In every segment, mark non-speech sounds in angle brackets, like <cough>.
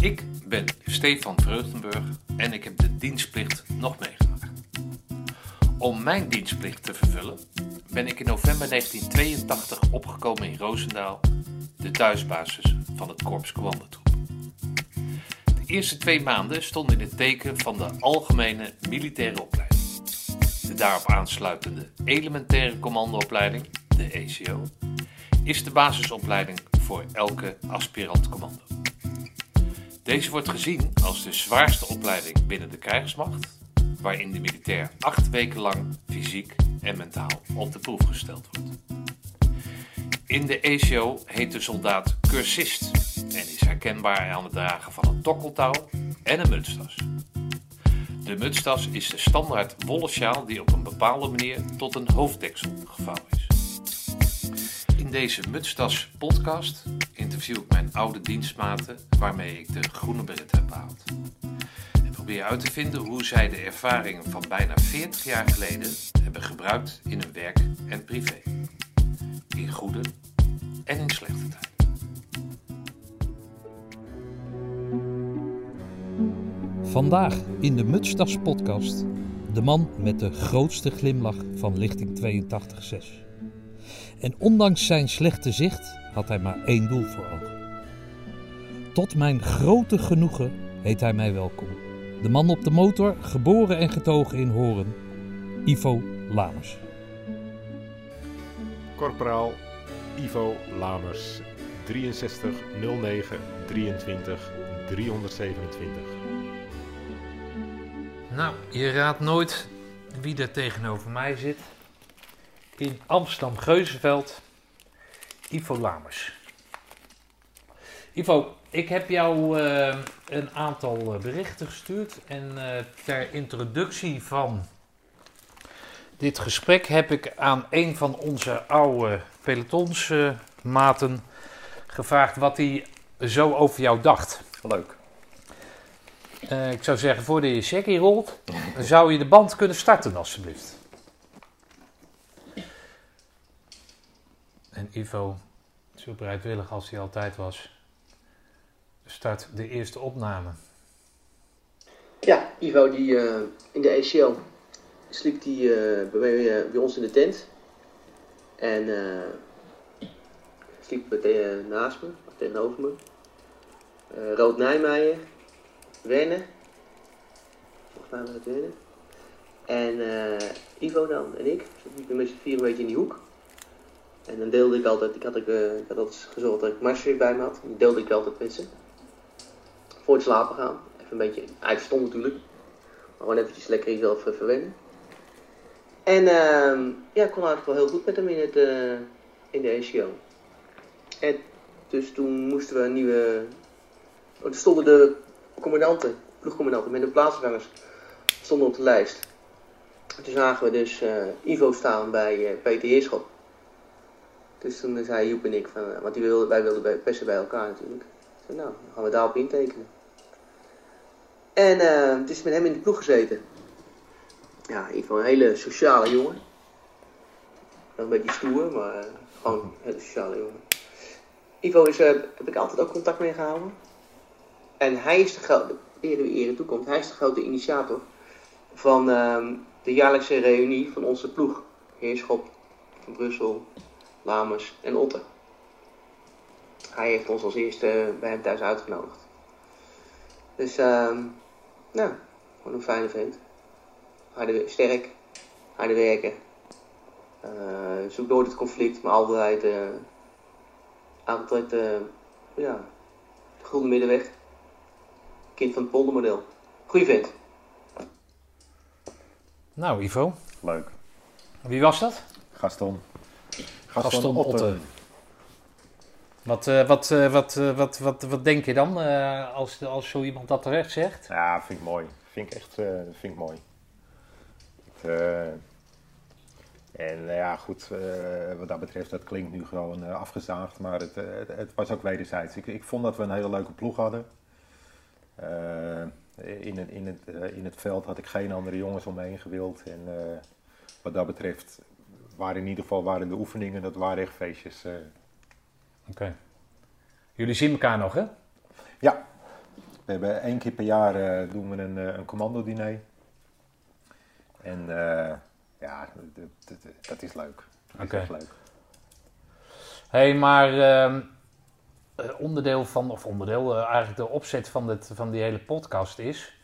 Ik ben Stefan Vreugdenburg en ik heb de dienstplicht nog meegemaakt. Om mijn dienstplicht te vervullen ben ik in november 1982 opgekomen in Roosendaal, de thuisbasis van het Korps Commandotroep. De eerste twee maanden stonden in het teken van de algemene militaire opleiding. De daarop aansluitende elementaire commandoopleiding, de ECO, is de basisopleiding voor elke aspirant commando. Deze wordt gezien als de zwaarste opleiding binnen de krijgsmacht, waarin de militair acht weken lang fysiek en mentaal op de proef gesteld wordt. In de ECO heet de soldaat cursist en is herkenbaar aan het dragen van een tokkeltouw en een mutstas. De mutstas is de standaard wollen sjaal die op een bepaalde manier tot een hoofddeksel gevouwen is. In deze Mutstas podcast interview ik mijn oude dienstmaten waarmee ik de groene beret heb behaald. En probeer uit te vinden hoe zij de ervaringen van bijna 40 jaar geleden hebben gebruikt in hun werk en privé. In goede en in slechte tijden. Vandaag in de Mutstas podcast de man met de grootste glimlach van lichting 82.6. En ondanks zijn slechte zicht had hij maar één doel voor ogen. Tot mijn grote genoegen heet hij mij welkom. De man op de motor, geboren en getogen in Horen, Ivo Lamers. Korporaal Ivo Lamers, 63 09 23 327. Nou, je raadt nooit wie er tegenover mij zit. In Amsterdam-Geuzenveld, Ivo Lamers. Ivo, ik heb jou eh, een aantal eh, berichten gestuurd. En eh, ter introductie van dit gesprek heb ik aan een van onze oude pelotonsmaten gevraagd wat hij zo over jou dacht. Leuk. Ik zou zeggen, voordat je checkie rolt, <laughs> zou je de band kunnen starten alsjeblieft. En Ivo, zo bereidwillig als hij altijd was, start de eerste opname. Ja, Ivo die eh, in de ECL sliep die, eh, bij, eh, bij ons in de tent. En eh sliep te- naast me, tegenover me. Rood Nijmeijer, Werner. Volgens mij was het Werner. En Ivo dan en ik. Dus liepen met z'n vier een beetje in die hoek. En dan deelde ik altijd, ik had, ik, eh, ik had altijd gezorgd dat ik marsje bij me had. Die deelde ik altijd met ze. Voor het slapen gaan. Even een beetje uitstom natuurlijk. Maar gewoon eventjes lekker jezelf eh, verwennen. En ehm, ja, ik kon eigenlijk wel heel goed met hem in, het, eh, in de ACO. En dus toen moesten we een nieuwe... Oh, er stonden de commandanten, ploegcommandanten met de plaatsvervangers stonden op de lijst. En toen zagen we dus Ivo staan bij Peter Heerschop. Dus toen zei Joep en ik, van, eh, want die wij wilden bij, bij elkaar natuurlijk. Zei, nou, dan gaan we daarop intekenen. En eh, het is met hem in de ploeg gezeten. Ja, Ivo, een hele sociale jongen. Wel een beetje stoer, maar eh, gewoon een hele sociale jongen. Ivo is, heb ik altijd ook contact mee gehouden. En hij is de grote, eer wie ere toekomt, hij is de grote initiator van ehm, de jaarlijkse reunie van onze ploeg. Heerschop van Brussel, Lamers en Otter. Hij heeft ons als eerste bij hem thuis uitgenodigd. Dus, ehm nou, gewoon een fijne vent. Harde, sterk, harde werken. Eh, zoekt nooit het conflict, maar altijd, eh, altijd eh, ja, de goede middenweg. Kind van het poldermodel. Goeie vent. Nou, Ivo, Leuk. wie was dat? Gaston. Gaston Otte. Wat, eh, wat, eh, wat, eh, wat, wat, wat denk je dan als, als zo iemand dat terecht zegt? Ja, vind ik mooi. Vind ik echt vind ik mooi. Het, en ja, goed, wat dat betreft, dat klinkt nu gewoon afgezaagd, maar het, het, het was ook wederzijds. Ik, ik vond dat we een hele leuke ploeg hadden. In, het, in, het, in het veld had ik geen andere jongens om me heen gewild. En wat dat betreft waren in ieder geval waren de oefeningen, dat waren echt feestjes. eh. Oké. Jullie zien elkaar nog, hè? Ja, we hebben één keer per jaar eh, doen we een, eh, een commando-diner. En ja, dat, is leuk. Dat is Oké. echt leuk. hey, maar ehm, eh, onderdeel van, of onderdeel, eigenlijk de opzet van, dit, van die hele podcast is...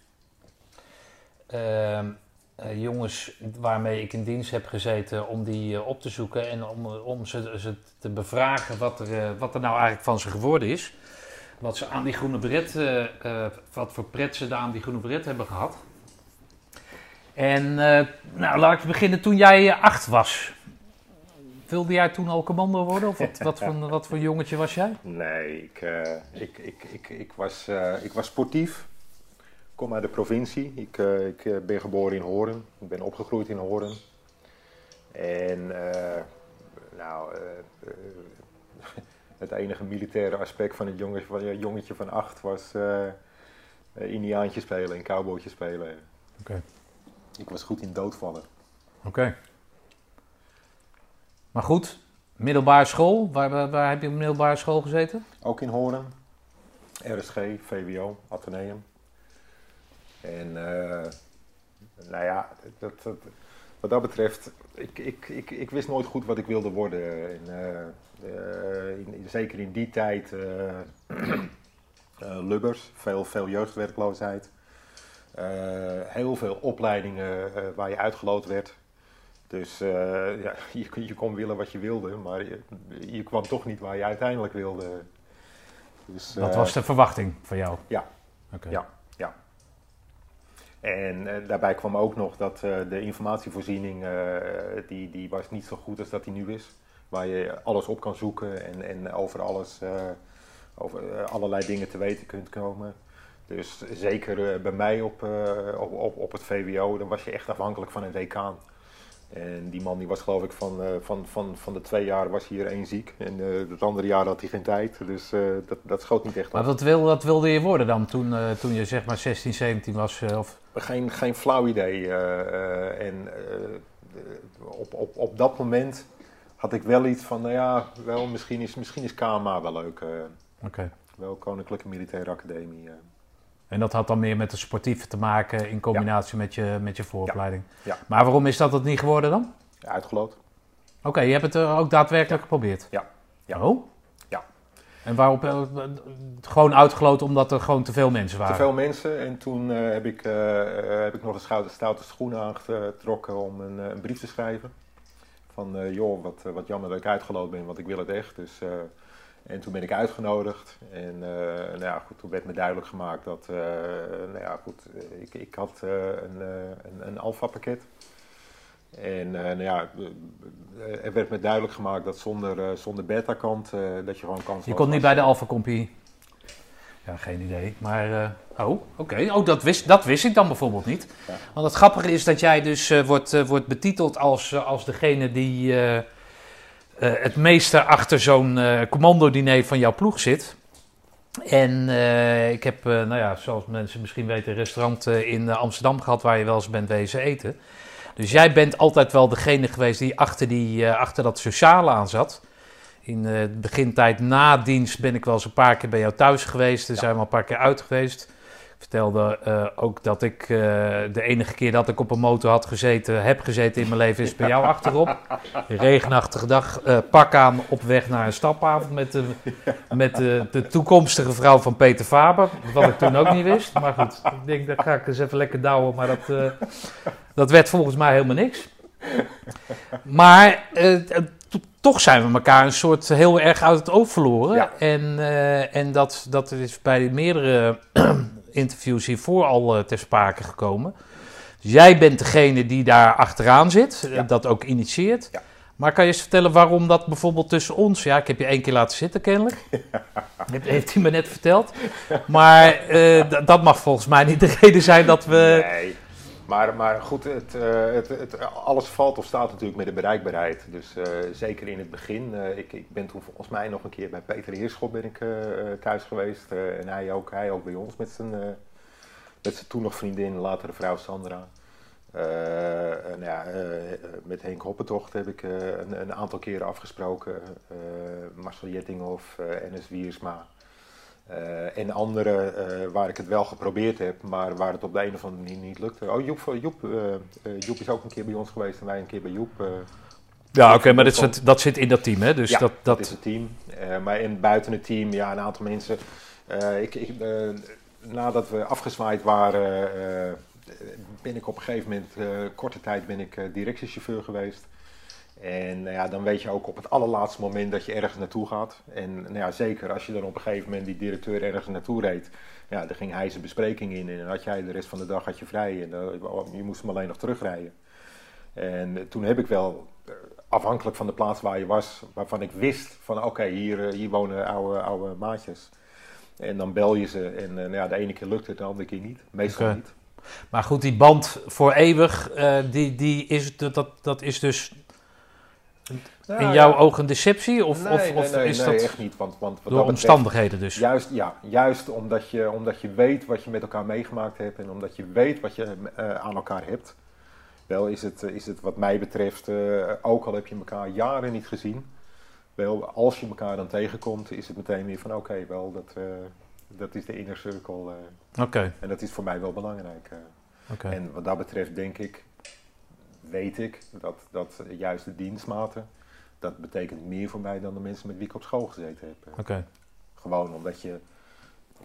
ehm, eh, jongens waarmee ik in dienst heb gezeten om die eh, op te zoeken en om, om ze, ze te bevragen wat er, eh, wat er nou eigenlijk van ze geworden is. Wat ze aan die groene beret, eh, eh, wat voor pret ze daar aan die groene beret hebben gehad. En eh, nou, laat ik beginnen toen jij eh, acht was. Wilde jij toen al commando worden? Of wat, <laughs> wat, voor, wat voor jongetje was jij? Nee, ik, eh, ik, ik, ik, ik, was, eh, ik was sportief. Ik kom uit de provincie. Ik, eh, ik eh, ben geboren in Horen. Ik ben opgegroeid in Horen. En eh, nou, <laughs> het enige militaire aspect van het jongetje van, jongetje van acht was Indiaantje spelen en cowboytje spelen. Oké. Ik was goed in doodvallen. Oké. Maar goed, middelbare school. Waar, waar, waar heb je op middelbare school gezeten? Ook in Horen. RSG, VWO, Atheneum. En eh, nou ja, dat, dat, wat dat betreft, ik, ik, ik, ik wist nooit goed wat ik wilde worden. En, eh, eh, in, in- zeker in die tijd, <clears throat> Lubbers, veel, veel jeugdwerkloosheid. Heel veel opleidingen waar je uitgeloot werd. Dus ja, <laughs> je, kon- je kon willen wat je wilde, maar je, je kwam toch niet waar je uiteindelijk wilde. Dus, Dat was de verwachting van jou? Ja, ja. En eh, daarbij kwam ook nog dat eh, de informatievoorziening, eh, die, die was niet zo goed als dat die nu is. Waar je alles op kan zoeken en, en over alles, over allerlei dingen te weten kunt komen. Dus zeker bij mij op, op, op, op het VWO, dan was je echt afhankelijk van een decaan. En die man die was geloof ik van, eh, van, van, van de twee jaar was hier één ziek. En eh het andere jaar had hij geen tijd. Dus eh, dat, dat schoot niet echt Maar op. wat, wil, wat wilde je worden dan toen, toen je zeg maar 16, 17 was? of... Geen, geen flauw idee. en op, op, op dat moment had ik wel iets van, nou ja, wel, misschien, is, misschien is KMA wel leuk. Oké. wel Koninklijke Militaire Academie. En dat had dan meer met het sportieve te maken in combinatie met, je, met je vooropleiding. Ja. Maar waarom is dat het niet geworden dan? uitgeloot. Oké, je hebt het ook daadwerkelijk geprobeerd? Ja. Ja. Oh? Ja. En waarop? eh, gewoon uitgeloten omdat er gewoon te veel mensen waren? Te veel mensen. En toen eh, heb, ik, eh, heb ik nog een stoute, stoute schoenen aangetrokken om een, een brief te schrijven. Van, joh, wat, wat jammer dat ik uitgeloot ben, want ik wil het echt. Dus, en toen ben ik uitgenodigd. En eh, nou ja, goed, toen werd me duidelijk gemaakt dat, eh, nou ja, goed, eh, ik, ik had een, een, een alfa-pakket. En nou ja, er werd me duidelijk gemaakt dat zonder, zonder beta-kant, dat je gewoon kans Je kon niet bij de Alpha Compie? Ja, geen idee. Maar, oh, oké. Oh, dat wist, dat wist ik dan bijvoorbeeld niet. Ja. Want het grappige is dat jij dus wordt, wordt betiteld als, als degene die het meeste achter zo'n eh commando-diner van jouw ploeg zit. En eh, ik heb, eh, nou ja, zoals mensen misschien weten, een restaurant eh, in eh, Amsterdam gehad waar je wel eens bent wezen eten. Dus jij bent altijd wel degene geweest die achter, die, eh, achter dat sociale aan zat. In eh, de begintijd na dienst ben ik wel eens een paar keer bij jou thuis geweest. Er zijn we een paar keer uit geweest. Ik vertelde eh, ook dat ik eh, de enige keer dat ik op een motor had gezeten, heb gezeten in mijn leven, is bij jou <laughs> achterop. Regenachtige dag, eh, pak aan op weg naar een stapavond met, de, met de, de toekomstige vrouw van Peter Faber. Wat ik toen ook niet wist. Maar goed, ik denk dat ga ik eens even lekker douwen. Maar dat, dat werd volgens mij helemaal niks. Maar to- toch zijn we elkaar een soort heel erg uit het oog verloren. Ja. En, en dat, dat is bij meerdere interviews hiervoor al eh, ter sprake gekomen. Dus jij bent degene die daar achteraan zit, eh, Ja. dat ook initieert. Ja. Maar kan je eens vertellen waarom dat bijvoorbeeld tussen ons... Ja, ik heb je één keer laten zitten kennelijk. <laughs> Heeft, heeft hij me net verteld. Maar eh, dat mag volgens mij niet de reden zijn dat we... Nee, maar, maar goed, het, eh, het, het, alles valt of staat natuurlijk met de bereikbaarheid. Dus eh, zeker in het begin. eh, ik, ik ben toen volgens mij nog een keer bij Peter Heerschop ben ik, thuis geweest. en hij ook, hij ook bij ons met zijn, met zijn toen nog vriendin, latere vrouw Sandra. Ja, met Henk Hoppentocht heb ik een, een aantal keren afgesproken. Marcel Jettinghoff, Enes Wiersma. Uh, en andere uh, waar ik het wel geprobeerd heb, maar waar het op de een of andere manier niet lukte. Oh, Joep, Joep, uh, Joep is ook een keer bij ons geweest en wij een keer bij Joep. ja, oké, okay, maar dat zit, dat zit in dat team, hè? Dus ja, dat, dat... is het team. maar in, buiten het team, ja, een aantal mensen. ik, ik nadat we afgezwaaid waren, ben ik op een gegeven moment, korte tijd, ben ik directiechauffeur geweest. En nou ja, dan weet je ook op het allerlaatste moment dat je ergens naartoe gaat. En nou ja, zeker als je dan op een gegeven moment die directeur ergens naartoe reed. Ja, dan ging hij zijn bespreking in en dan had jij de rest van de dag had je vrij. En dan, je moest hem alleen nog terugrijden. En toen heb ik wel, eh, afhankelijk van de plaats waar je was, waarvan ik wist van oké, hier, eh, hier wonen oude, oude maatjes. En dan bel je ze en uh, nou ja, de ene keer lukt het, de andere keer niet. Meestal okay. niet. Maar goed, die band voor eeuwig, uh, die, die is, dat, dat is dus nou, in jouw ja. ogen deceptie? Of, nee, of, of nee, is dat echt niet. Want, want wat door omstandigheden dus? Juist, ja, juist omdat, je, omdat je weet wat je met elkaar meegemaakt hebt en omdat je weet wat je uh, aan elkaar hebt. Wel is het, is het wat mij betreft, uh, ook al heb je elkaar jaren niet gezien, wel als je elkaar dan tegenkomt, is het meteen weer van oké, okay, wel dat, uh, dat is de inner circle. Oké. Okay. En dat is voor mij wel belangrijk. Okay. En wat dat betreft denk ik, weet ik dat, dat juist de dienstmaten, dat betekent meer voor mij dan de mensen met wie ik op school gezeten heb. Oké. Okay. Gewoon omdat je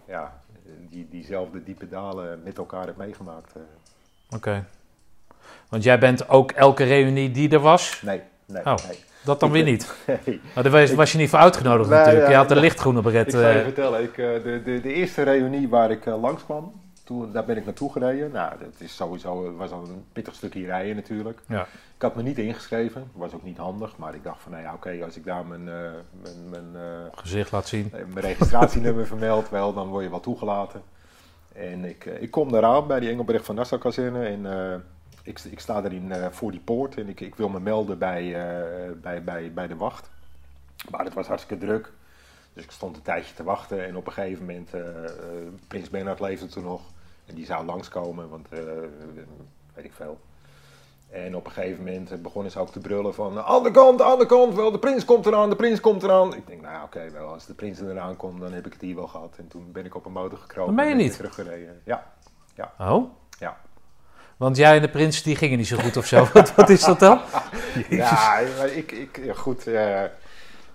ja, die, diezelfde diepe dalen met elkaar hebt meegemaakt. Oké. Okay. Want jij bent ook elke reunie die er was? Nee, nee, oh. nee. Dat dan weer niet? <laughs> Nee. Maar daar was, was je niet voor uitgenodigd Nee, natuurlijk. je had de lichtgroene beret. Ik zal je eh, vertellen, ik, eh, de, de, de eerste reunie waar ik eh, langskwam, toen, daar ben ik naartoe gereden. Nou, dat is sowieso, was al een pittig stukje rijden natuurlijk. ja. Ik had me niet ingeschreven, was ook niet handig, maar ik dacht van, nou ja, oké, als ik daar mijn, eh, mijn, mijn, eh, gezicht laat zien. mijn registratienummer <laughs> vermeld, wel, dan word je wel toegelaten. En ik, eh, ik kom daar aan bij die Engelbrecht van Nassau kazerne en eh, ik, ik sta eh, voor die poort en ik, ik wil me melden bij, eh, bij, bij, bij de wacht. Maar het was hartstikke druk. Dus ik stond een tijdje te wachten en op een gegeven moment, eh, eh, Prins Bernhard leefde toen nog. En die zou langskomen, want eh, weet ik veel. En op een gegeven moment eh, begonnen ze ook te brullen van... Aan de kant, aan de kant, wel, de prins komt eraan, de prins komt eraan. Ik denk, nou ja, oké, wel, als de prins eraan komt, dan heb ik het hier wel gehad. En toen ben ik op een motor gekropen. Dat meen je en ben niet? Teruggereden. Ja, Oh? ja. Want jij en de prins die gingen niet zo goed of zo. <laughs> wat, wat is dat dan? <laughs> Ja, ik, ik, ja, goed, eh,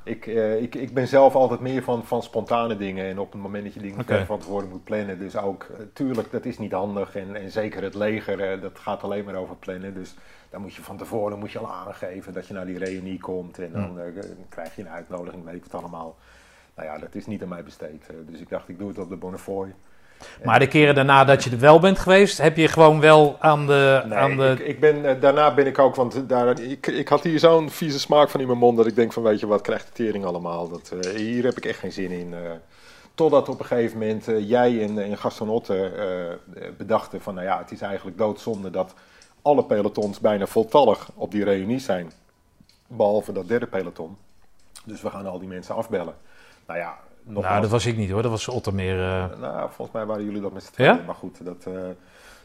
ik, eh, ik, ik ben zelf altijd meer van, van spontane dingen. En op het moment dat je dingen van tevoren moet plannen. Dus ook, eh, tuurlijk, dat is niet handig. En, en zeker het leger, eh, dat gaat alleen maar over plannen. Dus dan moet je van tevoren moet je al aangeven dat je naar die reunie komt. En dan eh, krijg je een uitnodiging, weet ik het allemaal. Nou ja, dat is niet aan mij besteed. Dus ik dacht, ik doe het op de Bonnefoy. Maar de keren daarna dat je er wel bent geweest, heb je gewoon wel aan de... Nee, aan de ik, ik ben, eh, daarna ben ik ook, want daar, ik, ik had hier zo'n vieze smaak van in mijn mond dat ik denk van weet je wat, krijgt de tering allemaal. Dat, eh, hier heb ik echt geen zin in. eh. totdat op een gegeven moment jij en, en Gaston Otte eh, bedachten van nou ja, het is eigenlijk doodzonde dat alle pelotons bijna voltallig op die reunie zijn. Behalve dat derde peloton. Dus we gaan al die mensen afbellen. Nou ja, nogmaals. nou, dat was ik niet hoor. Dat was Otter meer... eh, Nou, volgens mij waren jullie dat met z'n tweeën. Ja? Maar goed, dat, eh,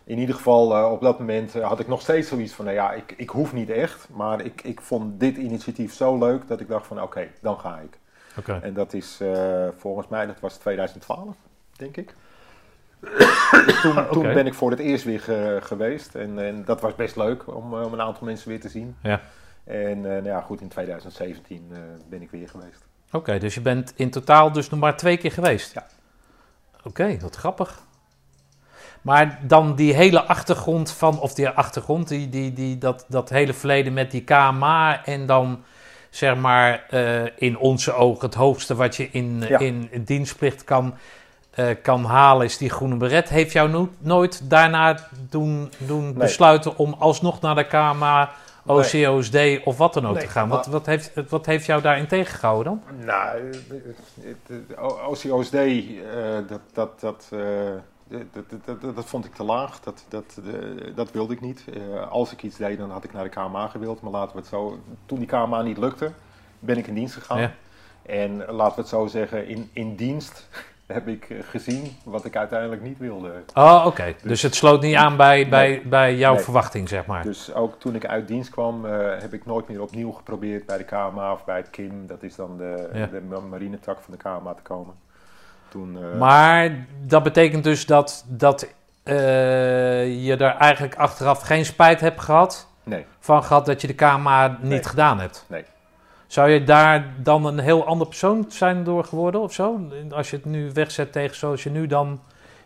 in ieder geval eh, op dat moment had ik nog steeds zoiets van, nou ja, ik, ik hoef niet echt. Maar ik, ik vond dit initiatief zo leuk dat ik dacht van, oké, dan ga ik. Oké. En dat is volgens mij, dat was 2012, denk ik. <coughs> Toen, toen ben ik voor het eerst weer ge- geweest. En, en dat was best leuk om, om een aantal mensen weer te zien. Ja. En nou ja, goed, in 2017 eh, ben ik weer geweest. Oké, dus je bent in totaal dus nog maar twee keer geweest? Ja. Oké, wat grappig. Maar dan die hele achtergrond van, of die achtergrond, die, die, die, dat, dat hele verleden met die KMA en dan zeg maar eh, in onze ogen het hoogste wat je in, Ja. in dienstplicht kan, eh, kan halen is die groene beret. Heeft jou no- nooit daarna doen, doen besluiten om alsnog naar de KMA, OCOSD of wat dan ook Nee, te gaan? Wat, wat, heeft, wat heeft jou daarin tegengehouden dan? Nou, OCOSD, eh, dat, dat, dat, eh, dat, dat, dat, dat vond ik te laag. Dat, dat, eh, dat wilde ik niet. Eh, als ik iets deed, dan had ik naar de KMA gewild. Maar laten we het zo... Toen die KMA niet lukte, ben ik in dienst gegaan. Ja. En laten we het zo zeggen, in, in dienst heb ik eh, gezien wat ik uiteindelijk niet wilde. Oh, oké. Dus het sloot niet aan bij, bij, Nee. bij jouw Nee. verwachting, zeg maar. Dus ook toen ik uit dienst kwam, eh, heb ik nooit meer opnieuw geprobeerd bij de KMA of bij het KIM. Dat is dan de, Ja. de ma- marinetak van de KMA te komen. toen... eh, Maar dat betekent dus dat, dat je er eigenlijk achteraf geen spijt hebt gehad Nee, van gehad dat je de KMA niet Nee. gedaan hebt. Nee. Zou je daar dan een heel ander persoon zijn door geworden of zo? Als je het nu wegzet tegen zoals je nu dan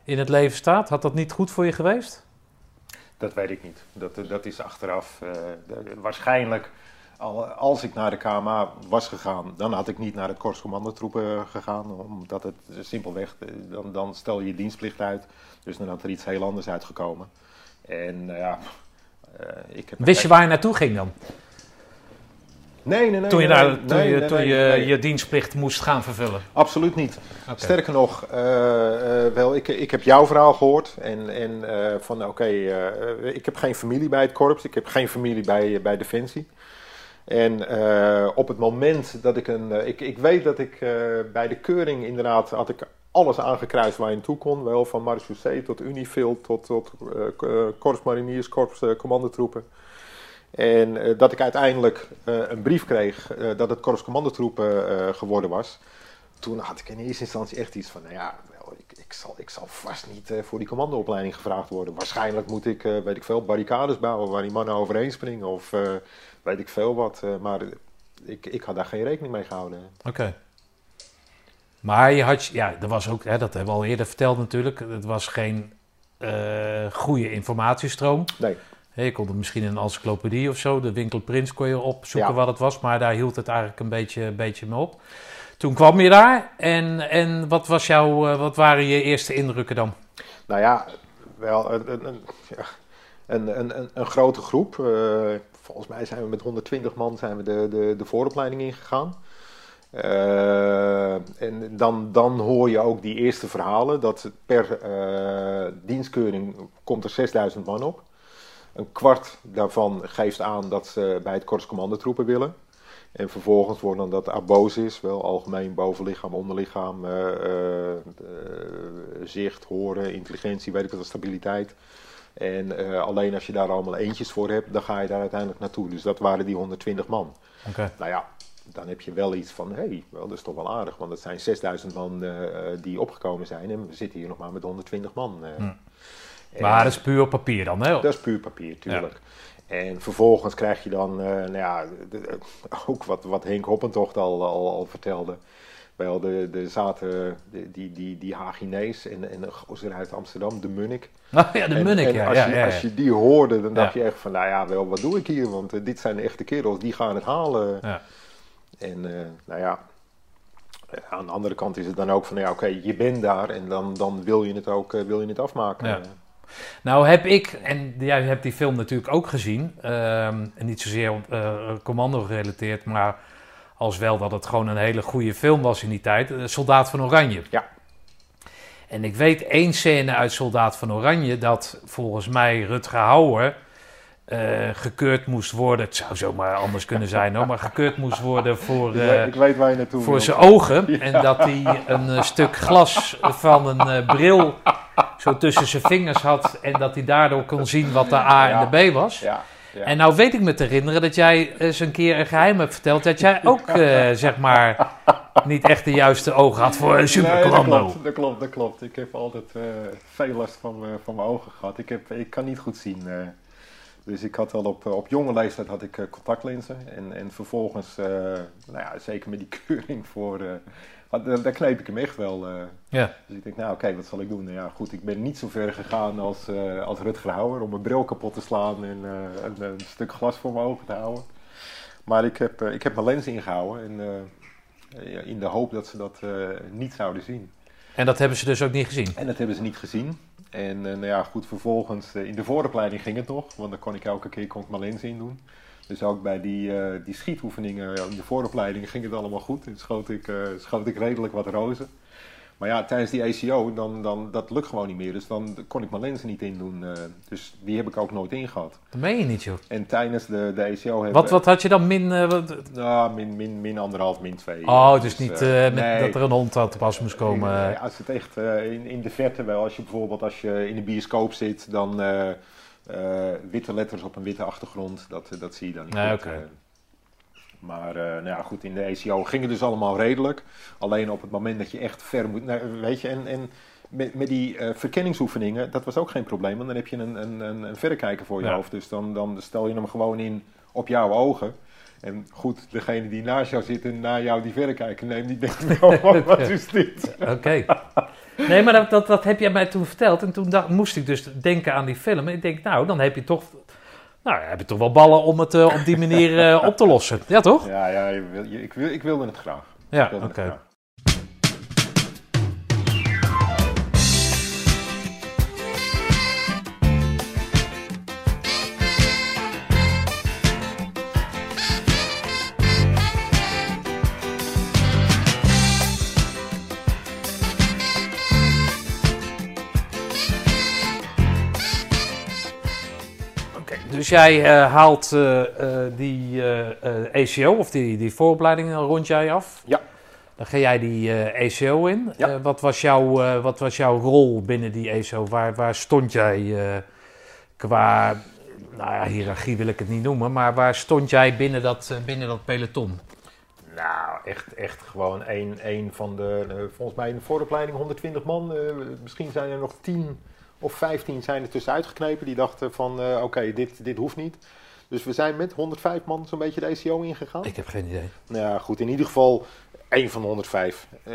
in het leven staat, had dat niet goed voor je geweest? dat weet ik niet. Dat, dat is achteraf. eh, de- waarschijnlijk, al, als ik naar de KMA was gegaan, dan had ik niet naar de korpscommandotroepen gegaan. Omdat het simpelweg, eh, dan, dan stel je je dienstplicht uit. Dus dan had er iets heel anders uitgekomen. En nou ja... eh, ik heb Wist je waar je naartoe ging dan? Nee, nee, nee. Toen je, daar, nee, toen nee, je, nee, toen nee, je je dienstplicht moest gaan vervullen? Absoluut niet. Sterker nog, eh, eh, wel, ik, ik heb jouw verhaal gehoord. En, en eh, van oké, ik heb geen familie bij het korps. Ik heb geen familie bij, bij Defensie. En op het moment dat ik een. ik, ik weet dat ik bij de keuring inderdaad had ik alles aangekruist waar je naartoe kon. Wel van marechaussee tot Unifil tot, tot korps mariniers, korps commandotroepen. En eh, dat ik uiteindelijk eh, een brief kreeg eh, dat het korps commandotroepen geworden was. Toen had ik in eerste instantie echt iets van, nou ja, wel, ik, ik, zal, ik zal vast niet voor die commandoopleiding gevraagd worden. Waarschijnlijk moet ik, weet ik veel, barricades bouwen waar die mannen overheen springen of weet ik veel wat. maar ik, ik had daar geen rekening mee gehouden. Oké. Maar je had, ja, er was ook, hè, dat hebben we al eerder verteld natuurlijk, het was geen eh, goede informatiestroom. Nee, je kon het misschien in een encyclopedie of zo, de winkel Prins kon je opzoeken Ja. wat het was, maar daar hield het eigenlijk een beetje, een beetje mee op. Toen kwam je daar en, en wat, was jouw, eh, wat waren je eerste indrukken dan? Nou ja, wel een, een, een, een, grote groep. Eh, volgens mij zijn we met 120 man zijn we de, de, de vooropleiding ingegaan. Eh, en dan, dan hoor je ook die eerste verhalen. Dat per dienstkeuring komt er 6000 man op. Een kwart daarvan geeft aan dat ze bij het korps commandotroepen willen. En vervolgens wordt dan dat abosis, wel algemeen bovenlichaam, onderlichaam, eh, eh, eh, zicht, horen, intelligentie, weet ik wat, stabiliteit. En alleen als je daar allemaal eentjes voor hebt, dan ga je daar uiteindelijk naartoe. Dus dat waren die 120 man. Nou ja, dan heb je wel iets van, hé, hey, wel, dat is toch wel aardig. Want het zijn 6000 man die opgekomen zijn en we zitten hier nog maar met 120 man. Maar dat is puur op papier dan, hè? dat is puur papier, tuurlijk. En vervolgens krijg je dan, eh, nou ja, de- <laughs> ook wat, wat Henk Hoppentocht al, al, al vertelde. Wel, de, de zaten de, die, die, die Haginees en, en een gozer uit Amsterdam, de Munnik. Oh <laughs> ja, de En- munnik, en ja. als, ja, je, ja, als je die hoorde, dan dacht je echt van, nou ja, wel, wat doe ik hier? Want eh, dit zijn de echte kerels, die gaan het halen. Ja. En eh, nou ja, aan de andere kant is het dan ook van, ja, oké, je bent daar en dan, dan wil je het ook wil je het afmaken. Nou heb ik, en jij hebt die film natuurlijk ook gezien, ehm, niet zozeer eh, commando gerelateerd, maar als wel dat het gewoon een hele goede film was in die tijd, eh, Soldaat van Oranje. Ja. En ik weet één scène uit Soldaat van Oranje dat volgens mij Rutger Hauer eh, gekeurd moest worden. Het zou zomaar anders kunnen zijn hoor, maar gekeurd moest worden voor... Ik, weet, ik weet waar je naartoe voor zijn ogen. <laughs> En dat hij een stuk glas van een bril zo tussen zijn vingers had. En dat hij daardoor kon zien wat de A en de B was. Ja, ja. En nou weet ik me te herinneren dat jij eens een keer een geheim hebt verteld. Dat jij ook, eh, zeg maar, niet echt de juiste ogen had voor een Nee, dat klopt, dat klopt, dat klopt. Ik heb altijd eh, veel last van, mijn- van mijn ogen gehad. Ik, heb, ik kan niet goed zien. eh. dus ik had al op, op jonge leeftijd had ik eh, contactlenzen. En, en vervolgens, eh, nou ja, zeker met die <laughs> keuring voor... want daar, kneep ik hem echt wel. eh. Ja. Dus ik denk, nou oké, wat zal ik doen? Nou ja, goed, ik ben niet zo ver gegaan als, eh, als Rutger Hauer om mijn bril kapot te slaan en eh, een, een stuk glas voor mijn ogen te houden. Maar ik heb, ik heb mijn lens ingehouden en, in de hoop dat ze dat niet zouden zien. En dat hebben ze dus ook niet gezien. En dat hebben ze niet gezien. En nou ja, goed, vervolgens in de vooropleiding ging het nog, want dan kon ik elke keer kon ik mijn lens in doen. Dus ook bij die, eh, die schietoefeningen ja, in de vooropleiding ging het allemaal goed. En schoot ik, eh, schoot ik redelijk wat rozen. Maar ja, tijdens die ACO, dan, dan, dat lukt gewoon niet meer. Dus dan kon ik mijn lenzen niet indoen. eh dus die heb ik ook nooit ingehad. Dat meen je niet, joh. En tijdens de, de ACO heb Wat, wat had je dan min... eh, wat- Nou, min, min, min anderhalf, min twee. oh, dus niet eh, eh, met, nee. dat er een hond aan te pas moest komen. Nee, eh. als het echt eh, in, in de verte wel, als je bijvoorbeeld als je in een bioscoop zit, dan eh, eh, witte letters op een witte achtergrond, dat, dat zie je dan niet. Nee, goed, oké. eh. Maar uh, nou ja, goed, in de ECO ging het dus allemaal redelijk. Alleen op het moment dat je echt ver moet... Nou, weet je, en, en met, met die uh, verkenningsoefeningen, dat was ook geen probleem. Want dan heb je een, een, een, een verrekijker voor je Ja. hoofd. Dus dan, dan stel je hem gewoon in op jouw ogen. En goed, degene die naast jou zit en naar jou die verrekijker neemt, die denkt wat, <laughs> wat is dit? <laughs> Oké. Nee, maar dat, dat, dat heb jij mij toen verteld. En toen dacht, moest ik dus denken aan die film. En ik denk, nou, dan heb je toch... Nou, heb je toch wel ballen om het eh, op die manier eh, op te lossen. Ja, toch? Ja, ja je wil- ik, wil, ik wilde het graag. Ik Ja, oké. Dus jij eh, haalt eh, eh, die eh, ACO, of die, die vooropleiding, rond jij af. Ja. Dan ga jij die eh ACO in. Ja. Wat, was jouw, wat was jouw rol binnen die ACO? Waar, waar stond jij qua, nou ja, hiërarchie wil ik het niet noemen, maar waar stond jij binnen dat, binnen dat peloton? Nou, echt, echt gewoon een, een van de, volgens mij in de vooropleiding 120 man. misschien zijn er nog 10 of 15 zijn er tussenuit geknepen. Die dachten van, eh, oké, dit, dit hoeft niet. Dus we zijn met 105 man zo'n beetje de ECO ingegaan. Ik heb geen idee. Nou ja, goed, in ieder geval één van de 105. Eh,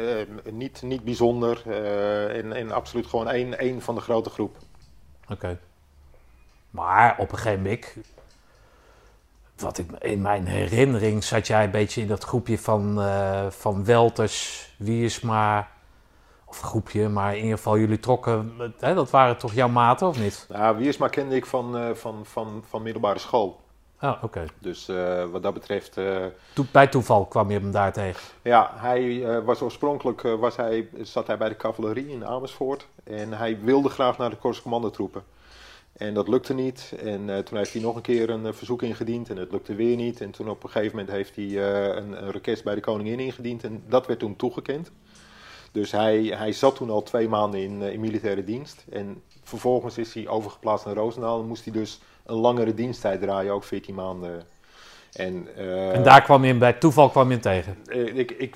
niet, niet bijzonder eh, en, en absoluut gewoon één, één van de grote groep. Oké. Maar op een gegeven moment, wat ik in mijn herinnering zat jij een beetje in dat groepje van, eh, van Welters, Wiersma, of groepje, maar in ieder geval jullie trokken, hè, dat waren toch jouw maten of niet? Nou, Wiersma kende ik van, eh, van, van, van middelbare school. Ah, oké. Dus eh, wat dat betreft... Toe- bij toeval kwam je hem daar tegen. Ja, hij was oorspronkelijk was hij, zat hij bij de cavalerie in Amersfoort. En hij wilde graag naar de Korps Commandotroepen. En dat lukte niet. En toen heeft hij nog een keer een verzoek ingediend en het lukte weer niet. En toen op een gegeven moment heeft hij een, een request bij de koningin ingediend. En dat werd toen toegekend. Dus hij, hij zat toen al twee maanden in, eh, in militaire dienst. En vervolgens is hij overgeplaatst naar Roosendaal. En moest hij dus een langere diensttijd draaien, ook 14 maanden. En, eh, En daar kwam je hem bij toeval kwam je hem tegen. eh, ik, ik,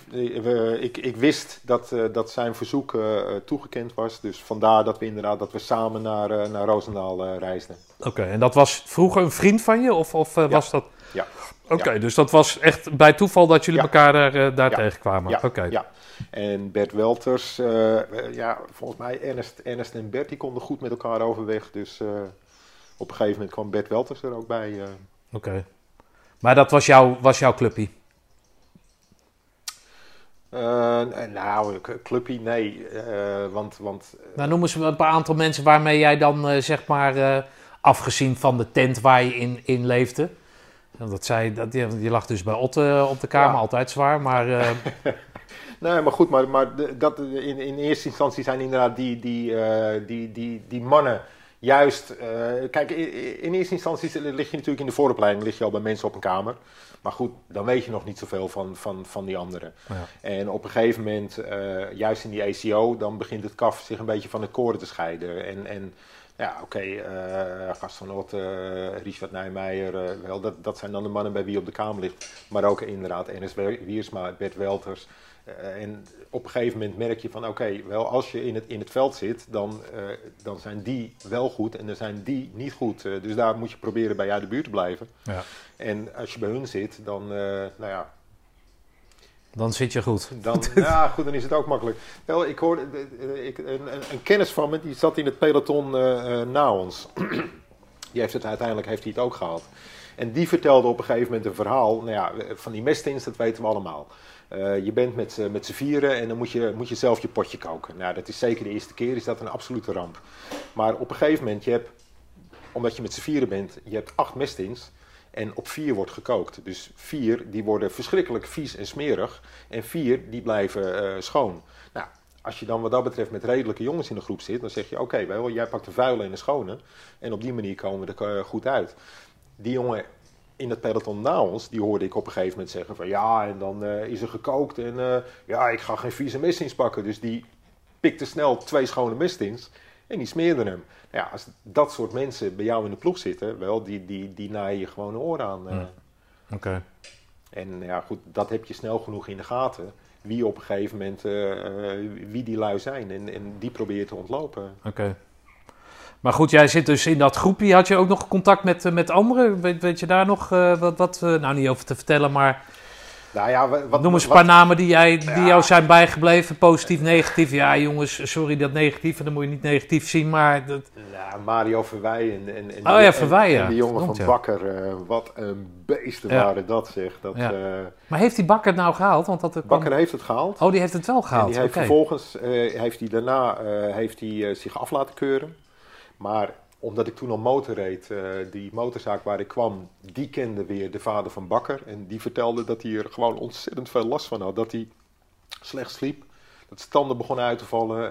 ik, ik wist dat, dat zijn verzoek toegekend was. Dus vandaar dat we inderdaad dat we samen naar, naar Roosendaal reisden. Oké, en dat was vroeger een vriend van je of, of eh, was dat... Ja. Oké, dus dat was echt bij toeval dat jullie Ja. elkaar daar, eh, daar Ja. tegenkwamen. Ja, Oké. ja. En Bert Welters, eh, eh, ja, volgens mij Ernest, Ernest en Bert die konden goed met elkaar overweg. Dus op een gegeven moment kwam Bert Welters er ook bij. Oké. Maar dat was, jouw was jouw clubpie? Nou, clubpie, nee. want, want Nou, noem eens een paar aantal mensen waarmee jij dan, zeg maar, afgezien van de tent waar je in, in leefde. Dat zei, dat, je, je lag dus bij Otte op de kamer, Ja. altijd zwaar. Maar eh, <laughs> Nee, maar goed, maar, maar de- dat, in, in eerste instantie zijn inderdaad die, die, eh, die, die, die mannen juist... eh, kijk, in, in eerste instantie lig je natuurlijk in de vooropleiding, lig je al bij mensen op een kamer. Maar goed, dan weet je nog niet zoveel van, van, van die anderen. Ja. En op een gegeven moment, eh, juist in die ACO, dan begint het kaf zich een beetje van het koren te scheiden. En, en ja, oké, eh Gast van eh, Richard Nijmeijer, eh, wel, dat, dat zijn dan de mannen bij wie op de kamer ligt. Maar ook inderdaad Ernest Wiersma, Bert Welters. En op een gegeven moment merk je van oké, wel als je in het, in het veld zit, dan, dan zijn die wel goed en dan zijn die niet goed. Dus daar moet je proberen bij jou de buurt te blijven. ja, En als je bij hun zit, dan, nou ja, dan zit je goed. dan, <laughs> ja, goed, dan is het ook makkelijk. Wel, ik hoorde, ik, een, een, kennis van me, die zat in het peloton eh, eh, na ons. <clears throat> die heeft het uiteindelijk heeft hij het ook gehaald. En die vertelde op een gegeven moment een verhaal. Nou ja, van die mestins, dat weten we allemaal. Eh, je bent met, z'n- met z'n vieren en dan moet je, moet je zelf je potje koken. Nou, dat is zeker de eerste keer, is dat een absolute ramp. Maar op een gegeven moment, je hebt, omdat je met z'n vieren bent, je hebt acht mestins. En op vier wordt gekookt. Dus vier, die worden verschrikkelijk vies en smerig. En vier, die blijven eh, schoon. Nou, als je dan wat dat betreft met redelijke jongens in de groep zit, dan zeg je: Oké, jij pakt de vuile en de schone. En op die manier komen we er eh, goed uit. Die jongen in het peloton na ons, die hoorde ik op een gegeven moment zeggen: van ja, en dan eh, is er gekookt. En ja, ik ga geen vieze mestins pakken. Dus die pikte snel twee schone mestins. En die smeerden hem. Nou ja, als dat soort mensen bij jou in de ploeg zitten, wel, die, die, die naaien je gewoon een oor aan. eh. Oké. En ja, goed, dat heb je snel genoeg in de gaten. Wie op een gegeven moment, wie die lui zijn. En, en die probeer je te ontlopen. Oké. Maar goed, jij zit dus in dat groepje. Had je ook nog contact met, met anderen? Weet, weet je daar nog wat, wat, nou niet over te vertellen, maar... Nou ja, wat, Noem eens een paar namen die, jij, die jou zijn bijgebleven, positief, negatief. Ja, jongens, sorry dat negatief, dan moet je niet negatief zien, maar... Dat... Ja, Mario Verwij en, en, oh, ja, Verwij, en, en die jongen van Bakker. Uh, wat een beesten waren dat, zeg. Dat, ja. uh, maar heeft die Bakker het nou gehaald? Want dat Bakker heeft het gehaald. Oh, die heeft het wel gehaald, En die heeft okay. vervolgens, uh, heeft hij daarna, heeft hij zich af laten keuren. Maar omdat ik toen al motor reed, uh, die motorzaak waar ik kwam, die kende weer de vader van Bakker. En die vertelde dat hij er gewoon ontzettend veel last van had. Dat hij slecht sliep, dat standen begonnen uit te vallen,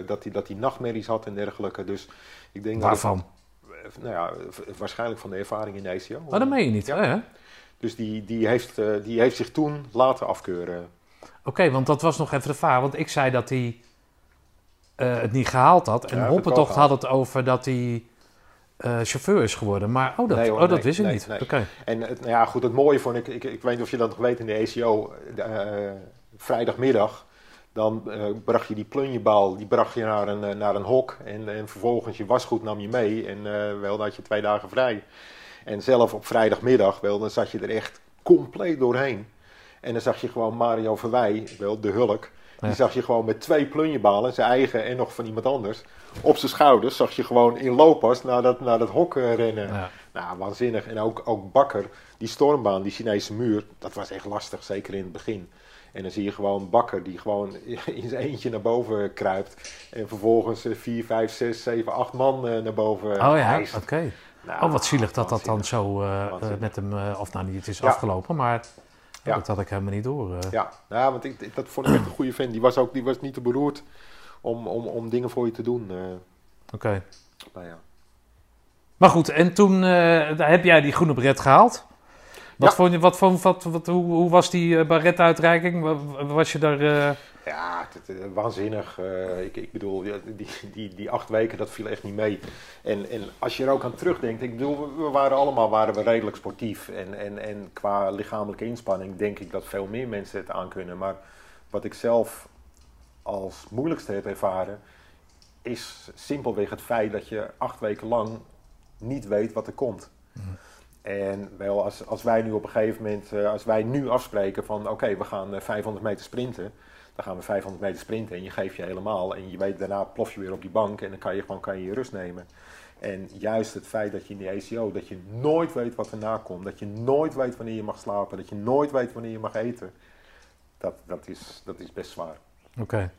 uh, dat, hij, dat hij nachtmerries had en dergelijke. Dus ik denk Waarvan? Dat het, nou ja, waarschijnlijk van de ervaring in de ECO. Maar dat meen je niet, ja. hè? Dus die, die, heeft, uh, die heeft zich toen laten afkeuren. Oké, okay, want dat was nog even de vraag. Want ik zei dat hij uh, het niet gehaald had. En ja, Hoppentocht had het over dat hij uh, chauffeur is geworden. Maar oh, dat, nee, hoor, oh, dat nee, wist ik niet. Okay. En het, nou ja, goed, het mooie vond ik, ik, ik weet niet of je dat nog weet in de ECO, uh, vrijdagmiddag, dan bracht je die plunjebal, die bracht je naar een, naar een hok en, en vervolgens je wasgoed nam je mee en wel, dan had je twee dagen vrij. En zelf op vrijdagmiddag, wel, dan zat je er echt compleet doorheen. En dan zag je gewoon Mario Verwij, wel, de hulk, die zag je gewoon met twee plunjebalen, zijn eigen en nog van iemand anders, op zijn schouders. Zag je gewoon in looppas naar dat, naar dat hok uh, rennen. Ja. Nou, waanzinnig. En ook, ook Bakker, die stormbaan, die Chinese muur, dat was echt lastig, zeker in het begin. En dan zie je gewoon Bakker die gewoon <laughs> in zijn eentje naar boven kruipt. En vervolgens 4, 5, 6, 7, 8 man uh, naar boven Oh ja, oké. Okay. Nou, oh, wat zielig dat dat dan zo uh, met hem, uh, of nou niet, het is Ja. afgelopen, maar Ja. dat had ik helemaal niet door. eh. Ja, nou, want ik, dat vond ik echt een goede fan. Die was ook die was niet te beroerd om, om, om dingen voor je te doen. eh. Oké. ja. Maar goed, en toen eh, daar heb jij die groene beret gehaald. Wat Ja. vond je, wat, vond- wat, wat, hoe, hoe was die baretuitreiking? Wa- wa- Was je daar... eh, Ja, het, het, waanzinnig. Eh, ik, ik bedoel, die, die, die acht weken, dat viel echt niet mee. En, en als je er ook aan terugdenkt, ik bedoel, we- waren allemaal waren we redelijk sportief. En, en, en qua lichamelijke inspanning denk ik dat veel meer mensen het aan kunnen. Maar wat ik zelf als moeilijkste heb ervaren, is simpelweg het feit dat je acht weken lang niet weet wat er komt. En wel, als, als wij nu op een gegeven moment, eh, als wij nu afspreken van oké, we gaan eh, 500 meter sprinten. Dan gaan we 500 meter sprinten en je geeft je helemaal. En je weet, daarna plof je weer op die bank en dan kan je gewoon kan je, je rust nemen. En juist het feit dat je in die ACO, dat je nooit weet wat erna komt. Dat je nooit weet wanneer je mag slapen. Dat je nooit weet wanneer je mag eten. Dat, dat, is, dat is best zwaar. Oké.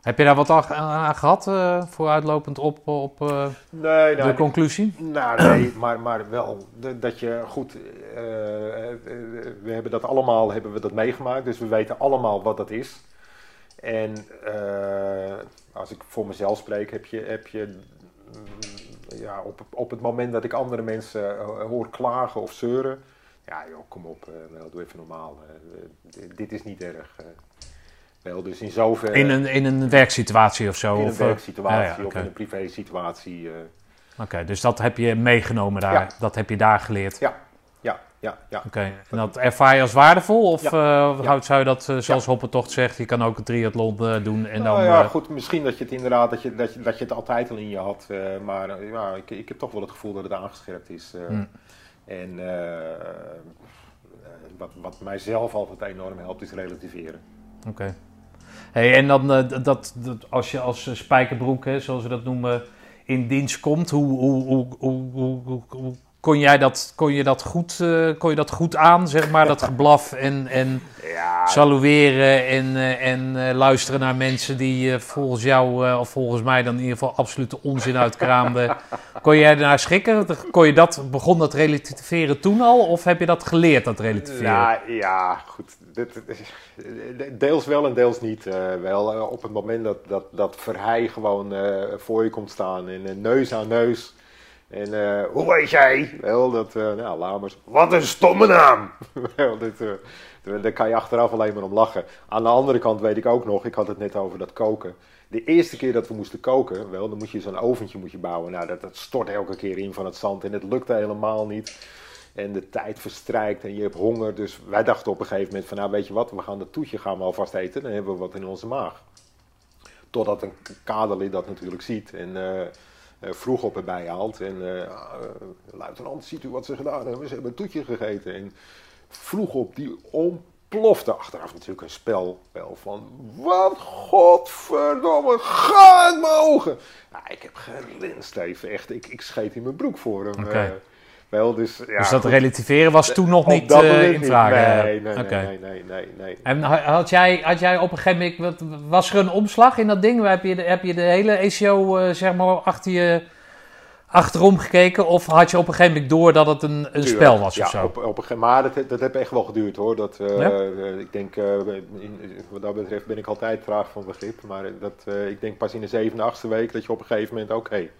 Heb je daar wat aan, aan gehad, eh, vooruitlopend op, op eh, Nee, de conclusie? Nou, nee, <clears throat> maar, maar wel dat je goed. eh, we hebben dat allemaal hebben we dat meegemaakt, dus we weten allemaal wat dat is. En als ik voor mezelf spreek, heb je, heb je mm, ja, op, op het moment dat ik andere mensen hoor klagen of zeuren. Ja, joh, kom op, wel, doe even normaal. dit, dit is niet erg. Wel, dus in zoverre. In een, in een werksituatie of zo? in een of, eh, werksituatie ja, ja, of in een privé situatie. eh. Oké, dus dat heb je meegenomen daar. Ja. Dat heb je daar geleerd. ja, ja, ja, ja. Oké, en dat ervaar je als waardevol? Of eh, Ja. hou- zou je dat, eh, zoals Hoppentocht zegt, je kan ook een triathlon doen en dan... nou ja, goed, misschien dat je het inderdaad, dat je, dat je, dat je het altijd al in je had. maar ja, ik, ik heb toch wel het gevoel dat het aangescherpt is. Hmm. En wat, wat mijzelf altijd enorm helpt, is relativeren. Oké. En dan eh, dat, dat als je als eh, spijkerbroek, hè, zoals we dat noemen, in dienst komt, hoe, hoe, hoe, hoe- hoe kon jij dat, kon je dat goed, eh, kon je dat goed aan, zeg maar, dat geblaf en, en Ja, salueren en, eh, en eh, luisteren naar mensen die volgens jou, of volgens mij dan in ieder geval absolute onzin uitkraamden. <laughs> kon jij daarnaar schrikken? Kon je dat, begon dat relativeren toen al, of heb je dat geleerd, dat relativeren? Nou ja, goed. Deels wel en deels niet. wel op het moment dat, dat, dat Verheij gewoon voor je komt staan en neus aan neus. En eh, hoe weet jij? Wel, dat, eh nou, Lamers. Wat een stomme naam! <laughs> wel, dit, eh, daar kan je achteraf alleen maar om lachen. Aan de andere kant weet ik ook nog, ik had het net over dat koken. De eerste keer dat we moesten koken, wel, dan moet je zo'n oventje moet je bouwen. Nou, dat, stort elke keer in van het zand en het lukte helemaal niet. En de tijd verstrijkt en je hebt honger. Dus wij dachten op een gegeven moment van nou weet je wat, we gaan dat toetje gaan we alvast eten. Dan hebben we wat in onze maag. Totdat een kaderlid dat natuurlijk ziet en uh, vroeg op erbij haalt. En uh, luitenant, ziet u wat ze gedaan hebben? Ze hebben een toetje gegeten. En vroeg op die ontplofte achteraf natuurlijk een spel wel van... Wat godverdomme, ga het mijn ogen! Ja, ik heb gelinst even, echt. Ik, ik scheet in mijn broek voor hem. Okay. Wel, dus, ja, dus dat relativeren was toen nog niet uh, in vraag? Nee, nee, okay. nee, nee, nee, nee, En had jij, had jij op een gegeven moment, was er een omslag in dat ding? Heb je de, heb je de hele ECO uh, zeg maar achter je, achterom gekeken? Of had je op een gegeven moment door dat het een, een spel was ja, of zo? Op, op een, maar dat, dat heeft echt wel geduurd hoor. Dat, uh, ja? Ik denk, in, wat dat betreft ben ik altijd traag van begrip. Maar dat, ik denk pas in de zevende, achtste week dat je op een gegeven moment, oké. Okay,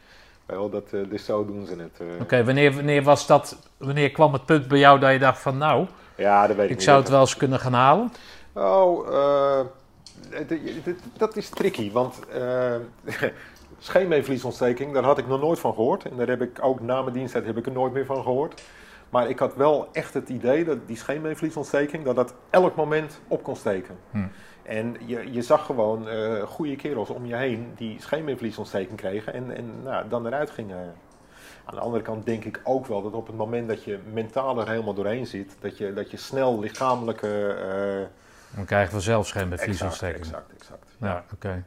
wel, dat, uh, dus zo doen ze het. Uh. Oké, okay, wanneer, wanneer, was dat, wanneer kwam het punt bij jou dat je dacht van nou, ja, dat weet ik, ik zou het wel eens kunnen gaan halen? Oh, uh, dat is tricky, want <laughs> scheenbeenvliesontsteking, daar had ik nog nooit van gehoord. En daar heb ik ook na mijn diensttijd heb ik er nooit meer van gehoord. Maar ik had wel echt het idee dat die scheenbeenvliesontsteking, dat dat elk moment op kon steken. Hm. En je, je zag gewoon uh, goede kerels om je heen die scheenbeenvliesontsteking kregen en, en nou, dan eruit gingen. Aan de andere kant denk ik ook wel dat op het moment dat je mentaal er helemaal doorheen zit, dat je, dat je snel lichamelijke... Uh, dan krijg je vanzelf scheenbeenvliesontsteking. Exact, exact. exact. Ja, oké. Okay.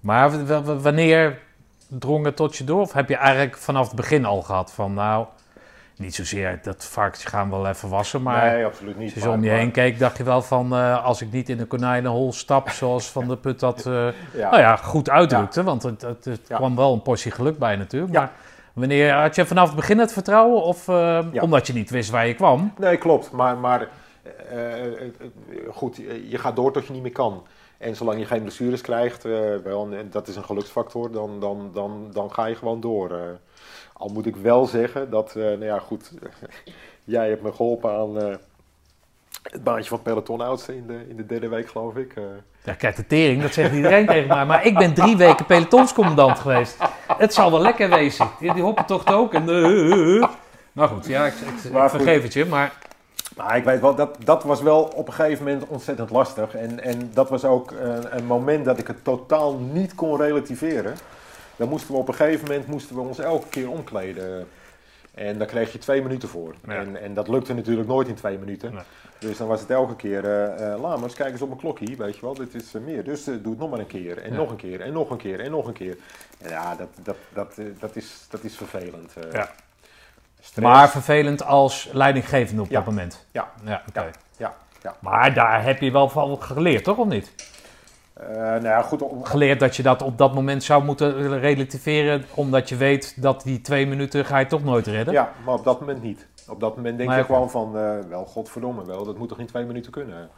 Maar wanneer drong het tot je door? Of heb je eigenlijk vanaf het begin al gehad van nou... Niet zozeer dat varkens gaan wel even wassen, maar nee, absoluut niet, als je om je heen keek, dacht je wel van uh, als ik niet in de konijnenhol stap, zoals Van de Put dat uh, <laughs> ja. Nou ja, goed uitdrukte. Ja. Want het, het, kwam wel een portie geluk bij natuurlijk. Maar wanneer had je vanaf het begin het vertrouwen of uh, omdat je niet wist waar je kwam? Nee, klopt. Maar, maar goed, je gaat door tot je niet meer kan. En zolang je geen blessures krijgt, wel, en dat is een geluksfactor, dan, dan, dan, dan ga je gewoon door. Al moet ik wel zeggen dat, uh, nou ja, goed, <laughs> jij hebt me geholpen aan uh, het baantje van peloton oudste in de, in de derde week, geloof ik. Uh. Ja, kijk, de tering, dat zegt iedereen <laughs> tegen mij. Maar ik ben drie weken pelotonscommandant geweest. Het zal wel lekker wezen. Die, die hoppentocht ook. En, nou goed, ja, ik, ik, ik vergeef het je, maar... Maar ik weet wel, dat, dat was wel op een gegeven moment ontzettend lastig. En, en dat was ook een, een moment dat ik het totaal niet kon relativeren. Dan moesten we op een gegeven moment moesten we ons elke keer omkleden. En daar kreeg je twee minuten voor. Ja. En, en dat lukte natuurlijk nooit in twee minuten. Nee. Dus dan was het elke keer, uh, uh, Lamers, kijk eens op mijn klokje, weet je wel, dit is uh, meer. Dus doe het nog maar een keer, en Ja. nog een keer, en nog een keer, en nog een keer. En ja, dat, dat, dat, dat, is, dat is vervelend. Ja. Maar vervelend als leidinggevende op dat moment. Ja, Ja, oké. ja, ja. ja. Maar daar heb je wel van geleerd, toch? Of niet? Eh, nou ja, goed, om- Geleerd dat je dat op dat moment zou moeten relativeren, omdat je weet dat die twee minuten ga je toch nooit redden. ja, maar op dat moment niet. Op dat moment denk Nee, je gewoon van, eh, wel, godverdomme wel, dat moet toch in twee minuten kunnen?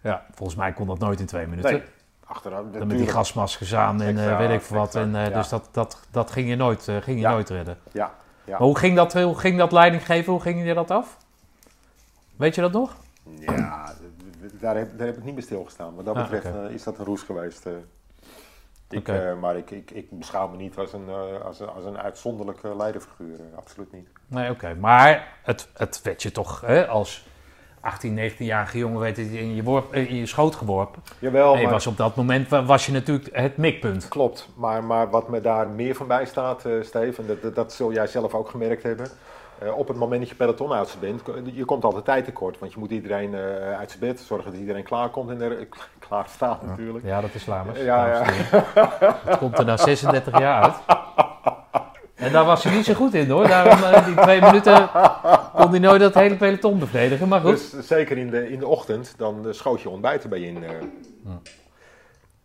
Ja, volgens mij kon dat nooit in twee minuten. Nee, achteraf. Dan met die gasmaskers aan en eh, weet ik veel wat. En, ja. Dus dat, dat, dat ging je nooit, ging je Ja. nooit redden. Ja, ja. Maar hoe ging, dat, hoe ging dat leidinggeven? Hoe ging je dat af? Weet je dat nog? Ja, daar heb, daar heb ik niet bij stilgestaan. Wat dat Ah, betreft eh, is dat een roes geweest. eh. Ik, eh, maar ik, ik, ik beschouw me niet als een, als een, als een uitzonderlijke leiderfiguur. absoluut niet. Nee, oké. Maar het, het werd je toch hè, als 18, 19-jarige jongen weet het, in, je worp, in je schoot geworpen. Jawel, en je maar, was op dat moment wa- was je natuurlijk het mikpunt. klopt. Maar, maar wat me daar meer van bij staat, Steven, dat, dat, dat zul jij zelf ook gemerkt hebben. Eh, op het moment dat je pelotonoudste bent, je komt altijd tijd tekort. Want je moet iedereen eh, uit zijn bed zorgen dat iedereen klaar komt en er klaar staat natuurlijk. Ja, dat is Lamers. Ja, ja. Het komt er na 36 jaar uit. En daar was hij niet zo goed in hoor. Daarom, eh, die twee minuten kon hij nooit dat hele peloton bevredigen. Maar goed. Dus zeker in de, in de ochtend, dan eh, schoot je ontbijt erbij in. eh.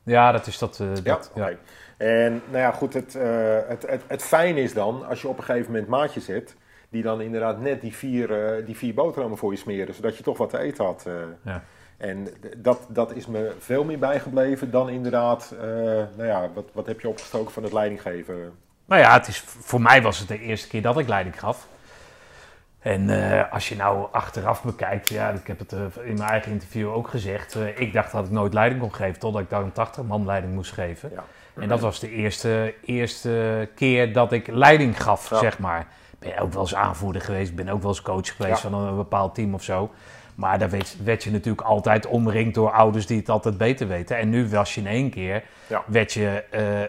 Ja, dat is dat. eh, Ja, dat ja. En nou ja, goed, het, eh, het, het, het fijne is dan, als je op een gegeven moment maatjes hebt, die dan inderdaad net die vier, eh, die vier boterhammen voor je smeren, zodat je toch wat te eten had. eh. Ja. En dat, dat is me veel meer bijgebleven dan inderdaad, eh, nou ja, wat, wat heb je opgestoken van het leidinggeven? Nou ja, het is, voor mij was het de eerste keer dat ik leiding gaf. En als je nou achteraf bekijkt, ja, ik heb het in mijn eigen interview ook gezegd. ik dacht dat ik nooit leiding kon geven, totdat ik dan een 80 man leiding moest geven. Ja. En dat was de eerste, eerste keer dat ik leiding gaf, Ja. zeg maar. Ben ook wel eens aanvoerder geweest, ben ook wel eens coach geweest Ja. van een, bepaald team of zo. Maar daar werd, werd je natuurlijk altijd omringd door ouders die het altijd beter weten. En nu was je in één keer, Ja. werd je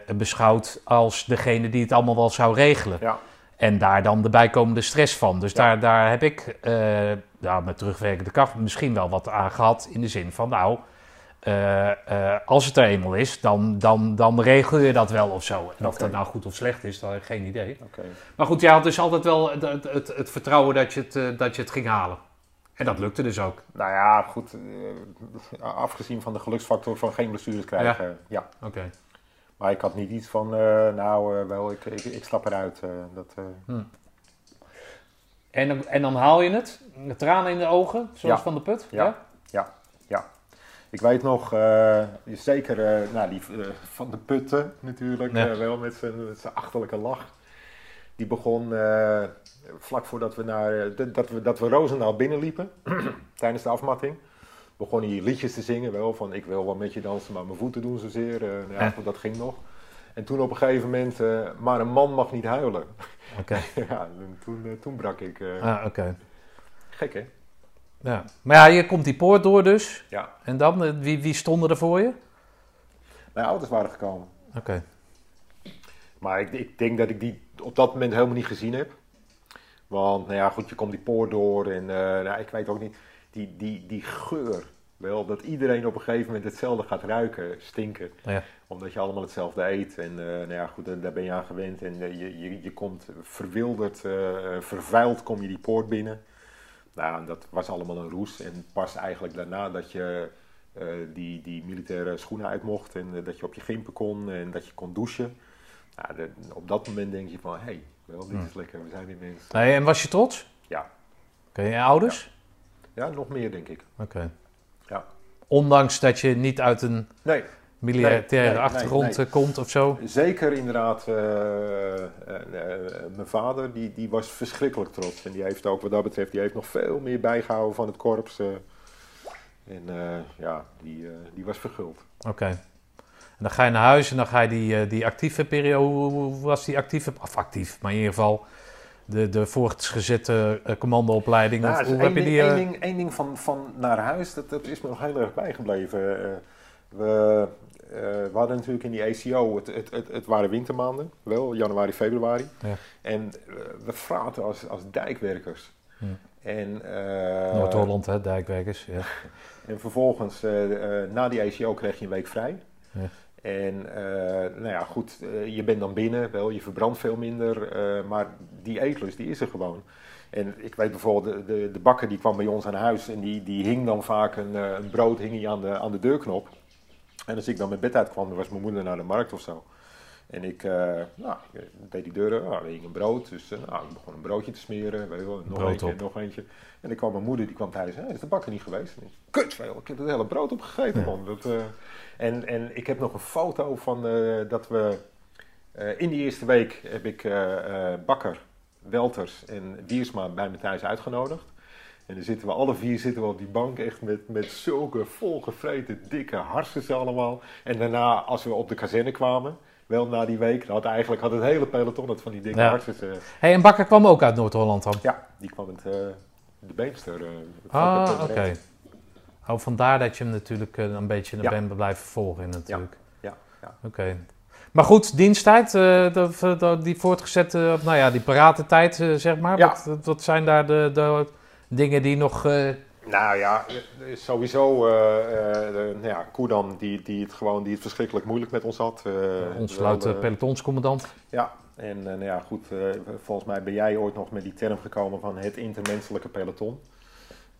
eh, beschouwd als degene die het allemaal wel zou regelen. Ja, En daar dan de bijkomende stress van. Dus daar, daar heb ik uh, nou, met terugwerkende kracht misschien wel wat aan gehad. In de zin van, nou, uh, uh, als het er eenmaal is, dan, dan, dan regel je dat wel of zo. En of dat nou goed of slecht is, dan heb ik geen idee. Maar goed, jij had dus altijd wel het, het, het, het vertrouwen dat je het, eh, dat je het ging halen. En dat lukte dus ook. Nou ja, goed. eh, afgezien van de geluksfactor van geen blessures krijgen. Ja. Oké. Maar ik had niet iets van, eh, nou eh, wel, ik, ik, ik stap eruit. eh, dat, eh, En, dan- en dan haal je het, met tranen in de ogen, zoals Ja. van de put? Ja. ja, ja. Ik weet nog, eh, zeker eh, nou, die eh, van de putten natuurlijk, Ja. wel met zijn met zijn achterlijke lach. Die begon vlak voordat we naar, dat we, dat we Roosendaal binnenliepen, <clears throat> tijdens de afmatting. Begon hij liedjes te zingen, wel van ik wil wel met je dansen, maar mijn voeten doen zozeer. Nou ja, Ja. dat ging nog. En toen op een gegeven moment, maar een man mag niet huilen. Oké. <laughs> ja, en toen, toen brak ik. Ah, oké. Gek hè? Ja. Maar ja, je komt die poort door dus. Ja. En dan, eh, wie, wie stonden er voor je? Mijn ouders waren gekomen. Oké. Maar ik, ik denk dat ik die op dat moment helemaal niet gezien heb. Want, nou ja, goed, je komt die poort door en eh, nou, ik weet ook niet, die, die, die geur, wel, dat iedereen op een gegeven moment hetzelfde gaat ruiken, stinken. Ja. Omdat je allemaal hetzelfde eet en eh, nou ja, goed, daar ben je aan gewend. En je, je, je komt verwilderd, eh, vervuild, kom je die poort binnen. Nou, en dat was allemaal een roes. En pas eigenlijk daarna dat je eh, die, die militaire schoenen uit mocht en eh, dat je op je gimpen kon en dat je kon douchen. Nou, de- op dat moment denk je van, hé, hey, wel, dit is lekker, we zijn weer mensen. Nee, en was je trots? Ja. Oké, en je ouders? Ja, nog meer denk ik. Oké. Ja. Ondanks dat je niet uit een Nee, militaire Nee, nee, nee, achtergrond nee. eh, komt of zo? zeker inderdaad. eh, eh, mijn vader, die, die was verschrikkelijk trots. En die heeft ook, wat dat betreft, die heeft nog veel meer bijgehouden van het korps. en ja, die, die was verguld. Oké. En dan ga je naar huis en dan ga je die, die actieve periode, hoe, was die actieve, of actief, maar in ieder geval de, de voortgezette commandoopleiding. Nou, of, hoe heb je ding, die... één ding, één ding van, van naar huis, dat, dat is me nog heel erg bijgebleven. We, eh, we hadden natuurlijk in die ACO, het, het, het, het waren wintermaanden, wel januari, februari. Ja. En eh, we fraten als, als dijkwerkers. En, eh, Noord-Holland, hè, dijkwerkers. Ja. <laughs> En vervolgens, na die ACO kreeg je een week vrij. Ja. En nou ja, goed, je bent dan binnen, wel, je verbrandt veel minder, maar die eetlust die is er gewoon. En ik weet bijvoorbeeld, de, de, de bakker die kwam bij ons aan huis en die, die hing dan vaak een, een brood hing hij aan, de, aan de deurknop. En als ik dan met bed uitkwam, dan was mijn moeder naar de markt of zo. En ik, eh, nou, ik deed die deuren, nou, hing een brood, dus eh, nou, ik begon een broodje te smeren, weet je wel, nog Brood eentje, op. nog eentje. En dan kwam mijn moeder, die kwam thuis, "Hé, is de bakker niet geweest? En ik, Kut, veel, ik heb het hele brood opgegeten, man. Dat, eh, en, en ik heb nog een foto van eh, dat we, eh, in die eerste week heb ik eh, eh, Bakker, Welters en Wiersma bij me thuis uitgenodigd. En dan zitten we alle vier zitten we op die bank echt met, met zulke volgevreten dikke harsens allemaal. En daarna, als we op de kazerne kwamen, wel na die week, dan had eigenlijk had het hele peloton het van die dikke Ja. harsens. eh, Hey, en Bakker kwam ook uit Noord-Holland dan? ja, die kwam het, eh, de Beemster. eh, Ah, oké. rent. Oh, vandaar dat je hem natuurlijk een beetje Ja. bent blijven volgen natuurlijk. Ja, ja. Oké. Maar goed, diensttijd, die voortgezette, nou ja, die paratentijd, eh, zeg maar. Ja. Wat, wat zijn daar de, de dingen die nog... eh, Nou ja, sowieso de- nou ja, Koedan die, die, het gewoon, die het verschrikkelijk moeilijk met ons had. ons pelotonscommandant. Ja, en nou ja, goed, volgens mij ben jij ooit nog met die term gekomen van het intermenselijke peloton.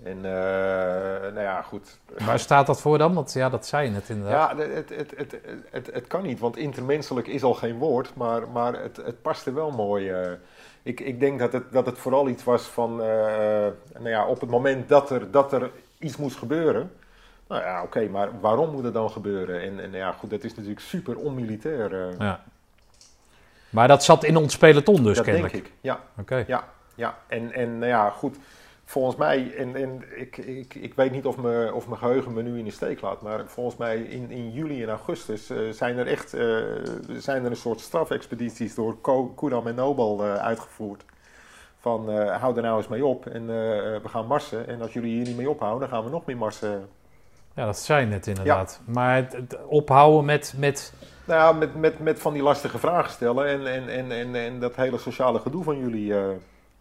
En nou ja, goed. Waar staat dat voor dan? Want ja, dat zei je net inderdaad. Ja, het, het, het, het, het, het kan niet, want intermenselijk is al geen woord, maar, maar het, het past er wel mooi. Ik, ik denk dat het, dat het vooral iets was van, eh, nou ja, op het moment dat er, dat er iets moest gebeuren. Nou ja, oké, maar waarom moet het dan gebeuren? En, en ja, goed, dat is natuurlijk super onmilitair. eh. Ja. Maar dat zat in ons peloton dus dat kennelijk. denk ik, ja. Oké. Ja, ja. En, en nou ja, goed. Volgens mij, en, en ik, ik, ik weet niet of, me, of mijn geheugen me nu in de steek laat, maar volgens mij in, in juli en augustus eh, zijn er echt eh, zijn er een soort strafexpedities door Ko- Koedam en Nobel eh, uitgevoerd. Van hou er nou eens mee op en we gaan marsen. En als jullie hier niet mee ophouden, dan gaan we nog meer marsen. Ja, dat zei je net inderdaad. Maar het, het, ophouden met... met... Nou ja, met, met, met van die lastige vragen stellen en, en, en, en, en dat hele sociale gedoe van jullie. Uh,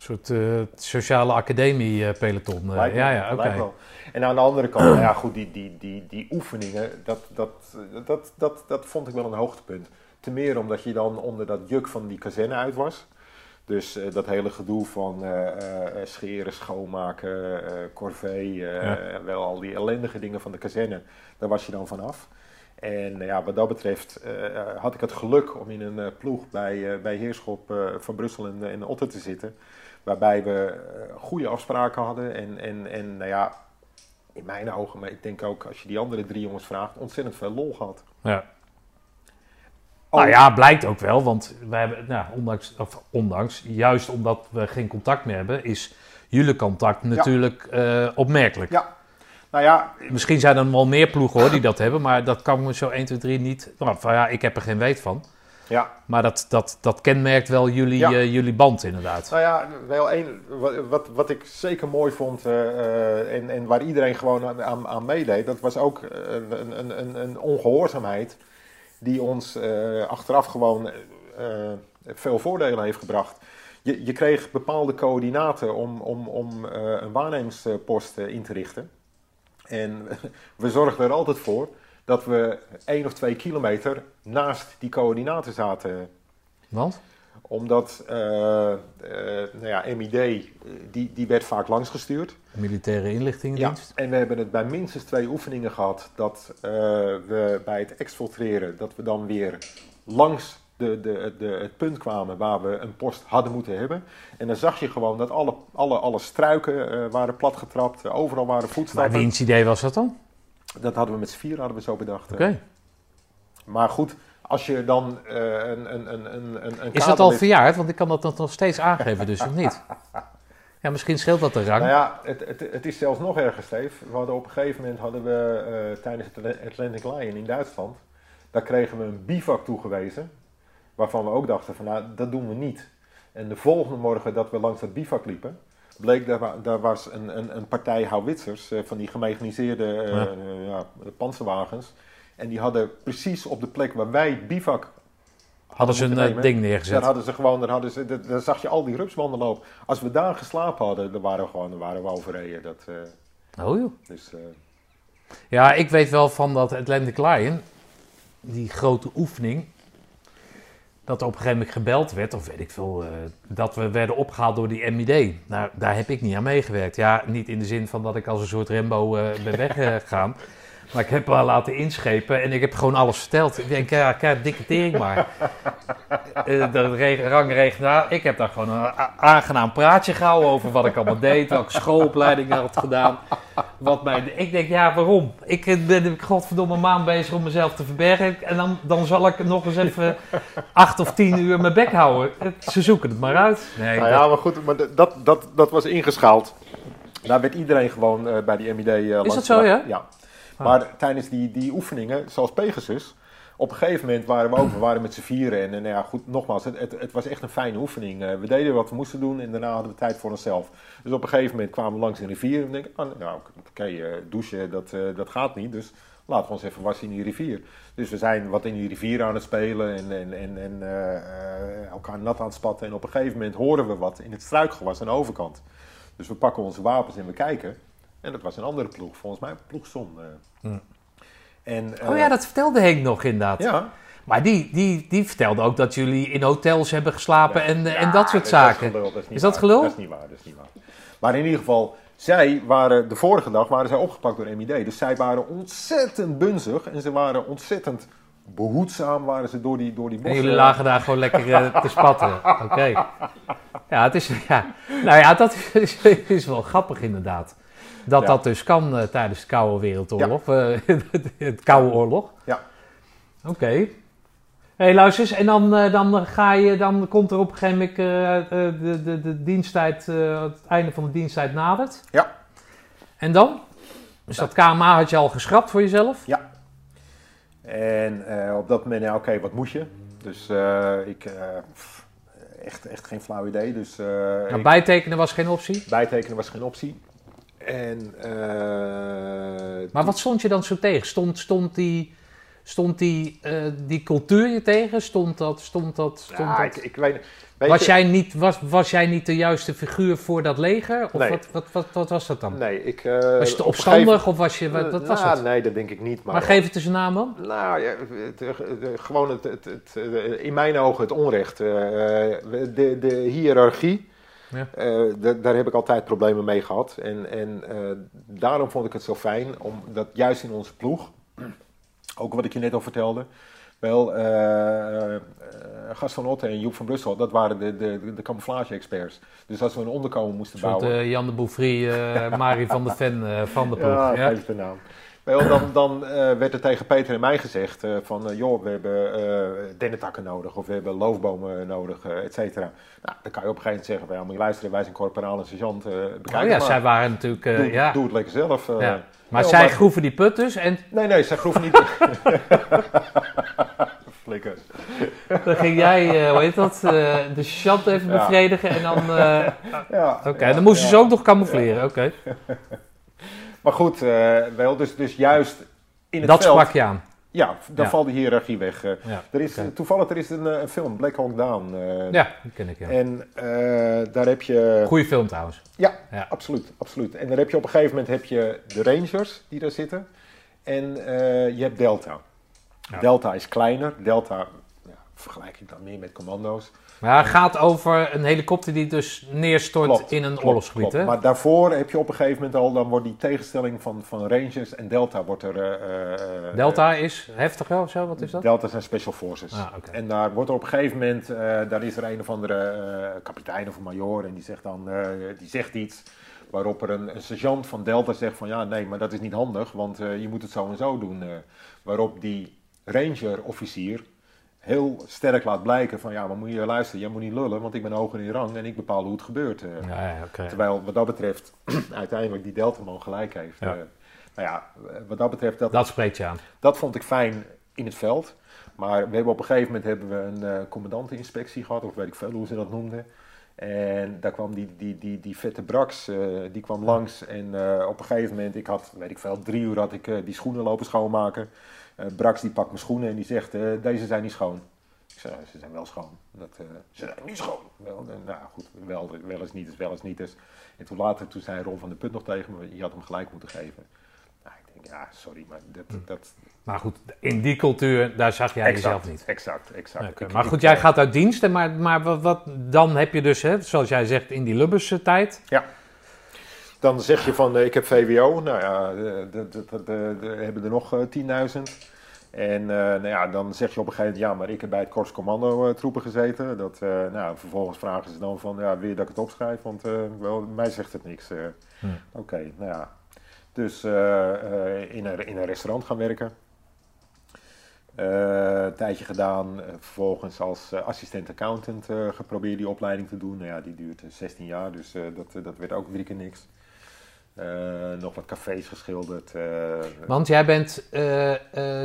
een soort sociale academie-peloton. ja, ja, oké. Okay. En aan de andere kant, nou ja, goed, die, die, die, die oefeningen, dat, dat, dat, dat, dat vond ik wel een hoogtepunt. Ten meer omdat je dan onder dat juk van die kazerne uit was. Dus uh, dat hele gedoe van uh, uh, scheren, schoonmaken, corvée, ja. wel al die ellendige dingen van de kazerne, daar was je dan vanaf. En ja, wat dat betreft had ik het geluk om in een ploeg bij, bij Heerschop van Brussel en, en Otter te zitten. Waarbij we goede afspraken hadden en, en, en nou ja, in mijn ogen, maar ik denk ook als je die andere drie jongens vraagt, ontzettend veel lol gehad. Ja. Nou ja, blijkt ook wel, want wij hebben, nou, ondanks, of ondanks, juist omdat we geen contact meer hebben, is jullie contact natuurlijk ja. uh, opmerkelijk. Ja. Nou ja, Misschien zijn er wel meer ploegen hoor die dat hebben, maar dat kan me zo 1, 2, 3 niet. Nou, van, ja, ik heb er geen weet van. Ja. Maar dat, dat, dat kenmerkt wel jullie, ja. uh, jullie band inderdaad. Nou ja, wel één, wat, wat, wat ik zeker mooi vond uh, en, en waar iedereen gewoon aan, aan meedeed, dat was ook een, een, een, een ongehoorzaamheid die ons uh, achteraf gewoon veel voordelen heeft gebracht. Je, je kreeg bepaalde coördinaten om, om, om een waarnemingspost in te richten. En <laughs> we zorgden er altijd voor dat we één of twee kilometer naast die coördinaten zaten. Want? Omdat uh, uh, nou ja, MID, die, die werd vaak langsgestuurd. Militaire inlichtingendienst. Ja, en we hebben het bij minstens twee oefeningen gehad dat uh, we bij het exfiltreren, dat we dan weer langs de, de, de, het punt kwamen waar we een post hadden moeten hebben. En dan zag je gewoon dat alle, alle, alle struiken waren platgetrapt, overal waren voetstappen. Maar wiens idee was dat dan? Dat hadden we met z'n vier hadden we zo bedacht. Oké. Okay. Maar goed, als je dan uh, een, een, een, een, een Is dat al verjaard? Want ik kan dat nog steeds aangeven, dus of niet? Ja, misschien scheelt dat de rang. Nou ja, het, het, het is zelfs nog erger, Steve. We hadden op een gegeven moment hadden we uh, tijdens het Atlantic Lion in Duitsland, daar kregen we een bivak toegewezen, waarvan we ook dachten van nou, dat doen we niet. En de volgende morgen dat we langs dat bivak liepen, bleek daar, daar was een, een, een partij houwitsers, uh, van die gemechaniseerde uh, ja. panzerwagens. En die hadden precies op de plek waar wij bivak hadden ze een nemen, ding neergezet. Daar hadden ze gewoon, daar, hadden ze, daar, daar zag je al die rupsbanden lopen. Als we daar geslapen hadden, dan waren we gewoon, dan waren we overreden. Dat, uh, oh joh. Dus, uh, ja, ik weet wel van dat Atlantic Lion, die grote oefening, dat er op een gegeven moment gebeld werd, of weet ik veel, uh, dat we werden opgehaald door die MID. Nou, daar heb ik niet aan meegewerkt. Ja, niet in de zin van dat ik als een soort Rembo ben <laughs> weggegaan. Maar ik heb haar laten inschepen en ik heb gewoon alles verteld. Ik denk, ja, kijk, dikke tering maar. <laughs> de rangregenaar, ik heb daar gewoon een aangenaam praatje gehouden over wat ik allemaal deed, welke schoolopleiding ik had gedaan. Wat mij, ik denk, ja, waarom? Ik ben godverdomme maand bezig om mezelf te verbergen en dan, dan zal ik nog eens even acht of tien uur mijn bek houden. Ze zoeken het maar uit. Nee, nou ja, dat... maar goed, maar dat, dat, dat was ingeschaald. Daar werd iedereen gewoon uh, bij die MID uh, Is dat zo, ja? Ja. Maar tijdens die, die oefeningen, zoals Pegasus, op een gegeven moment waren we we waren met z'n vieren. En, nou ja, goed, nogmaals, het, het, was echt een fijne oefening. Uh, we deden wat we moesten doen en daarna hadden we tijd voor onszelf. Dus op een gegeven moment kwamen we langs een rivier en denken, oh, nou oké, uh, douchen, dat, uh, dat gaat niet. Dus laten we ons even wassen in die rivier. Dus we zijn wat in die rivier aan het spelen en, en, en, en elkaar nat aan het spatten. En op een gegeven moment horen we wat in het struikgewas aan de overkant. Dus we pakken onze wapens en we kijken. En dat was een andere ploeg, volgens mij ploegzon. Uh. Hmm. En, oh ja, dat vertelde Henk nog inderdaad. Ja. Maar die, die, die vertelde ook dat jullie in hotels hebben geslapen ja. en, ja, en dat soort zaken. Dat is, gelul, dat is, is dat gelul? Dat is niet waar, dat is niet waar. Maar in ieder geval, zij waren de vorige dag waren zij opgepakt door MID. Dus zij waren ontzettend bunzig en ze waren ontzettend behoedzaam waren ze door die, door die bossen. En jullie lagen daar gewoon lekker uh, te <laughs> spatten. Oké. Okay. Ja, het is, ja. Nou ja, dat is, is wel grappig inderdaad. Dat ja. dat dus kan uh, tijdens de Koude Wereldoorlog, ja. <laughs> uh, het Koude Oorlog. Ja. Oké. Okay. hey, luister eens, en dan, uh, dan, ga je, dan komt er op een gegeven moment de, de, de diensttijd, het einde van de diensttijd nadert. Ja. En dan? Dus dat KMA had je al geschrapt voor jezelf? Ja. En op dat moment, ja, oké, okay, wat moet je? Dus ik, echt, echt geen flauw idee. Dus, nou, bijtekenen was geen optie? Bijtekenen was geen optie. En, maar wat stond je dan zo tegen? Stond, stond die Stond die, uh, die cultuur je tegen? Stond dat? Stond dat, stond ja, dat... Ik, ik weet, weet was, jij niet, was, was jij niet de juiste figuur voor dat leger? Of nee. wat, wat, wat, wat, was dat dan? Nee, ik... Uh, was je te opstandig gegeven... of was je... Wat, wat was nou, het? Nee, dat denk ik niet. Maar, maar geef het eens een naam dan. Nou ja, het, gewoon het, het, het, in mijn ogen het onrecht. Uh, de, de hiërarchie. Ja. Uh, daar heb ik altijd problemen mee gehad. En, en uh, daarom vond ik het zo fijn, omdat juist in onze ploeg, ook wat ik je net al vertelde, wel uh, Gast van Otte en Joep van Brussel, dat waren de, de, de camouflage-experts. Dus als we een onderkomen moesten bouwen... Soort, Jan de Bouffry, Marie van de Ven van de ploeg. Ja, ja. de naam. Wel, dan, dan uh, werd er tegen Peter en mij gezegd uh, van, uh, joh, we hebben dennetakken nodig of we hebben loofbomen nodig, et cetera. Nou, dan kan je op een gegeven moment zeggen, moet je luisteren, wij zijn corporaal en sergeant, bekijk oh, ja, maar. zij waren natuurlijk, doe, ja. doe het lekker zelf. Ja. Maar zij groeven die put dus en... Nee, nee, zij groeven niet... <laughs> Flikker. Dan ging jij, hoe heet dat, de sergeant even Ja. bevredigen en dan... ja, Oké, ja, dan moesten ze ook nog camoufleren, oké. <laughs> Maar goed, eh, wel, dus, dus juist in het Dat veld... sprak je aan. Ja, dan Ja. valt de hiërarchie weg. Eh, Ja, er is. Toevallig, er is een, eh, een film, Black Hawk Down. Ja, die ken ik, ja. En daar heb je... Goeie film trouwens. Ja, Ja. absoluut, absoluut. En dan heb je op een gegeven moment heb je de Rangers die daar zitten. En je hebt Delta. Delta is kleiner. Delta ja, vergelijk ik dan meer met commando's. Maar het gaat over een helikopter die dus neerstort Klopt, in een klopt, oorlogsgebied, klopt. hè? Maar daarvoor heb je op een gegeven moment al, dan wordt die tegenstelling van, van Rangers en Delta wordt er... eh, eh, Delta is heftiger of zo, wat is dat? Delta zijn special forces. Ah. En daar wordt er op een gegeven moment, eh, daar is er een of andere eh, kapitein of een major en die zegt dan, eh, die zegt iets waarop er een, een sergeant van Delta zegt van ja nee, maar dat is niet handig, want eh, je moet het zo en zo doen. eh. waarop die ranger officier heel sterk laat blijken van ja, maar moet je luisteren, jij moet niet lullen, want ik ben hoger in rang en ik bepaal hoe het gebeurt. eh. Ja. Terwijl wat dat betreft <clears throat> uiteindelijk die Deltaman gelijk heeft. Ja. Eh, nou ja, wat dat betreft, dat, Dat spreekt je aan. dat vond ik fijn in het veld. Maar we hebben op een gegeven moment hebben we een eh commandanteninspectie gehad, of weet ik veel hoe ze dat noemden. En daar kwam die, die, die, die vette Brax, die kwam langs. En op een gegeven moment, ik had, weet ik veel, drie uur had ik die schoenen lopen schoonmaken. Eh Brax die pakt mijn schoenen en die zegt, eh, deze zijn niet schoon. Ik zei, ze zijn wel schoon. Dat, eh, ze zijn niet schoon. Wel, nou goed, wel, wel eens niet is, wel eens niet is. En toen later, toen zei Ron van de Put nog tegen me, je had hem gelijk moeten geven. Nou, ik denk, ja, sorry, maar dat, dat, Maar goed, in die cultuur, daar zag jij jezelf niet. Exact, exact. Ik- Maar ik, goed, jij gaat uit dienst, en maar, maar wat, wat, dan heb je dus, hè, zoals jij zegt, in die Lubbers-tijd. Dan zeg je van, eh, ik heb VWO. Nou ja, eh, de- hebben er nog eh, 10.000. En eh, nou ja, dan zeg je op een gegeven moment, ja, maar ik heb bij het Korps Commando eh, troepen gezeten. Dat, eh, nou, vervolgens vragen ze dan van, ja, wil je dat ik het opschrijf? Want eh, wel, mij zegt het niks. eh. Hm. Oké, nou ja. Dus eh, eh, in, een, in een restaurant gaan werken. Eh, een tijdje gedaan, eh, vervolgens als eh, assistent accountant eh, geprobeerd die opleiding te doen. Nou ja, die duurt eh, 16 jaar, dus eh, dat, eh, dat werd ook drie keer niks. Eh, nog wat cafés geschilderd. eh, Want jij bent eh,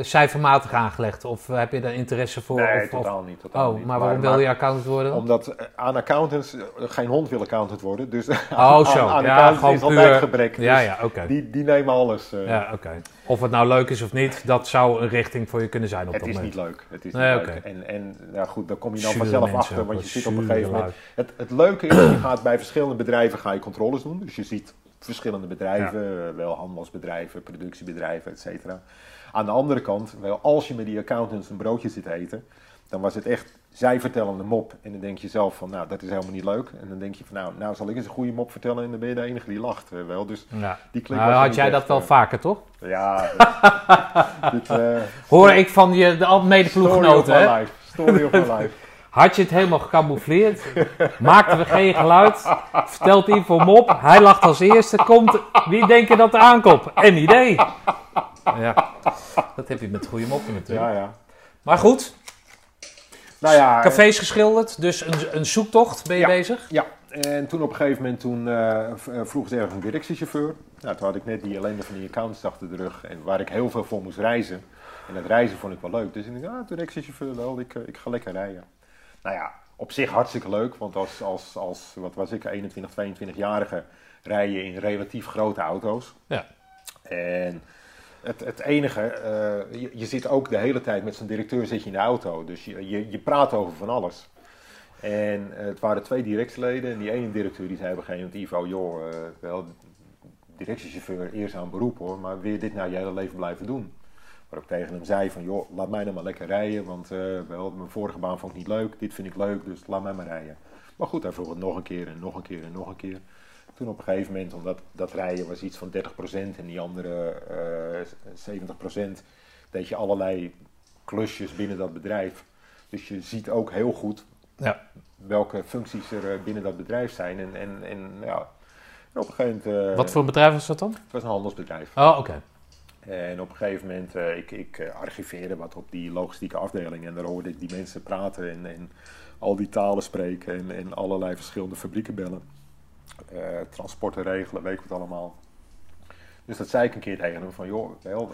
cijfermatig aangelegd, of heb je daar interesse voor? nee, of, of- totaal niet. Totaal Oh, niet. maar waarom wil je accountant worden? Omdat aan accountants, geen hond wil accountant worden. Dus <laughs> Oh, aan, zo. aan Ja, accountants is altijd puur- gebrek. Ja, dus ja, oké. Die, die nemen alles. Ja, oké. Of het nou leuk is of niet, dat zou een richting voor je kunnen zijn op Het dat is moment. niet leuk. Het is Nee, niet leuk. En, en nou goed, daar kom je dan vanzelf mensen achter. Want je ziet op een gegeven moment. Het, het leuke is, je gaat bij verschillende bedrijven ga je controles doen. Dus je ziet verschillende bedrijven, eh, wel handelsbedrijven, productiebedrijven, et cetera. Aan de andere kant, wel als je met die accountants een broodje zit eten, dan was het echt, zij vertellen een mop. En dan denk je zelf van, nou, dat is helemaal niet leuk. En dan denk je van, nou, nou zal ik eens een goede mop vertellen en dan ben je de enige die lacht. eh, wel. Dus Ja. die klik Nou, had jij echt, dat wel eh, vaker, toch? Ja. <laughs> dit, Hoor ik van je de story of medeploeggenoten, my hè? life. Story of my life. <laughs> Had je het helemaal gecamoufleerd? Maakten we geen geluid? Vertelt hij voor mop? Hij lacht als eerste. Komt, wie denk je dat er aankomt? Een idee. Ja, dat heb je met goede moppen natuurlijk. Ja, ja. Maar goed, Nou ja, cafés geschilderd, dus een, een zoektocht ben je Ja. bezig? Ja, en toen op een gegeven moment toen, eh, eh, vroeg ze ergens een directiechauffeur. Nou, toen had ik net die ellende van die accounts achter de rug. En waar ik heel veel voor moest reizen. En dat reizen vond ik wel leuk. Dus ik dacht, ah, directiechauffeur wel, ik, eh, ik ga lekker rijden. Nou ja, op zich hartstikke leuk, want als, als, als wat was ik, 21, 22-jarige rij je in relatief grote auto's. Ja. En het, het enige, eh, je, je zit ook de hele tijd met zo'n directeur zit je in de auto, dus je, je, je praat over van alles. En eh, het waren twee directieleden en die ene directeur die zei op een gegeven moment, Ivo, joh, eh, wel directiechauffeur eerst aan beroep hoor, maar wil je dit nou je hele leven blijven doen? Waar ik tegen hem zei van, joh, laat mij nou maar lekker rijden, want eh, wel, mijn vorige baan vond ik niet leuk, dit vind ik leuk, dus laat mij maar rijden. Maar goed, hij vroeg het nog een keer en nog een keer en nog een keer. Toen op een gegeven moment, omdat dat rijden was iets van 30% en die andere eh 70% deed je allerlei klusjes binnen dat bedrijf. Dus je ziet ook heel goed Ja. welke functies er eh, binnen dat bedrijf zijn. En, en, en ja, op een gegeven moment... Wat voor een bedrijf was dat dan? Het was een handelsbedrijf. Oh, oké. En op een gegeven moment, eh, ik, ik eh, archiveerde wat op die logistieke afdeling. En daar hoorde ik die mensen praten en, en al die talen spreken. En, en allerlei verschillende fabrieken bellen. Eh, transporten regelen, weet ik wat allemaal. Dus dat zei ik een keer tegen hem van, joh, wel,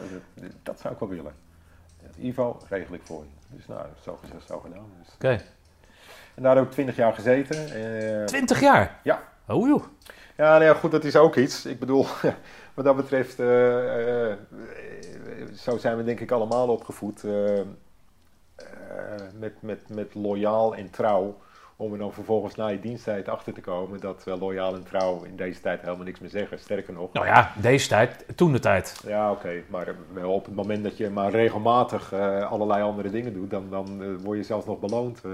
dat zou ik wel willen. Ivo, regel ik voor je. Dus nou, zo gezegd, zo gedaan. Dus. Oké. En daar heb ik twintig jaar gezeten. 20 jaar? ja, Oh joh. ja, nou ja, goed, dat is ook iets. Ik bedoel, <laughs> wat dat betreft, eh, eh, zo zijn we denk ik allemaal opgevoed. eh, met, met, met loyaal en trouw. Om er dan vervolgens na je diensttijd achter te komen dat eh, loyaal en trouw in deze tijd helemaal niks meer zeggen. Sterker nog. Nou ja, deze tijd, toen de tijd. Ja, oké. Maar wel op het moment dat je maar regelmatig allerlei andere dingen doet, dan, dan word je zelfs nog beloond. eh.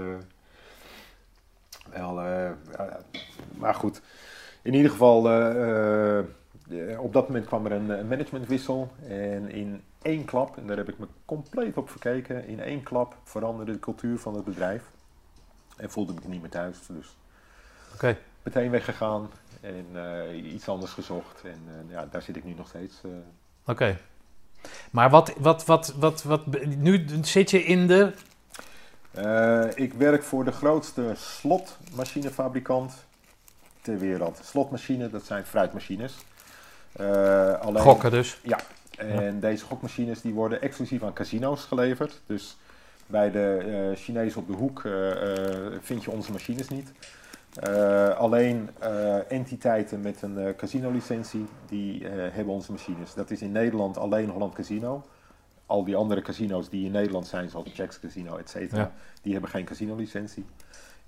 wel, maar goed. In ieder geval, op dat moment kwam er een, een managementwissel. En in één klap, en daar heb ik me compleet op verkeken, in één klap veranderde de cultuur van het bedrijf. En voelde ik me niet meer thuis. Dus meteen weggegaan en eh, iets anders gezocht. En eh, ja, daar zit ik nu nog steeds. eh. Oké. Maar wat, wat, wat, wat, wat, nu zit je in de... Eh, ik werk voor de grootste slotmachinefabrikant ter wereld. Slotmachine, dat zijn fruitmachines. Eh, alleen, Gokken dus. Ja, en deze gokmachines die worden exclusief aan casino's geleverd. Dus bij de eh Chinezen op de hoek eh, vind je onze machines niet. Alleen entiteiten met een casinolicentie die hebben onze machines. Dat is in Nederland alleen Holland Casino. Al die andere casino's die in Nederland zijn, zoals Checks Casino, et cetera, Ja. die hebben geen casinolicentie.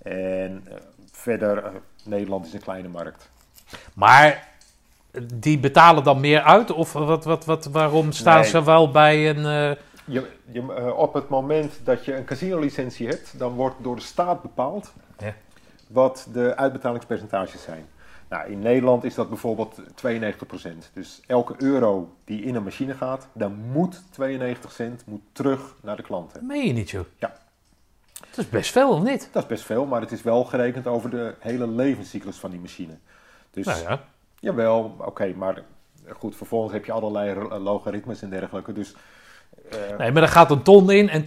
En verder, Nederland is een kleine markt. Maar die betalen dan meer uit? Of wat, wat, wat, waarom staan Nee. ze wel bij een... eh, Je, je, eh, op het moment dat je een casinolicentie hebt, dan wordt door de staat bepaald Ja. wat de uitbetalingspercentages zijn. Nou, in Nederland is dat bijvoorbeeld 92%. Dus elke euro die in een machine gaat, dan moet 92 cent moet terug naar de klanten. meen je niet, joh? Ja. Dat is best veel, of niet? Dat is best veel, maar het is wel gerekend over de hele levenscyclus van die machine. Dus Nou ja. Jawel, oké, maar goed, vervolgens heb je allerlei logaritmes en dergelijke. Dus eh, Nee, maar er gaat een ton in en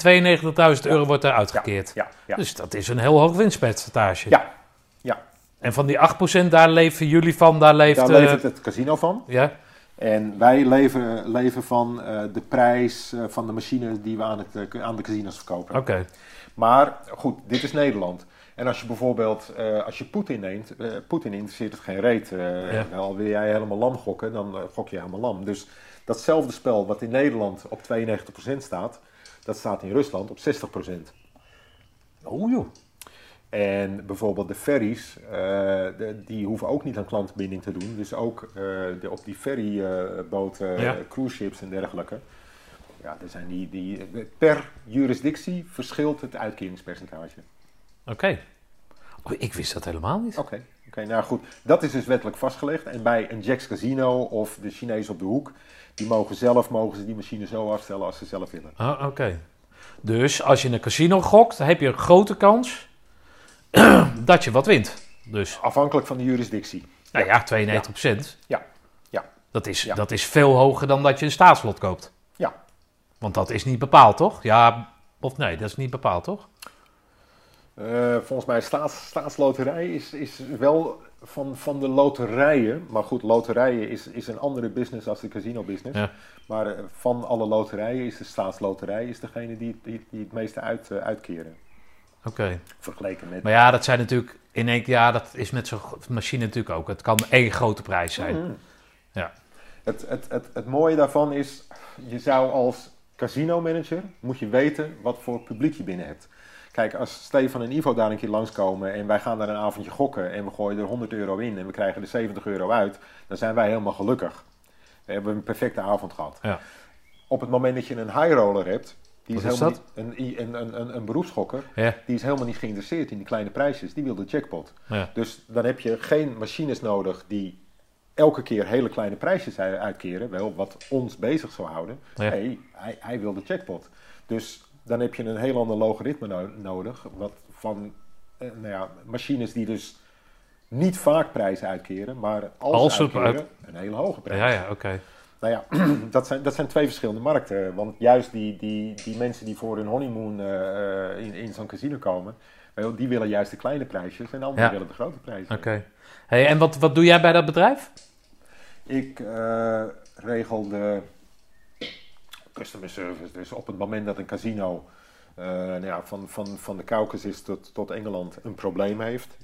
92.000 euro wordt er ja, uitgekeerd. ja, ja, Dus dat is een heel hoog winstpercentage. ja, ja. En van die 8% daar leven jullie van, daar leeft... Daar levert het casino van. Ja, En wij leven, leven van eh, de prijs van de machine die we aan, het, aan de casinos verkopen. oké. Maar goed, dit is Nederland. En als je bijvoorbeeld, eh, als je Poetin neemt, eh, Poetin interesseert het geen reet. Eh, Ja. Wel wil jij helemaal lam gokken, dan gok je helemaal lam. Dus datzelfde spel wat in Nederland op 92% staat, dat staat in Rusland op 60%. Oh joh. En bijvoorbeeld de ferries, de- die hoeven ook niet aan klantbinding te doen. Dus ook de, op die ferryboten, Ja. cruise ships en dergelijke. Ja, er zijn die, die, per jurisdictie verschilt het uitkeringspercentage. Oké. Oh, ik wist dat helemaal niet. Oké, oké, nou goed. Dat is dus wettelijk vastgelegd. En bij een Jack's Casino of de Chinees op de hoek, die mogen zelf mogen ze die machine zo afstellen als ze zelf willen. Ah, Oké. Dus als je in een casino gokt, heb je een grote kans <clears throat> dat je wat wint. Dus, Afhankelijk van de jurisdictie. nou ja, 92%. Ja, ja, Dat is, Ja. dat is veel hoger dan dat je een staatslot koopt. ja. Want dat is niet bepaald, toch? Ja, of nee, dat is niet bepaald, toch? Eh, volgens mij staats, staatsloterij is, is wel van, van de loterijen. Maar goed, loterijen is, is een andere business als de casino business. Ja. Maar eh, van alle loterijen is de staatsloterij is degene die, die, die het meeste uit, eh, uitkeren. Oké. Vergeleken met... Maar ja, dat zijn natuurlijk in één keer, ja, dat is met zo'n machine natuurlijk ook. Het kan één grote prijs zijn. Mhm. Ja. Het, het, het, het mooie daarvan is, je zou als casino manager, moet je weten wat voor publiek je binnen hebt. Kijk, als Stefan en Ivo daar een keer langskomen en wij gaan daar een avondje gokken en we gooien er 100 euro in en we krijgen er 70 euro uit, dan zijn wij helemaal gelukkig. We hebben een perfecte avond gehad. Ja. Op het moment dat je een high roller hebt, die is niet, een, een, een, een, beroepsgokker, Ja. die is helemaal niet geïnteresseerd in die kleine prijsjes, die wil de jackpot. Ja. Dus dan heb je geen machines nodig die elke keer hele kleine prijsjes uitkeren, wel wat ons bezig zou houden. Nee, hij, hij wil de jackpot. Dus dan heb je een heel ander logaritme no- nodig, wat van eh, nou ja, machines die dus niet vaak prijzen uitkeren, maar als, Als ze uitkeren, een hele hoge prijs. Ja, ja, oké. Nou ja, <clears throat> dat zijn, dat zijn twee verschillende markten. Want juist die, die, die mensen die voor hun honeymoon eh, eh, in, in zo'n casino komen, die willen juist de kleine prijsjes en anderen Ja. willen de grote prijzen. Oké. Hey, en wat, wat doe jij bij dat bedrijf? Ik regel de customer service. Dus op het moment dat een casino eh, nou ja, van, van, van de Caucasus tot, tot Engeland een probleem heeft.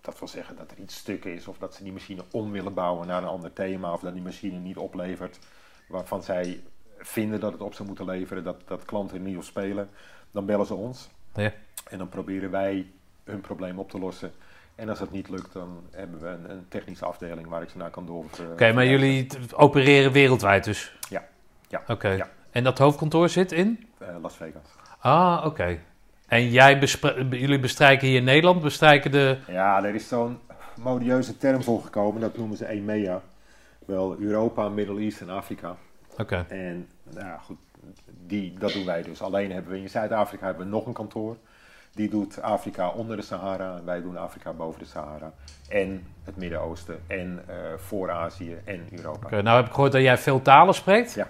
Dat wil zeggen dat er iets stuk is of dat ze die machine om willen bouwen naar een ander thema of dat die machine niet oplevert waarvan zij vinden dat het op zou moeten leveren, dat, dat klanten niet op spelen. Dan bellen ze ons Ja. en dan proberen wij hun probleem op te lossen. En als dat niet lukt, dan hebben we een, een technische afdeling waar ik ze naar kan door. Oké, maar jullie opereren wereldwijd dus? Ja. Ja. Oké. Ja. En dat hoofdkantoor zit in? Eh, Las Vegas. Ah, oké. En jij jullie bestrijken hier in Nederland, bestrijken de... Ja, er is zo'n modieuze term voor gekomen, dat noemen ze EMEA. Wel Europa, Middle East en Afrika. Oké. En nou ja, goed, die, dat doen wij dus. Alleen hebben we in Zuid-Afrika hebben we nog een kantoor. Die doet Afrika onder de Sahara en wij doen Afrika boven de Sahara. En het Midden-Oosten en eh, voor Azië en Europa. Oké, nou heb ik gehoord dat jij veel talen spreekt. Ja.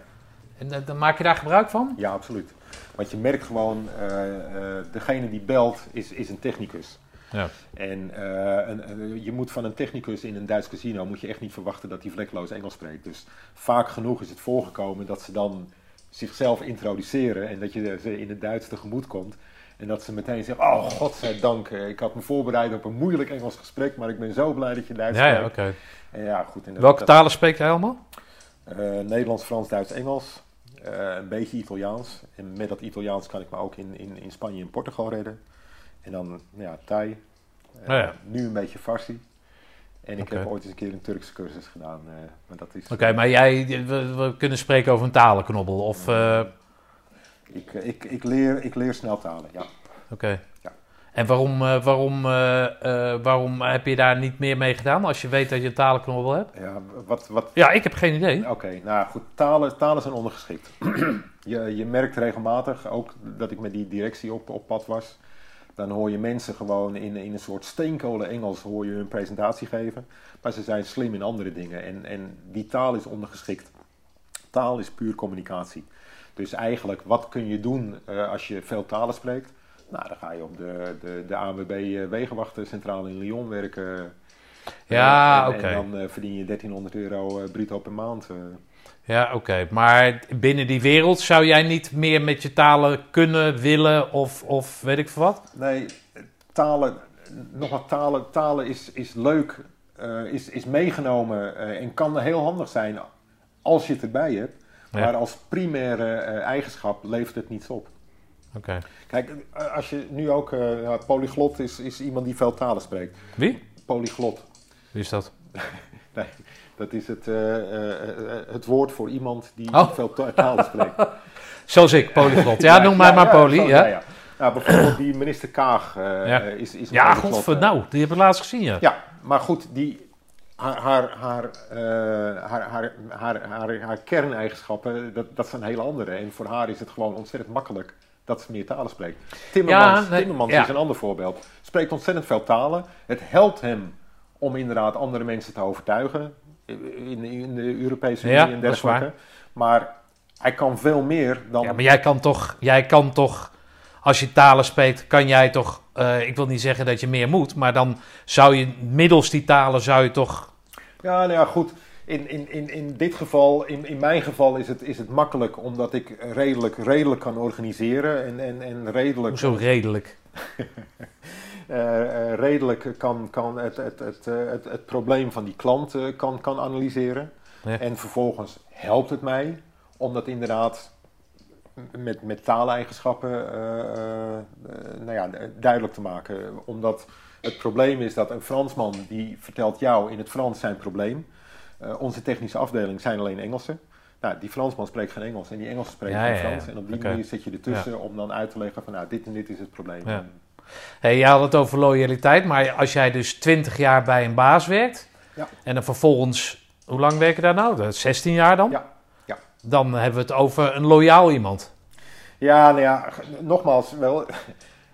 En eh, dan maak je daar gebruik van? Ja, absoluut. Want je merkt gewoon, eh, eh, degene die belt is, is een technicus. Ja. En eh, een, je moet van een technicus in een Duits casino moet je echt niet verwachten dat hij vlekkeloos Engels spreekt. Dus vaak genoeg is het voorgekomen dat ze dan zichzelf introduceren en dat je ze in het Duits tegemoet komt. En dat ze meteen zeggen, oh godzijdank, eh, ik had me voorbereid op een moeilijk Engels gesprek, maar ik ben zo blij dat je Duits Ja, ja, oké. spreekt. En ja, goed. En dat- Welke dat- talen spreek jij allemaal? eh, Nederlands, Frans, Duits, Engels. Eh, een beetje Italiaans. En met dat Italiaans kan ik me ook in, in, in Spanje en Portugal redden. En dan, nou ja, Thai. Eh, Oh ja. Nu een beetje Farsi. En ik heb ooit eens een keer een Turkse cursus gedaan. eh, maar dat is... Oké, maar jij, we, we kunnen spreken over een talenknobbel. Of, Ik, ik, ik, leer, ik leer snel talen, ja. oké. Ja. En waarom, eh, waarom, eh, eh, waarom heb je daar niet meer mee gedaan als je weet dat je een talenknobbel hebt? ja wat, wat, Ja, ik heb geen idee. Oké, nou goed, talen, talen zijn ondergeschikt. <clears throat> je, je merkt regelmatig, ook dat ik met die directie op, op pad was, dan hoor je mensen gewoon in, in een soort steenkolen Engels hoor je hun presentatie geven. Maar ze zijn slim in andere dingen en, en die taal is ondergeschikt. Taal is puur communicatie. Dus eigenlijk, wat kun je doen als je veel talen spreekt? Nou, dan ga je op de, de, de ANWB eh, Wegenwachtencentrale in Lyon werken. Ja, Eh, oké. En dan eh, verdien je 1300 euro bruto per maand. Ja, oké. Maar binnen die wereld zou jij niet meer met je talen kunnen, willen of, of weet ik veel wat? Nee, talen, nogmaals, talen, talen is, is leuk, is, is meegenomen en kan heel handig zijn als je het erbij hebt. Ja. Maar als primaire eigenschap levert het niets op. Kijk, als je nu ook, ja, polyglot is, is iemand die veel talen spreekt. Wie? Polyglot, Wie is dat? <laughs> nee, dat is het, eh, eh, het woord voor iemand die Oh. veel ta- talen spreekt. <laughs> Zoals ik, polyglot. Ja, <laughs> noem mij maar poly. zo, Ja, ja. Nou, bijvoorbeeld die minister Kaag is, is een ja godver, nou, die heb ik laatst gezien, ja. Ja, maar goed, die, haar, haar, haar, haar, haar, haar, haar, kerneigenschappen, dat, dat zijn hele andere. En voor haar is het gewoon ontzettend makkelijk dat ze meer talen spreekt. Timmermans, Ja, nee, Timmermans ja. is een ander voorbeeld. Spreekt ontzettend veel talen. Het helpt hem om inderdaad andere mensen te overtuigen in, in de Europese Unie Ja, en dergelijke. Maar hij kan veel meer dan... Ja, maar jij kan toch, jij kan toch, als je talen spreekt, kan jij toch, eh, ik wil niet zeggen dat je meer moet, maar dan zou je middels die talen, zou je toch, Ja, nou ja, goed. In, in, in, in dit geval, in, in mijn geval is het, is het makkelijk omdat ik redelijk, redelijk kan organiseren en, en, en redelijk... hoezo redelijk? <laughs> eh, redelijk kan, kan het, het, het, het, het, probleem van die klant kan, kan analyseren. Ja. En vervolgens helpt het mij om dat inderdaad met, met taaleigenschappen nou ja, duidelijk te maken. Omdat het probleem is dat een Fransman die vertelt jou in het Frans zijn probleem. Onze technische afdeling zijn alleen Engelsen. Nou, die Fransman spreekt geen Engels en die Engels spreekt geen Frans. En op die manier zit je ertussen om dan uit te leggen van nou, dit en dit is het probleem. Hey, je had het over loyaliteit, maar als jij dus 20 jaar bij een baas werkt en dan vervolgens, hoe lang werk je daar nou? 16 jaar dan? Ja. ja. Dan hebben we het over een loyaal iemand. Ja, nou ja, nogmaals, wel,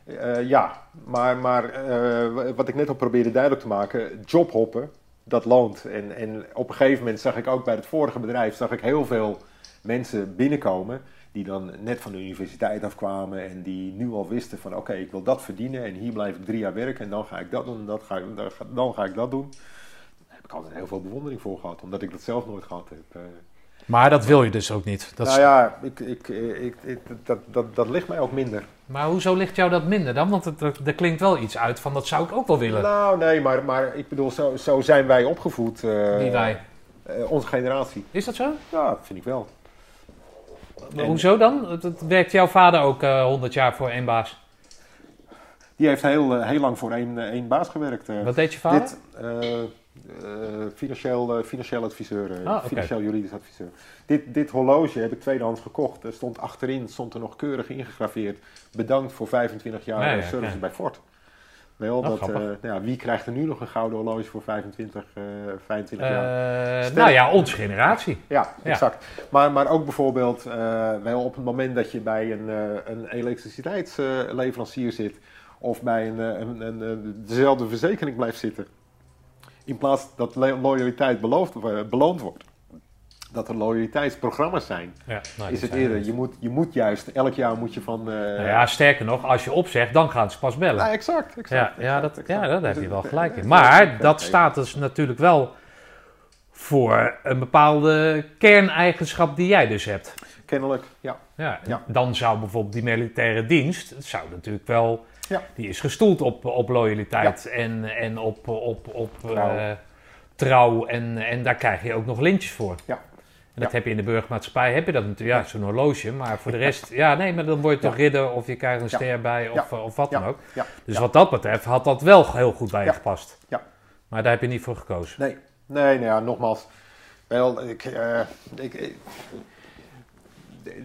uh, <laughs> ja. Maar, maar uh, wat ik net al probeerde duidelijk te maken, jobhoppen dat loont. En, en op een gegeven moment zag ik ook bij het vorige bedrijf zag ik heel veel mensen binnenkomen die dan net van de universiteit afkwamen en die nu al wisten van oké, ik wil dat verdienen en hier blijf ik drie jaar werken en dan ga ik dat doen en dat ga ik, dan ga ik dat doen. Daar heb ik altijd heel veel bewondering voor gehad, omdat ik dat zelf nooit gehad heb. Eh. Maar dat wil je dus ook niet? Dat nou ja, ik, ik, ik, dat, dat, dat ligt mij ook minder. Maar hoezo ligt jou dat minder dan? Want het, er klinkt wel iets uit van dat zou ik ook wel willen. Nou nee, maar, maar ik bedoel, zo, zo zijn wij opgevoed. Uh, Wie wij? Uh, onze generatie. Is dat zo? Ja, dat vind ik wel. Maar hoezo dan? Het, werkt jouw vader ook uh, eh, 100 jaar voor één baas? Die heeft heel, heel lang voor één, één baas gewerkt. Wat deed je vader? Dit, uh, financieel, uh, financieel adviseur, uh, ah, financieel juridisch adviseur. Dit, dit horloge heb ik tweedehands gekocht. Er stond achterin, stond er nog keurig ingegraveerd. Bedankt voor 25 jaar service bij Ford. Wel, dat, nou ja, wie krijgt er nu nog een gouden horloge voor 25, 25 jaar? nou ja, onze generatie. Ja, exact. Maar, maar ook bijvoorbeeld wel op het moment dat je bij een, een elektriciteitsleverancier zit... of bij een, een, een, dezelfde verzekering blijft zitten in plaats dat loyaliteit beloofd, beloond wordt, dat er loyaliteitsprogramma's zijn, ja, nou, is het eerder. Je moet, je moet juist, elk jaar moet je van... Uh, nou ja, sterker nog, als je opzegt, dan gaan ze pas bellen. Ja, exact. exact, ja, ja, dat, ja, daar heb je wel gelijk in. Maar dat staat dus natuurlijk wel voor een bepaalde kerneigenschap die jij dus hebt. Kennelijk, ja. Ja, Dan zou bijvoorbeeld die militaire dienst, zou natuurlijk wel ja. Die is gestoeld op, op loyaliteit en, en op, op, op trouw. Uh, trouw. En, en daar krijg je ook nog lintjes voor. Ja. En dat heb je in de burgermaatschappij, heb je dat natuurlijk, ja, zo'n horloge. Maar voor de rest, ja, nee, maar dan word je toch ridder of je krijgt een ster bij of, of wat dan ook. Dus wat dat betreft had dat wel heel goed bij je gepast. Ja. Maar daar heb je niet voor gekozen. Nee, nee, nou ja, nogmaals. Wel, ik, uh, ik,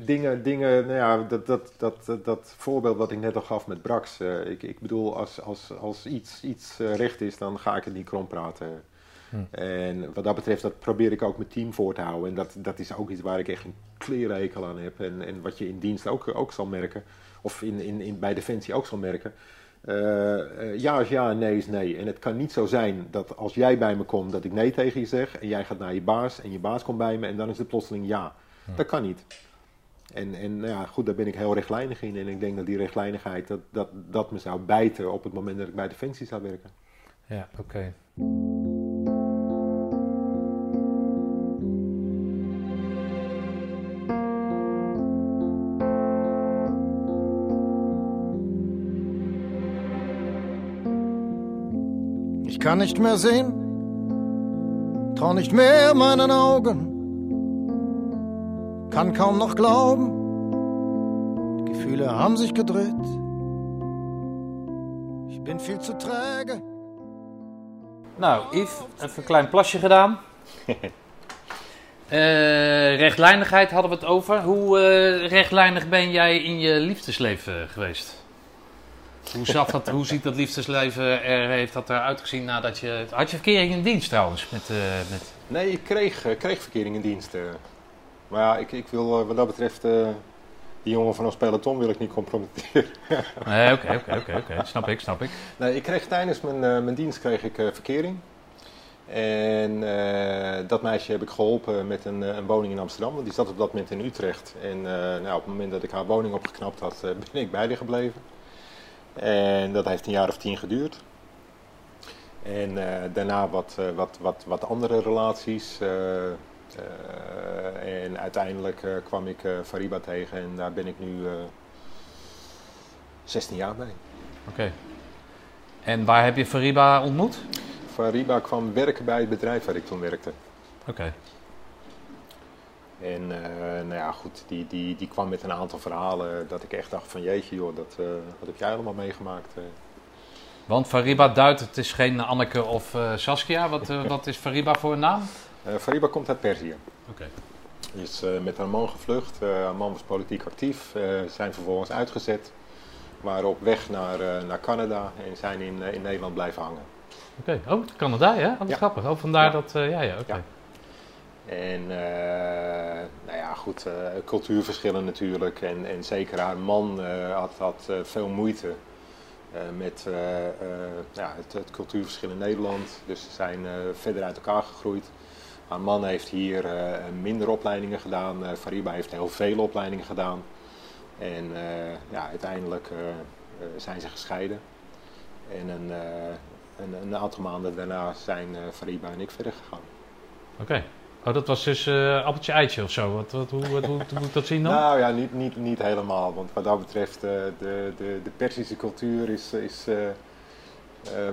dingen, dingen nou ja, dat, dat, dat, dat, voorbeeld wat ik net al gaf met Brax. Uh, ik, ik bedoel, als, als, als iets, iets uh, recht is, dan ga ik het niet krom praten. Hm. En wat dat betreft, dat probeer ik ook mijn team voor te houden. En dat, dat is ook iets waar ik echt een klerenhekel aan heb. En, en wat je in dienst ook, ook zal merken, of in, in, in, bij Defensie ook zal merken. Uh, ja is ja en nee is nee. En het kan niet zo zijn dat als jij bij me komt, dat ik nee tegen je zeg. En jij gaat naar je baas en je baas komt bij me en dan is het plotseling ja. Hm. Dat kan niet. En, en nou ja, goed, daar ben ik heel rechtlijnig in. En ik denk dat die rechtlijnigheid, dat, dat, dat me zou bijten op het moment dat ik bij Defensie zou werken. Ja, oké. Ich kann nicht mehr sehen, trau nicht mehr meinen Augen. Kann kaum noch glauben. Die Gefühle haben sich gedreht. Ich bin viel zu träge. Nou, Yves, even een klein plasje gedaan. uh, <laughs> rechtlijnigheid hadden we het over. Hoe uh, rechtlijnig ben jij in je liefdesleven geweest? Hoe, zat dat, hoe ziet dat liefdesleven er, heeft dat eruit gezien nadat je... Had je verkering in dienst trouwens? Met, uh, met... Nee, ik kreeg, kreeg verkering in dienst. Maar ja, ik, ik wil eh, wat dat betreft uh, die jongen van ons peloton wil ik niet compromitteren. <laughs> nee, oké, oké, oké, oké. <laughs> Snap ik, snap ik. Nee, ik kreeg tijdens mijn, uh, mijn dienst kreeg ik verkering. En dat meisje heb ik geholpen met een, een, woning in Amsterdam, want die zat op dat moment in Utrecht. En nou, op het moment dat ik haar woning opgeknapt had, <laughs> ben ik bij haar gebleven. En dat heeft een jaar of tien geduurd. En daarna wat, wat, wat, wat andere relaties. Eh, en uiteindelijk eh, kwam ik eh, Fariba tegen en daar ben ik nu 16 jaar bij. Oké. En waar heb je Fariba ontmoet? Fariba kwam werken bij het bedrijf waar ik toen werkte. Oké. En uh, nou ja, goed, die, die, die kwam met een aantal verhalen dat ik echt dacht van jeetje joh, dat, uh, wat heb jij allemaal meegemaakt. Uh. Want Fariba duidt, het is geen Anneke of Saskia. Wat, <laughs> wat is Fariba voor een naam? Fariba komt uit Perzië. Oké. Okay. Is met haar man gevlucht. haar man was politiek actief. zijn vervolgens uitgezet. Waren op weg naar, naar Canada en zijn in, in Nederland blijven hangen. Oké, okay. oh, Canada, hè? Oh, ja. grappig. Oh, vandaar ja. dat, ja, ja, oké. Ja. En uh, nou ja, goed, uh, cultuurverschillen natuurlijk. En, en zeker haar man had, had veel moeite met ja, het, het, cultuurverschil in Nederland. Dus ze zijn verder uit elkaar gegroeid. Haar man heeft hier minder opleidingen gedaan. Fariba heeft heel veel opleidingen gedaan. En ja, uiteindelijk zijn ze gescheiden. En een, een, een, aantal maanden daarna zijn Fariba en ik verder gegaan. Oké. Okay. Oh, dat was dus uh, appeltje eitje of zo. Wat, wat, hoe, wat, hoe, moet ik dat zien dan? Nou ja, niet, niet, niet helemaal. Want wat dat betreft, uh, de, de, de Persische cultuur is, is uh,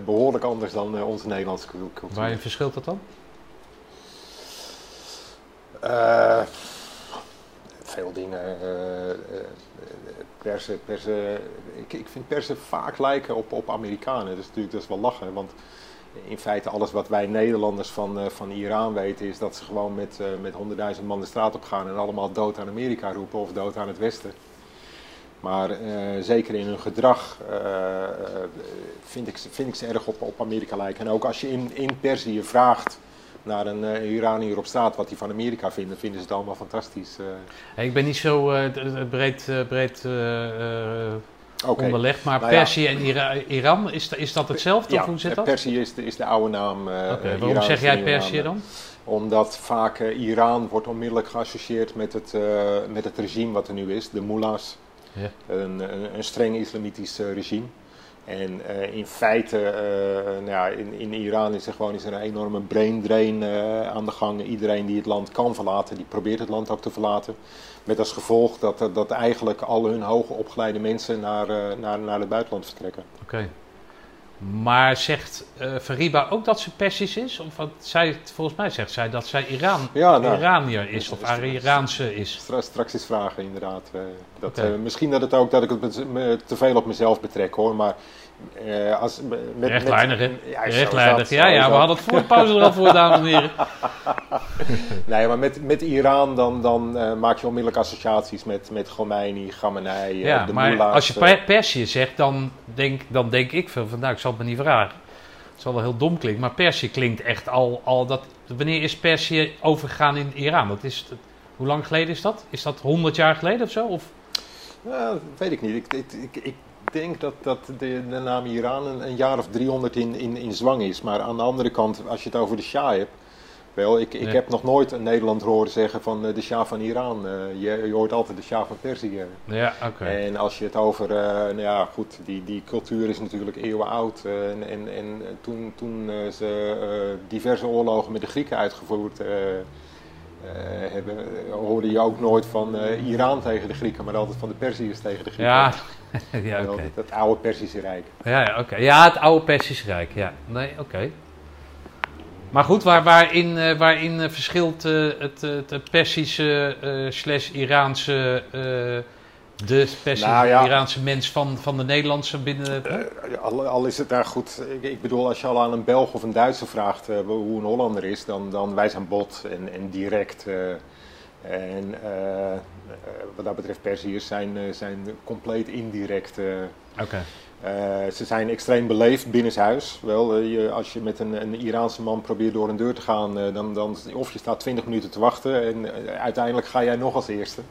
behoorlijk anders dan onze Nederlandse cultuur. Waarin verschilt dat dan? Veel dingen. persen, persen, ik, ik vind persen vaak lijken op, op Amerikanen. Dus natuurlijk dat is wel lachen. Want in feite alles wat wij Nederlanders van, van Iran weten is dat ze gewoon met, met honderdduizend man de straat op gaan en allemaal dood aan Amerika roepen of dood aan het Westen. Maar zeker in hun gedrag vind, ik, vind ik ze erg op, op Amerika lijken. En ook als je in, in Perzië vraagt naar een Iranier op straat wat hij van Amerika vindt, vinden ze het allemaal fantastisch. Hey, ik ben niet zo breed, breed okay. onderlegd. Maar nou Perzië en Iran, is, is dat hetzelfde? Ja, of hoe zit dat? Perzië is de, is de oude naam. Uh, okay, waarom zeg jij Perzië dan? Omdat vaak uh, Iran wordt onmiddellijk geassocieerd met het, uh, met het regime wat er nu is, de mullahs. Ja. Een, een, een, streng islamitisch regime. En uh, in feite, uh, nou ja, in, in Iran is er gewoon is er een enorme brain drain uh, aan de gang. Iedereen die het land kan verlaten, die probeert het land ook te verlaten. Met als gevolg dat, dat eigenlijk al hun hoogopgeleide mensen naar, naar, naar het buitenland vertrekken. Oké. Maar zegt Fariba ook dat ze Persisch is? Of wat zij, volgens mij zegt zij dat zij Iran, ja, nou, Iranier is of Iraanse is. Straks, straks is vragen inderdaad. dat, okay. misschien dat het ook dat ik het te veel op mezelf betrek hoor, maar uh, als, met, Rechtlijnig? Ja, Rechtlijnig. ja, ja, we hadden het voor de pauze er al voor, dames en heren. <laughs> nee, maar met, met Iran dan, dan uh, maak je onmiddellijk associaties met, met Khomeini, Khamenei, ja, de maar Moela's, als je Persië zegt, dan denk, dan denk ik veel van, nou, ik zal het me niet vragen. Het zal wel heel dom klinken, maar Persië klinkt echt al, al dat... Wanneer is Persië overgegaan in Iran? Dat is, hoe lang geleden is dat? Is dat 100 jaar geleden of zo? Of? Ja, dat weet ik niet. Ik, ik, ik, denk dat, dat de, de naam Iran een, een, jaar of 300 in, in, in zwang is. Maar aan de andere kant, als je het over de Shah hebt. Wel, ik, ik heb nog nooit een Nederland horen zeggen van uh, de Shah van Iran. Uh, je, je, hoort altijd de Shah van Perzië. Ja, oké. En als je het over, uh, nou ja, goed, die, die cultuur is natuurlijk eeuwen oud. en, en, en toen, toen ze diverse oorlogen met de Grieken uitgevoerd hebben, hoorde je ook nooit van Iran tegen de Grieken, maar altijd van de Perziërs tegen de Grieken. Ja, <laughs> ja, oké. Okay. Het, oude Persische Rijk. Ja, ja oké. Ja, het oude Persische Rijk, ja. Nee, oké. Maar goed, waar, waarin, uh, waarin uh, verschilt uh, het, het Persische slash Iraanse, de Persische nou, ja. Iraanse mens van, van de Nederlandse binnen... Al, al, is het daar goed, ik, ik, bedoel als je al aan een Belg of een Duitser vraagt hoe een Hollander is, dan, dan wij zijn bot en, en direct... En uh, wat dat betreft Perziërs zijn, uh, zijn compleet indirect. Okay. ze zijn extreem beleefd binnenshuis. Wel, je, als je met een, een, Iraanse man probeert door een deur te gaan, dan, dan, of je staat 20 minuten te wachten en uiteindelijk ga jij nog als eerste.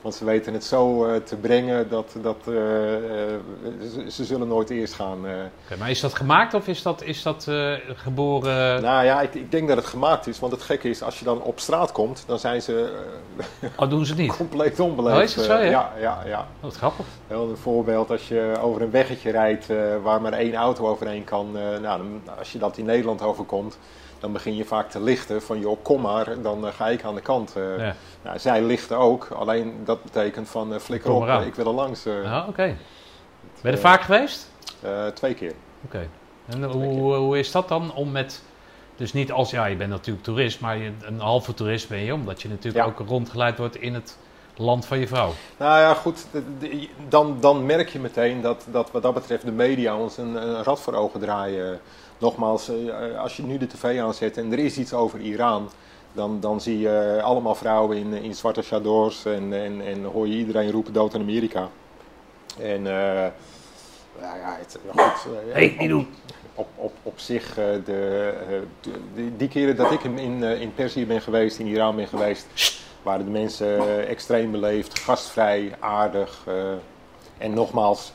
Want ze weten het zo uh, te brengen dat, dat uh, ze, ze, zullen nooit eerst gaan. Okay, maar is dat gemaakt of is dat, is dat geboren? Nou ja, ik, ik, denk dat het gemaakt is. Want het gekke is, als je dan op straat komt, dan zijn ze oh, doen ze het niet? compleet onbeleefd. Oh, is dat zo, ja? ja, ja, ja. Oh, wat grappig. Heel een voorbeeld, als je over een weggetje rijdt waar maar één auto overheen kan. nou, dan, als je dat in Nederland overkomt dan begin je vaak te lichten van joh, kom maar, dan ga ik aan de kant. Ja. Nou, zij lichten ook, alleen dat betekent van uh, flikker op, ik wil er langs. Ah, oké. Okay. Ben je er vaak geweest? twee keer. Oké. En hoe, hoe is dat dan om met... Dus niet als, ja, je bent natuurlijk toerist, maar je, een halve toerist ben je, omdat je natuurlijk Ja. ook rondgeleid wordt in het land van je vrouw. Nou ja, goed, dan, dan merk je meteen dat, dat wat dat betreft de media ons een, een rad voor ogen draaien. Nogmaals, eh, als je nu de tv aanzet en er is iets over Iran, dan, dan zie je allemaal vrouwen in, in zwarte chadors en, en, en hoor je iedereen roepen dood aan Amerika. En eh nou ja, het, goed, eh, Hey, niet doen. op, op, op zich, eh, de, de- die, keren dat ik in, in, in Perzië ben geweest, in Iran ben geweest, waren de mensen extreem beleefd, gastvrij, aardig. en nogmaals,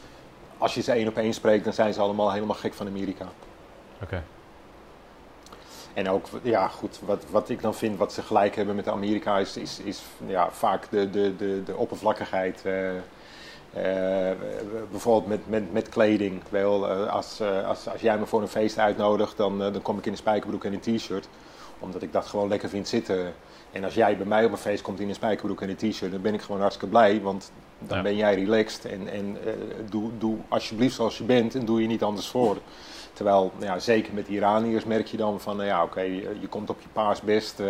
als je ze één op één spreekt, dan zijn ze allemaal helemaal gek van Amerika. Oké. En ook, ja goed, wat, wat ik dan vind, wat ze gelijk hebben met Amerika, is, is, is ja, vaak de, de, de, de oppervlakkigheid. eh, eh, bijvoorbeeld met, met, met kleding. Wel, eh, als, als, als jij me voor een feest uitnodigt, dan, dan kom ik in een spijkerbroek en een t-shirt. Omdat ik dat gewoon lekker vind zitten. En als jij bij mij op een feest komt in een spijkerbroek en een t-shirt, dan ben ik gewoon hartstikke blij. Want dan Ja. ben jij relaxed. En, en doe, doe alsjeblieft zoals je bent en doe je niet anders voor. Terwijl, ja, zeker met Iraniërs merk je dan van, nou ja, oké, je, je komt op je paas best. eh,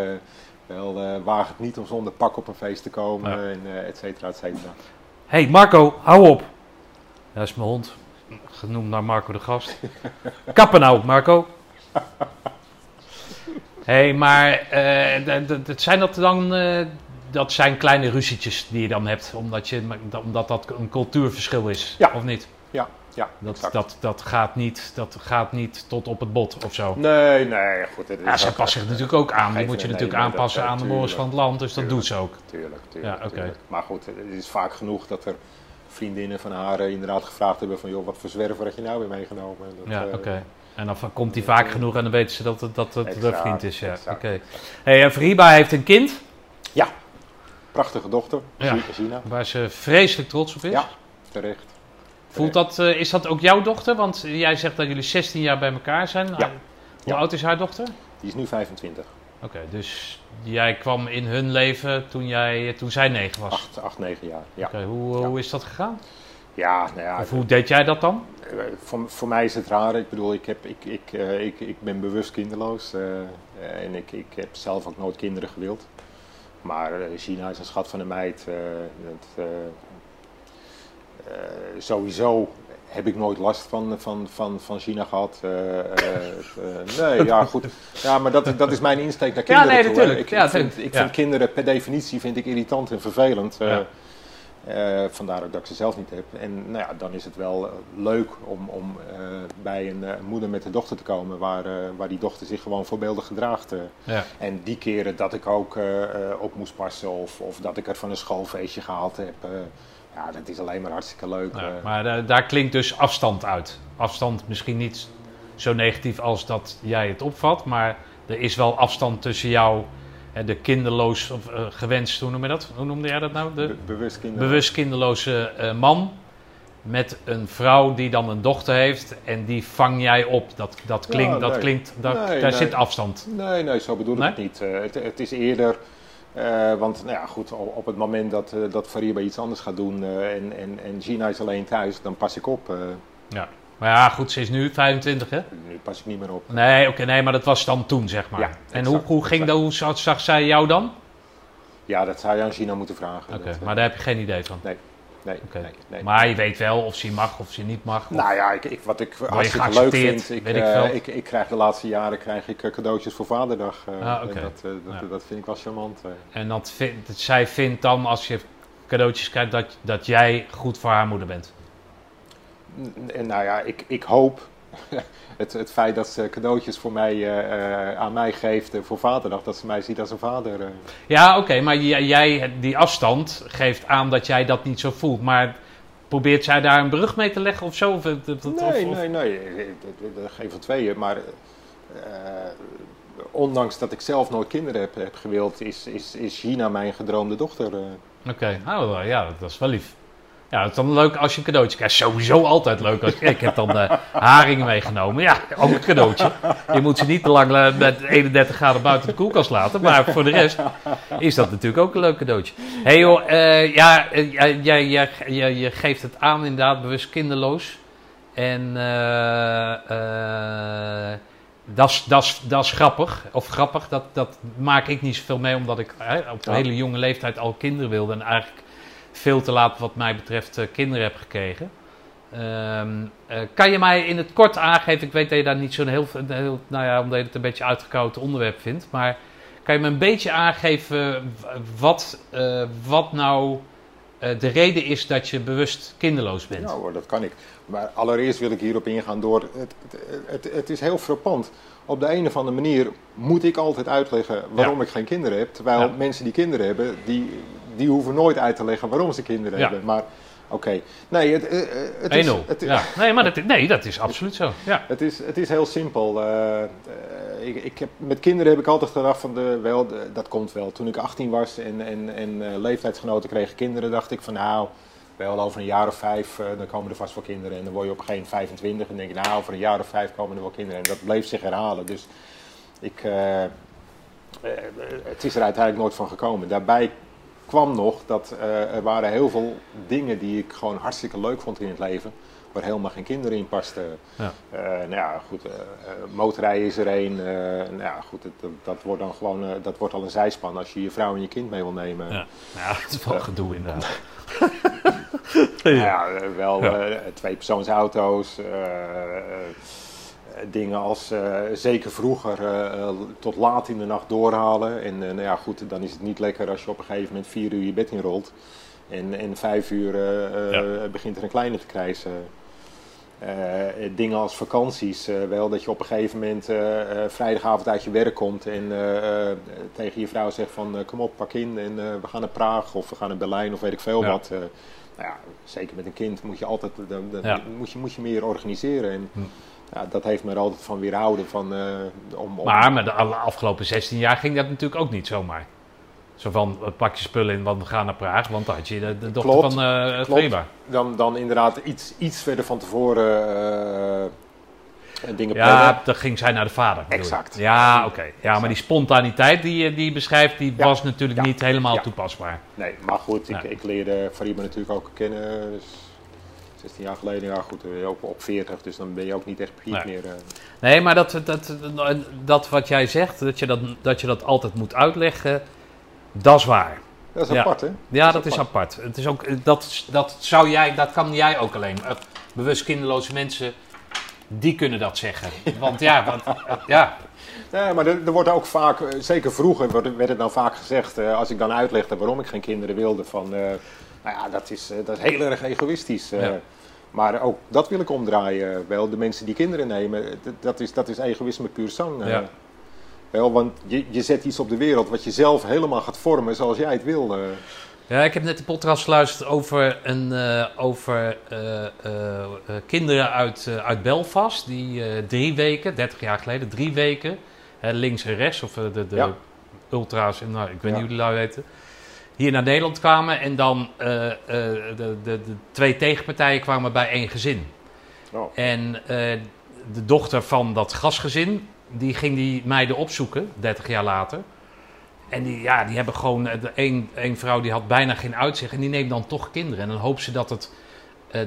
wel, eh, waag het niet om zonder pak op een feest te komen, Ja. en eh, et cetera, et cetera. hey, Marco, hou op. Dat is mijn hond. Genoemd naar Marco de Gast. <laughs> Kappen nou, Marco. hey, maar d- zijn dat dan... dat zijn kleine ruzietjes die je dan hebt, omdat, je, omdat dat een cultuurverschil is, Ja. of niet? Ja, ja, Dat, exact. dat, dat, gaat niet, dat gaat niet tot op het bot of zo. Nee, nee, goed. Het is Ja, ze past zich natuurlijk ook aan. Die moet je natuurlijk aanpassen dat- aan de mores van het land, dus dat doet ze ook. Tuurlijk, tuurlijk. Ja, oké. tuurlijk. Maar goed, het is vaak genoeg dat er vriendinnen van haar eh, inderdaad gevraagd hebben van... joh, wat voor zwerver had je nou weer meegenomen? Dat, Ja, eh, oké. En dan komt hij vaak genoeg en dan weten ze dat het, dat het de vriend is. Ja, oké. Hey, en Fariba heeft een kind Prachtige dochter, Ja. Gina. waar ze vreselijk trots op is. Ja. Terecht. Voelt dat, eh, is dat ook jouw dochter? Want jij zegt dat jullie 16 jaar bij elkaar zijn. Ja. Hoe Ja. oud is haar dochter? Die is nu 25. Oké, dus jij kwam in hun leven toen, jij, toen zij 9 was. 8, 8 9 jaar. Ja, Oké, hoe, Ja. hoe is dat gegaan? ja nou ja. Of hoe deed jij dat dan? eh, Voor, voor mij is het raar. Ik bedoel, ik, heb, ik, ik, eh, ik, ik ben bewust kinderloos. eh, eh, en ik, ik heb zelf ook nooit kinderen gewild. Maar eh, Gina is een schat van een meid. eh, dat, eh, eh, sowieso heb ik nooit last van, van, van, van Gina gehad. Eh, eh, eh, nee, ja goed. Ja, maar dat, dat is mijn insteek naar Ja, kinderen nee, toe, hè. natuurlijk. Ik, Ja, ik, vind, ik Ja. vind kinderen per definitie vind ik irritant en vervelend. eh, Ja. eh, vandaar ook dat ik ze zelf niet heb. En nou ja, dan is het wel eh, leuk om, om eh, bij een eh, moeder met een dochter te komen waar, eh, waar die dochter zich gewoon voorbeeldig gedraagt. eh. Ja. En die keren dat ik ook eh, eh, op moest passen of, of dat ik het van een schoolfeestje gehaald heb. Eh, ja, dat is alleen maar hartstikke leuk. Ja, eh. maar daar, daar klinkt dus afstand uit. Afstand misschien niet zo negatief als dat jij het opvat, maar er is wel afstand tussen jou en de kinderloos, of eh, gewenst, hoe noem je dat? Hoe noemde jij dat nou? De Be- bewust bewust kinderloze eh, man met een vrouw die dan een dochter heeft en die vang jij op. Dat, dat klinkt, Ja, dat klinkt dat, Nee, daar nee. zit afstand. Nee, nee, zo bedoel ik het niet. Eh, het, het is eerder, eh, want nou ja, goed, op het moment dat, eh dat Fariba iets anders gaat doen eh, en, en, en Gina is alleen thuis, dan pas ik op. eh, Maar ja, goed, ze is nu 25, hè? nu pas ik niet meer op. Nee, oké, nee, maar dat was dan toen, zeg maar. Ja, en hoe, hoe ging dat, hoe zag, zag zij jou dan? Ja, dat zou je aan Gina moeten vragen. Oké, maar daar heb je geen idee van. Nee, Nee, nee. Maar je weet wel of ze mag of ze niet mag. of- Nou ja, ik, ik, wat ik hartstikke leuk vind, ik, weet ik veel. ik, ik krijg de laatste jaren krijg ik, eh, cadeautjes voor Vaderdag. eh, Ah, en dat, dat, Ja. dat vind ik wel charmant. En dat vindt, dat zij vindt dan, als je cadeautjes krijgt, dat, dat jij goed voor haar moeder bent. N- nou ja, ik, ik hoop <laughs> het, het feit dat ze cadeautjes voor mij, eh, eh, aan mij geeft eh, voor vaderdag, dat ze mij ziet als een vader. Ja, oké, maar jij, jij, die afstand geeft aan dat jij dat niet zo voelt. Maar probeert zij daar een brug mee te leggen of zo? Of, of- Nee, of- nee, nee, geen van tweeën. Maar ondanks dat ik zelf nooit kinderen heb, heb gewild, is, is, is Gina mijn gedroomde dochter. Oké, nou ja, dat is wel lief. Ja, het is dan leuk als je een cadeautje krijgt. Sowieso altijd leuk. Als, ik heb dan eh, haringen meegenomen. Ja, ook een cadeautje. Je moet ze niet te lang eh, met 31 graden buiten de koelkast laten. Maar voor de rest is dat natuurlijk ook een leuk cadeautje. Hé hey joh, eh, ja, jij, jij, jij, jij- je geeft het aan inderdaad, bewust kinderloos. En dat is- dat is- dat is grappig. Of grappig, dat, dat maak ik niet zoveel mee, omdat ik hè, op een hele jonge leeftijd al kinderen wilde. En eigenlijk veel te laat, wat mij betreft, eh, kinderen heb gekregen. Ehm, eh, kan je mij in het kort aangeven, ik weet dat je daar niet zo'n heel, heel, nou ja, omdat je het een beetje uitgekoud onderwerp vindt, maar kan je me een beetje aangeven wat, eh, wat nou de reden is dat je bewust kinderloos bent? Ja hoor, dat kan ik. Maar allereerst wil ik hierop ingaan door, het, het, het, het is heel frappant. Op de een of andere manier moet ik altijd uitleggen waarom ik geen kinderen heb. Terwijl Ja. mensen die kinderen hebben, die, die hoeven nooit uit te leggen waarom ze kinderen Ja. hebben. Maar oké, nee, het, eh, het is... 1-0. Het, Ja. Nee, maar dat, nee, dat is absoluut zo. Ja. Het is, het is heel simpel. Eh, eh, ik, ik heb, met kinderen heb ik altijd gedacht van, de, wel, de- dat komt wel. Toen ik 18 was en, en, en leeftijdsgenoten kregen kinderen, dacht ik van nou, wel over een jaar of vijf, dan komen er vast wel kinderen. En dan word je op een gegeven moment 25 en denk je nou, over een jaar of vijf komen er wel kinderen. En dat bleef zich herhalen. Dus ik, het is er uiteindelijk nooit van gekomen. Daarbij kwam nog dat eh, er waren heel veel dingen die ik gewoon hartstikke leuk vond in het leven. Waar helemaal geen kinderen in pasten. Ja. Eh, nou ja, goed, eh, motorrijden is er een. nou ja, goed, dat, dat wordt dan gewoon, dat wordt al een zijspan als je je vrouw en je kind mee wil nemen. Ja. Ja, dat is wel gedoe inderdaad. <laughs> Ja, eh, wel Ja. eh, dingen als eh, zeker vroeger eh, eh, tot laat in de nacht doorhalen. En nou ja, goed, dan is het niet lekker als je op een gegeven moment vier uur je bed inrolt. En, en vijf uur begint er een kleine te krijgen. Dingen als vakanties, wel dat je op een gegeven moment vrijdagavond uit je werk komt en tegen je vrouw zegt van kom op, pak in en we gaan naar Praag of we gaan naar Berlijn of weet ik veel Ja. wat. Nou ja, zeker met een kind moet je altijd dan, dan Ja. moet, je, moet je meer organiseren. En Hm. Ja, dat heeft me er altijd van weerhouden van, eh, om, om, Maar met de afgelopen 16 jaar ging dat natuurlijk ook niet zomaar. Zo van, eh, pak je spullen in, want we gaan naar Praag. Want dan had je de, de dochter Klopt, van klopt. Vreba. dan, dan inderdaad iets, iets verder van tevoren eh, dingen Ja, plannen. dan ging zij naar de vader. Exact. Ja, oké. Ja, maar die spontaniteit die je die beschrijft, die Ja. was natuurlijk Ja. niet helemaal Ja. toepasbaar. Nee, maar goed, ik, Nee. ik leerde Fariba natuurlijk ook kennen. Dus 16 jaar geleden, ja goed, je ook op 40, dus dan ben je ook niet echt Nee. meer. eh. Nee, maar dat, dat, dat wat jij zegt, dat je dat, dat je dat altijd moet uitleggen, dat is waar. Dat is Ja. apart, hè? Ja, dat is apart. Het is ook, dat, dat, zou jij, dat kan jij ook alleen. Eh, Bewust kinderloze mensen, die kunnen dat zeggen. Want ja, want, eh, ja, Ja, maar er, er wordt ook vaak, eh, zeker vroeger werd het dan vaak gezegd, eh, als ik dan uitlegde waarom ik geen kinderen wilde, van, eh, nou ja, dat is, eh, dat is heel erg egoïstisch. eh. Ja. Maar ook dat wil ik omdraaien. Wel, de mensen die kinderen nemen, dat is, dat is egoïsme puur zang. eh. Ja. Wel, want je, je zet iets op de wereld wat je zelf helemaal gaat vormen zoals jij het wil. eh. Ja, ik heb net de podcast geluisterd over, een, eh, over kinderen uit, uit Belfast. Die drie weken, 30 jaar geleden, drie weken, hè, links en rechts, of de, de Ja. ultra's, en, nou, ik weet Ja. niet hoe die lui weten. Hier naar Nederland kwamen en dan eh, eh, de, de, de twee tegenpartijen kwamen bij één gezin. Oh. En eh, de dochter van dat gastgezin, die ging die meiden opzoeken, 30 jaar later. En die, ja, die hebben gewoon, de een, een vrouw die had bijna geen uitzicht en die neemt dan toch kinderen. En dan hoopt ze dat, het,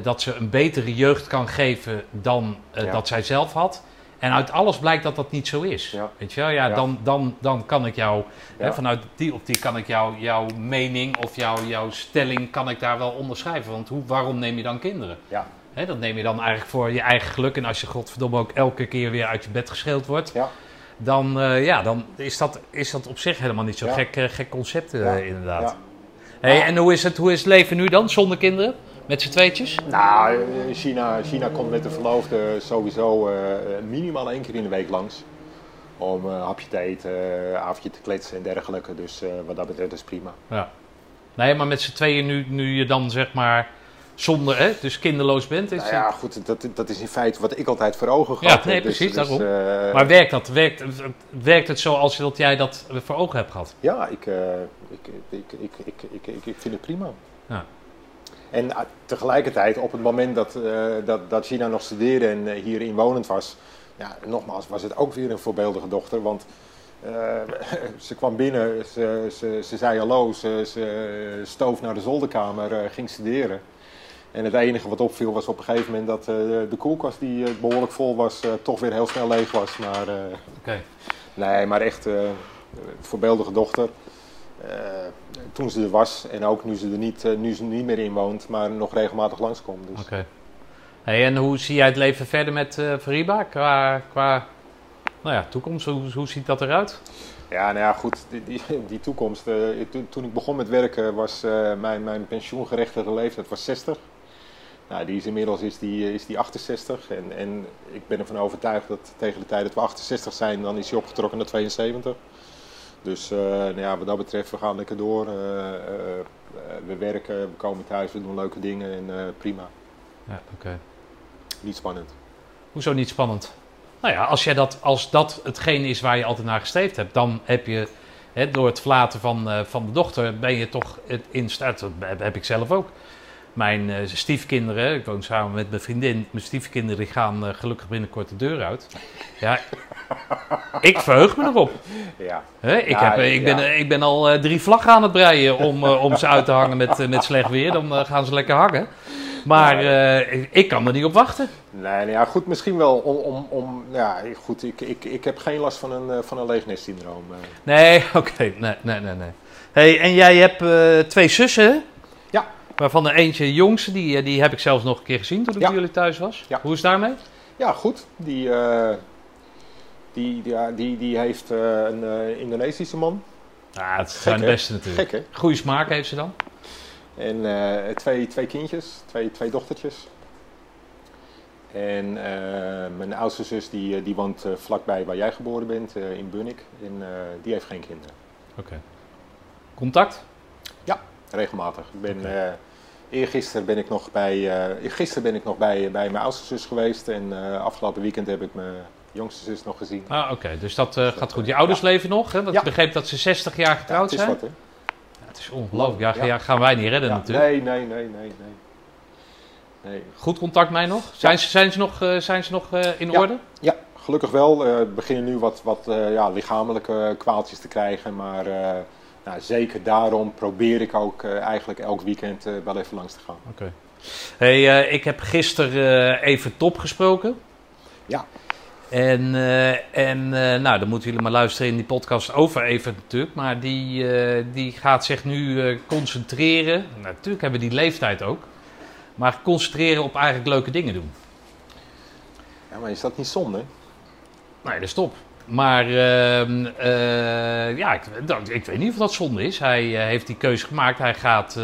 dat ze een betere jeugd kan geven dan Ja. dat zij zelf had. En uit alles blijkt dat dat niet zo is. Ja. Weet je wel? Ja, Ja. Dan, dan, dan kan ik jou, hè, Ja. vanuit die optiek kan ik jou, jouw mening of jouw, jouw stelling kan ik daar wel onderschrijven. Want hoe, waarom neem je dan kinderen? Ja. Hè, dat neem je dan eigenlijk voor je eigen geluk. En als je godverdomme ook elke keer weer uit je bed geschreeuwd wordt, Ja. dan, eh, ja, dan is, dat, is dat op zich helemaal niet zo'n gek, eh, gek concept eh, inderdaad. Ja. Hey, en hoe is, het, hoe is het leven nu dan, zonder kinderen? Met z'n tweetjes? Nou, eh, China, China komt met de verloofde sowieso eh, minimaal één keer in de week langs. Om eh, een hapje te eten, uh, avondje te kletsen en dergelijke. Dus eh, wat dat betreft is prima. Ja. Nee, maar met z'n tweeën nu, nu je dan zeg maar zonder, hè, dus kinderloos bent. Is Nou ja, goed, dat, dat is in feite wat ik altijd voor ogen Ja, gehad nee, heb. Dus- precies, dus, daarom. eh, Maar werkt dat? Werkt, werkt het zoals dat jij dat voor ogen hebt gehad? Ja, ik, eh, ik, ik, ik, ik, ik, ik, ik vind het prima. Ja. En ah, tegelijkertijd, op het moment dat, eh, dat, dat China nog studeerde en eh, hier inwonend was, ja, nogmaals, was het ook weer een voorbeeldige dochter. Want eh, <laughs> ze kwam binnen, ze, ze, ze zei hallo, ze, ze stoof naar de zolderkamer, eh, ging studeren. En het enige wat opviel was op een gegeven moment dat de koelkast die behoorlijk vol was, toch weer heel snel leeg was. Maar, Oké. Nee, maar echt voorbeeldige dochter. Toen ze er was en ook nu ze er niet, nu ze niet meer in woont, maar nog regelmatig langskomt. Dus. Oké. Hey, en hoe zie jij het leven verder met uh, Fariba qua, qua nou ja, toekomst? Hoe, hoe ziet dat eruit? Ja, nou ja, goed. Die, die, die toekomst. Uh, toen, toen, ik begon met werken was uh, mijn, mijn pensioengerechtigde leeftijd was 60. Nou, die is inmiddels is die, is die 68. En, en ik ben ervan overtuigd dat tegen de tijd dat we 68 zijn, dan is hij opgetrokken naar 72. Dus nou ja, wat dat betreft, we gaan lekker door. we werken, we komen thuis, we doen leuke dingen en prima. Ja, oké. Niet spannend. Hoezo niet spannend? Nou ja, als, jij dat, als dat hetgeen is waar je altijd naar gesteefd hebt, dan heb je hè, door het verlaten van, uh, van de dochter, ben je toch in staat, dat heb ik zelf ook. Mijn uh, stiefkinderen, ik woon samen met mijn vriendin, mijn stiefkinderen die gaan uh, gelukkig binnenkort de deur uit. Ja, ik verheug me erop. Ja. Hè, ik, heb, ik, ben, ik ben al drie vlaggen aan het breien om, om ze uit te hangen met, met slecht weer. Dan gaan ze lekker hangen. Maar uh, ik kan er niet op wachten. Nee, nou ja, goed, misschien wel om, om, om ja, goed, ik, ik, ik heb geen last van een, van een leegnestsyndroom. Nee, <laughs> oké, okay. nee, nee, nee, nee. Hey, en jij hebt twee zussen. Waarvan de eentje jongste, die, die heb ik zelfs nog een keer gezien toen ik bij jullie thuis was. Hoe is het daarmee? Ja, goed. Die, die, die, die, die heeft een Indonesische man. Ja, het zijn de beste natuurlijk. Gek? Goede smaak heeft ze dan. En twee, twee kindjes, twee, twee dochtertjes. En mijn oudste zus die, die woont vlakbij waar jij geboren bent, in Bunnik. En die heeft geen kinderen. Oké. Okay. Contact? Ja, regelmatig. Ik ben, okay. Eergisteren ben ik nog bij, gisteren ben ik nog bij, bij mijn oudste zus geweest. En afgelopen weekend heb ik mijn jongste zus nog gezien. Ah, oké. Okay. Dus dat gaat goed. Je ouders ja. leven nog, hè? Want ja. ik begreep dat ze 60 jaar getrouwd ja, zijn. Wat, hè? Het is ongelooflijk. Ja, ja. gaan wij niet redden ja, natuurlijk. Nee, nee, nee, nee, nee. nee. Goed contact mij nog? Zijn, ze, zijn ze nog, uh, zijn ze nog uh, in orde? Ja, gelukkig wel. Uh, we beginnen nu wat, wat ja, lichamelijke kwaaltjes te krijgen. Maar nou, zeker daarom probeer ik ook eigenlijk elk weekend wel even langs te gaan. Oké. Okay. Hey, ik heb gisteren even top gesproken. Ja. En, uh, en uh, nou, dan moeten jullie maar luisteren in die podcast over even natuurlijk. Maar die, uh, die gaat zich nu concentreren. Natuurlijk hebben we die leeftijd ook. Maar concentreren op eigenlijk leuke dingen doen. Ja, maar is dat niet zonde? Nee, dat is top. Maar ehm, ja, ik, ik, weet niet of dat zonde is. Hij heeft die keuze gemaakt. Hij gaat...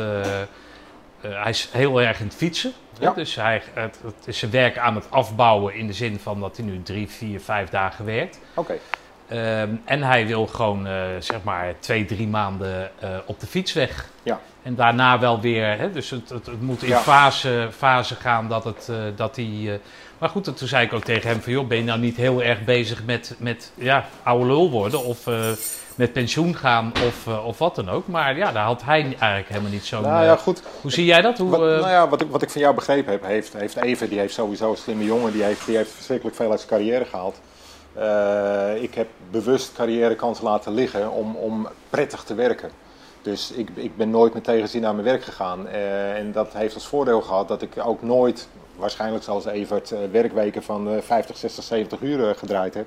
hij is heel erg in het fietsen. Ja. Dus hij, het, het, is zijn werk aan het afbouwen in de zin van dat hij nu drie, vier, vijf dagen werkt. Oké. Okay. Um, en hij wil gewoon zeg maar twee, drie maanden op de fiets weg. Ja. En daarna wel weer, hè, dus het, het, het moet in ja. fase, fase gaan dat het, dat hij... maar goed, toen zei ik ook tegen hem van joh, ben je nou niet heel erg bezig met, met ja, oude lul worden of met pensioen gaan of, uh, of wat dan ook. Maar ja, daar had hij eigenlijk helemaal niet zo'n... Nou ja, goed. Hoe zie jij dat? Hoe, wat, nou ja, wat ik, wat ik van jou begrepen heb, heeft, heeft Even, die heeft sowieso een slimme jongen, die heeft, die heeft verschrikkelijk veel uit zijn carrière gehaald. Uh, ik heb bewust carrièrekansen laten liggen om, om prettig te werken. Dus ik, ik ben nooit met tegenzin naar mijn werk gegaan. Uh, en dat heeft als voordeel gehad dat ik ook nooit, waarschijnlijk zoals Evert, uh, werkweken van 50, 60, 70 uur gedraaid heb.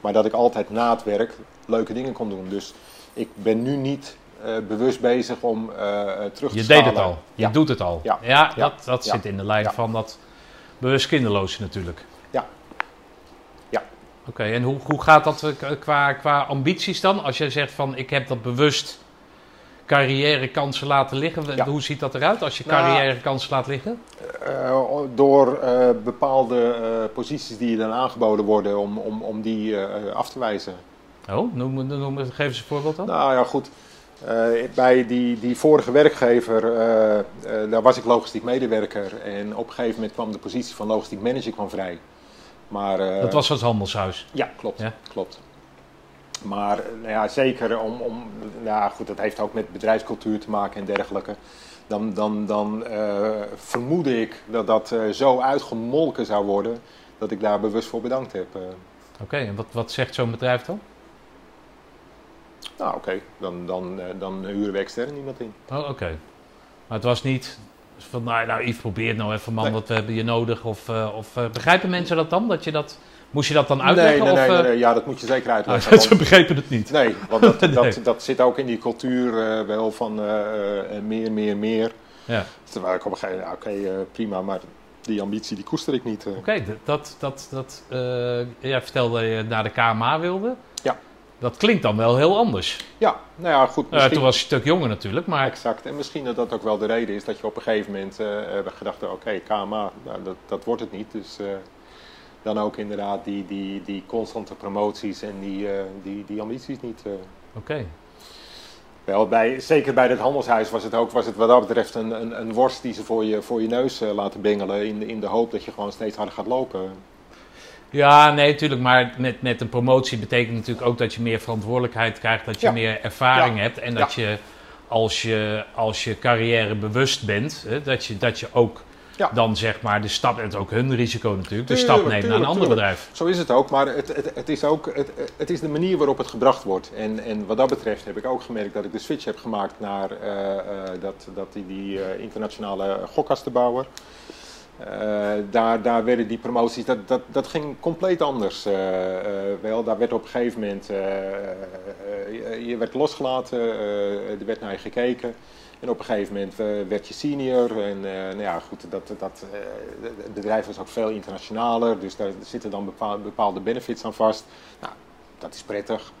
Maar dat ik altijd na het werk leuke dingen kon doen. Dus ik ben nu niet uh, bewust bezig om uh, terug te Je schalen. deed het al. Je ja. doet het al. Ja, ja dat, dat zit in de lijn van dat bewust kinderloosje natuurlijk. Ja. Ja. Oké, okay, en hoe, hoe gaat dat qua, qua ambities dan? Als jij zegt van ik heb dat bewust carrièrekansen laten liggen. Hoe ziet dat eruit als je carrièrekansen laat liggen? Uh, door uh, bepaalde uh, posities die je dan aangeboden worden om, om, om die af te wijzen. Oh, noem, noem, geef eens een voorbeeld dan. Nou ja, goed. bij die, die vorige werkgever, daar was ik logistiek medewerker. En op een gegeven moment kwam de positie van logistiek manager kwam vrij. Maar, dat was het handelshuis? Ja, klopt. Ja? klopt. Maar nou ja, zeker om, om nou goed, dat heeft ook met bedrijfscultuur te maken en dergelijke. Dan, dan, dan uh, vermoed ik dat dat uh, zo uitgemolken zou worden dat ik daar bewust voor bedankt heb. Uh. Oké, okay, en wat, wat zegt zo'n bedrijf dan? Nou oké, okay. dan, dan, dan huren we extern iemand in. Oh oké. Okay. Maar het was niet van, nou, nou Yves, probeer het nou even man, want we hebben je nodig. Of, uh, of begrijpen mensen dat dan? Dat je dat, moest je dat dan uitleggen? Nee, nee, of, nee, nee, ja, dat moet je zeker Oh, uitleggen. <laughs> ze begrepen het niet. Nee, want dat, <laughs> Nee. dat, dat zit ook in die cultuur uh, wel van uh, meer, meer, meer. Ja. Terwijl ik op een gegeven moment, oké, okay, uh, prima, maar die ambitie die koester ik niet. Oké, okay, dat, dat, dat, jij vertelde dat je naar de KMA wilde. Ja. Dat klinkt dan wel heel anders. Ja, nou ja, goed. Misschien... toen was je een stuk jonger natuurlijk, maar... Exact, en misschien dat dat ook wel de reden is dat je op een gegeven moment hebt gedacht, oké, okay, KMA, nou, dat, dat wordt het niet, dus dan ook inderdaad die, die, die constante promoties en die, uh, die, die ambities niet. Uh. Oké. Okay. Wel, bij, zeker bij het handelshuis was het ook was het wat dat betreft een, een, een worst die ze voor je, voor je neus uh, laten bingelen in, in de hoop dat je gewoon steeds harder gaat lopen. Ja, nee, natuurlijk. Maar met, met een promotie betekent natuurlijk ook dat je meer verantwoordelijkheid krijgt, dat je Ja. meer ervaring Ja. hebt en dat je als je als je carrière bewust bent, hè, dat, je, dat je ook Ja. dan zeg maar de stap, en ook hun risico natuurlijk, de stap neemt naar een ander tuurlijk. bedrijf. Zo is het ook, maar het, het, het is ook het, het is de manier waarop het gebracht wordt. En, en wat dat betreft heb ik ook gemerkt dat ik de switch heb gemaakt naar eh, eh, dat, dat die, die eh, internationale gokkastenbouwer. Daar, daar werden die promoties, dat, dat, dat ging compleet anders. wel, daar werd op een gegeven moment, je, je werd losgelaten, er werd naar je gekeken. En op een gegeven moment eh, werd je senior. En eh, nou ja, goed, dat, dat, eh, het bedrijf was ook veel internationaler. Dus daar zitten dan bepaalde, benefits aan vast. Nou, dat is prettig.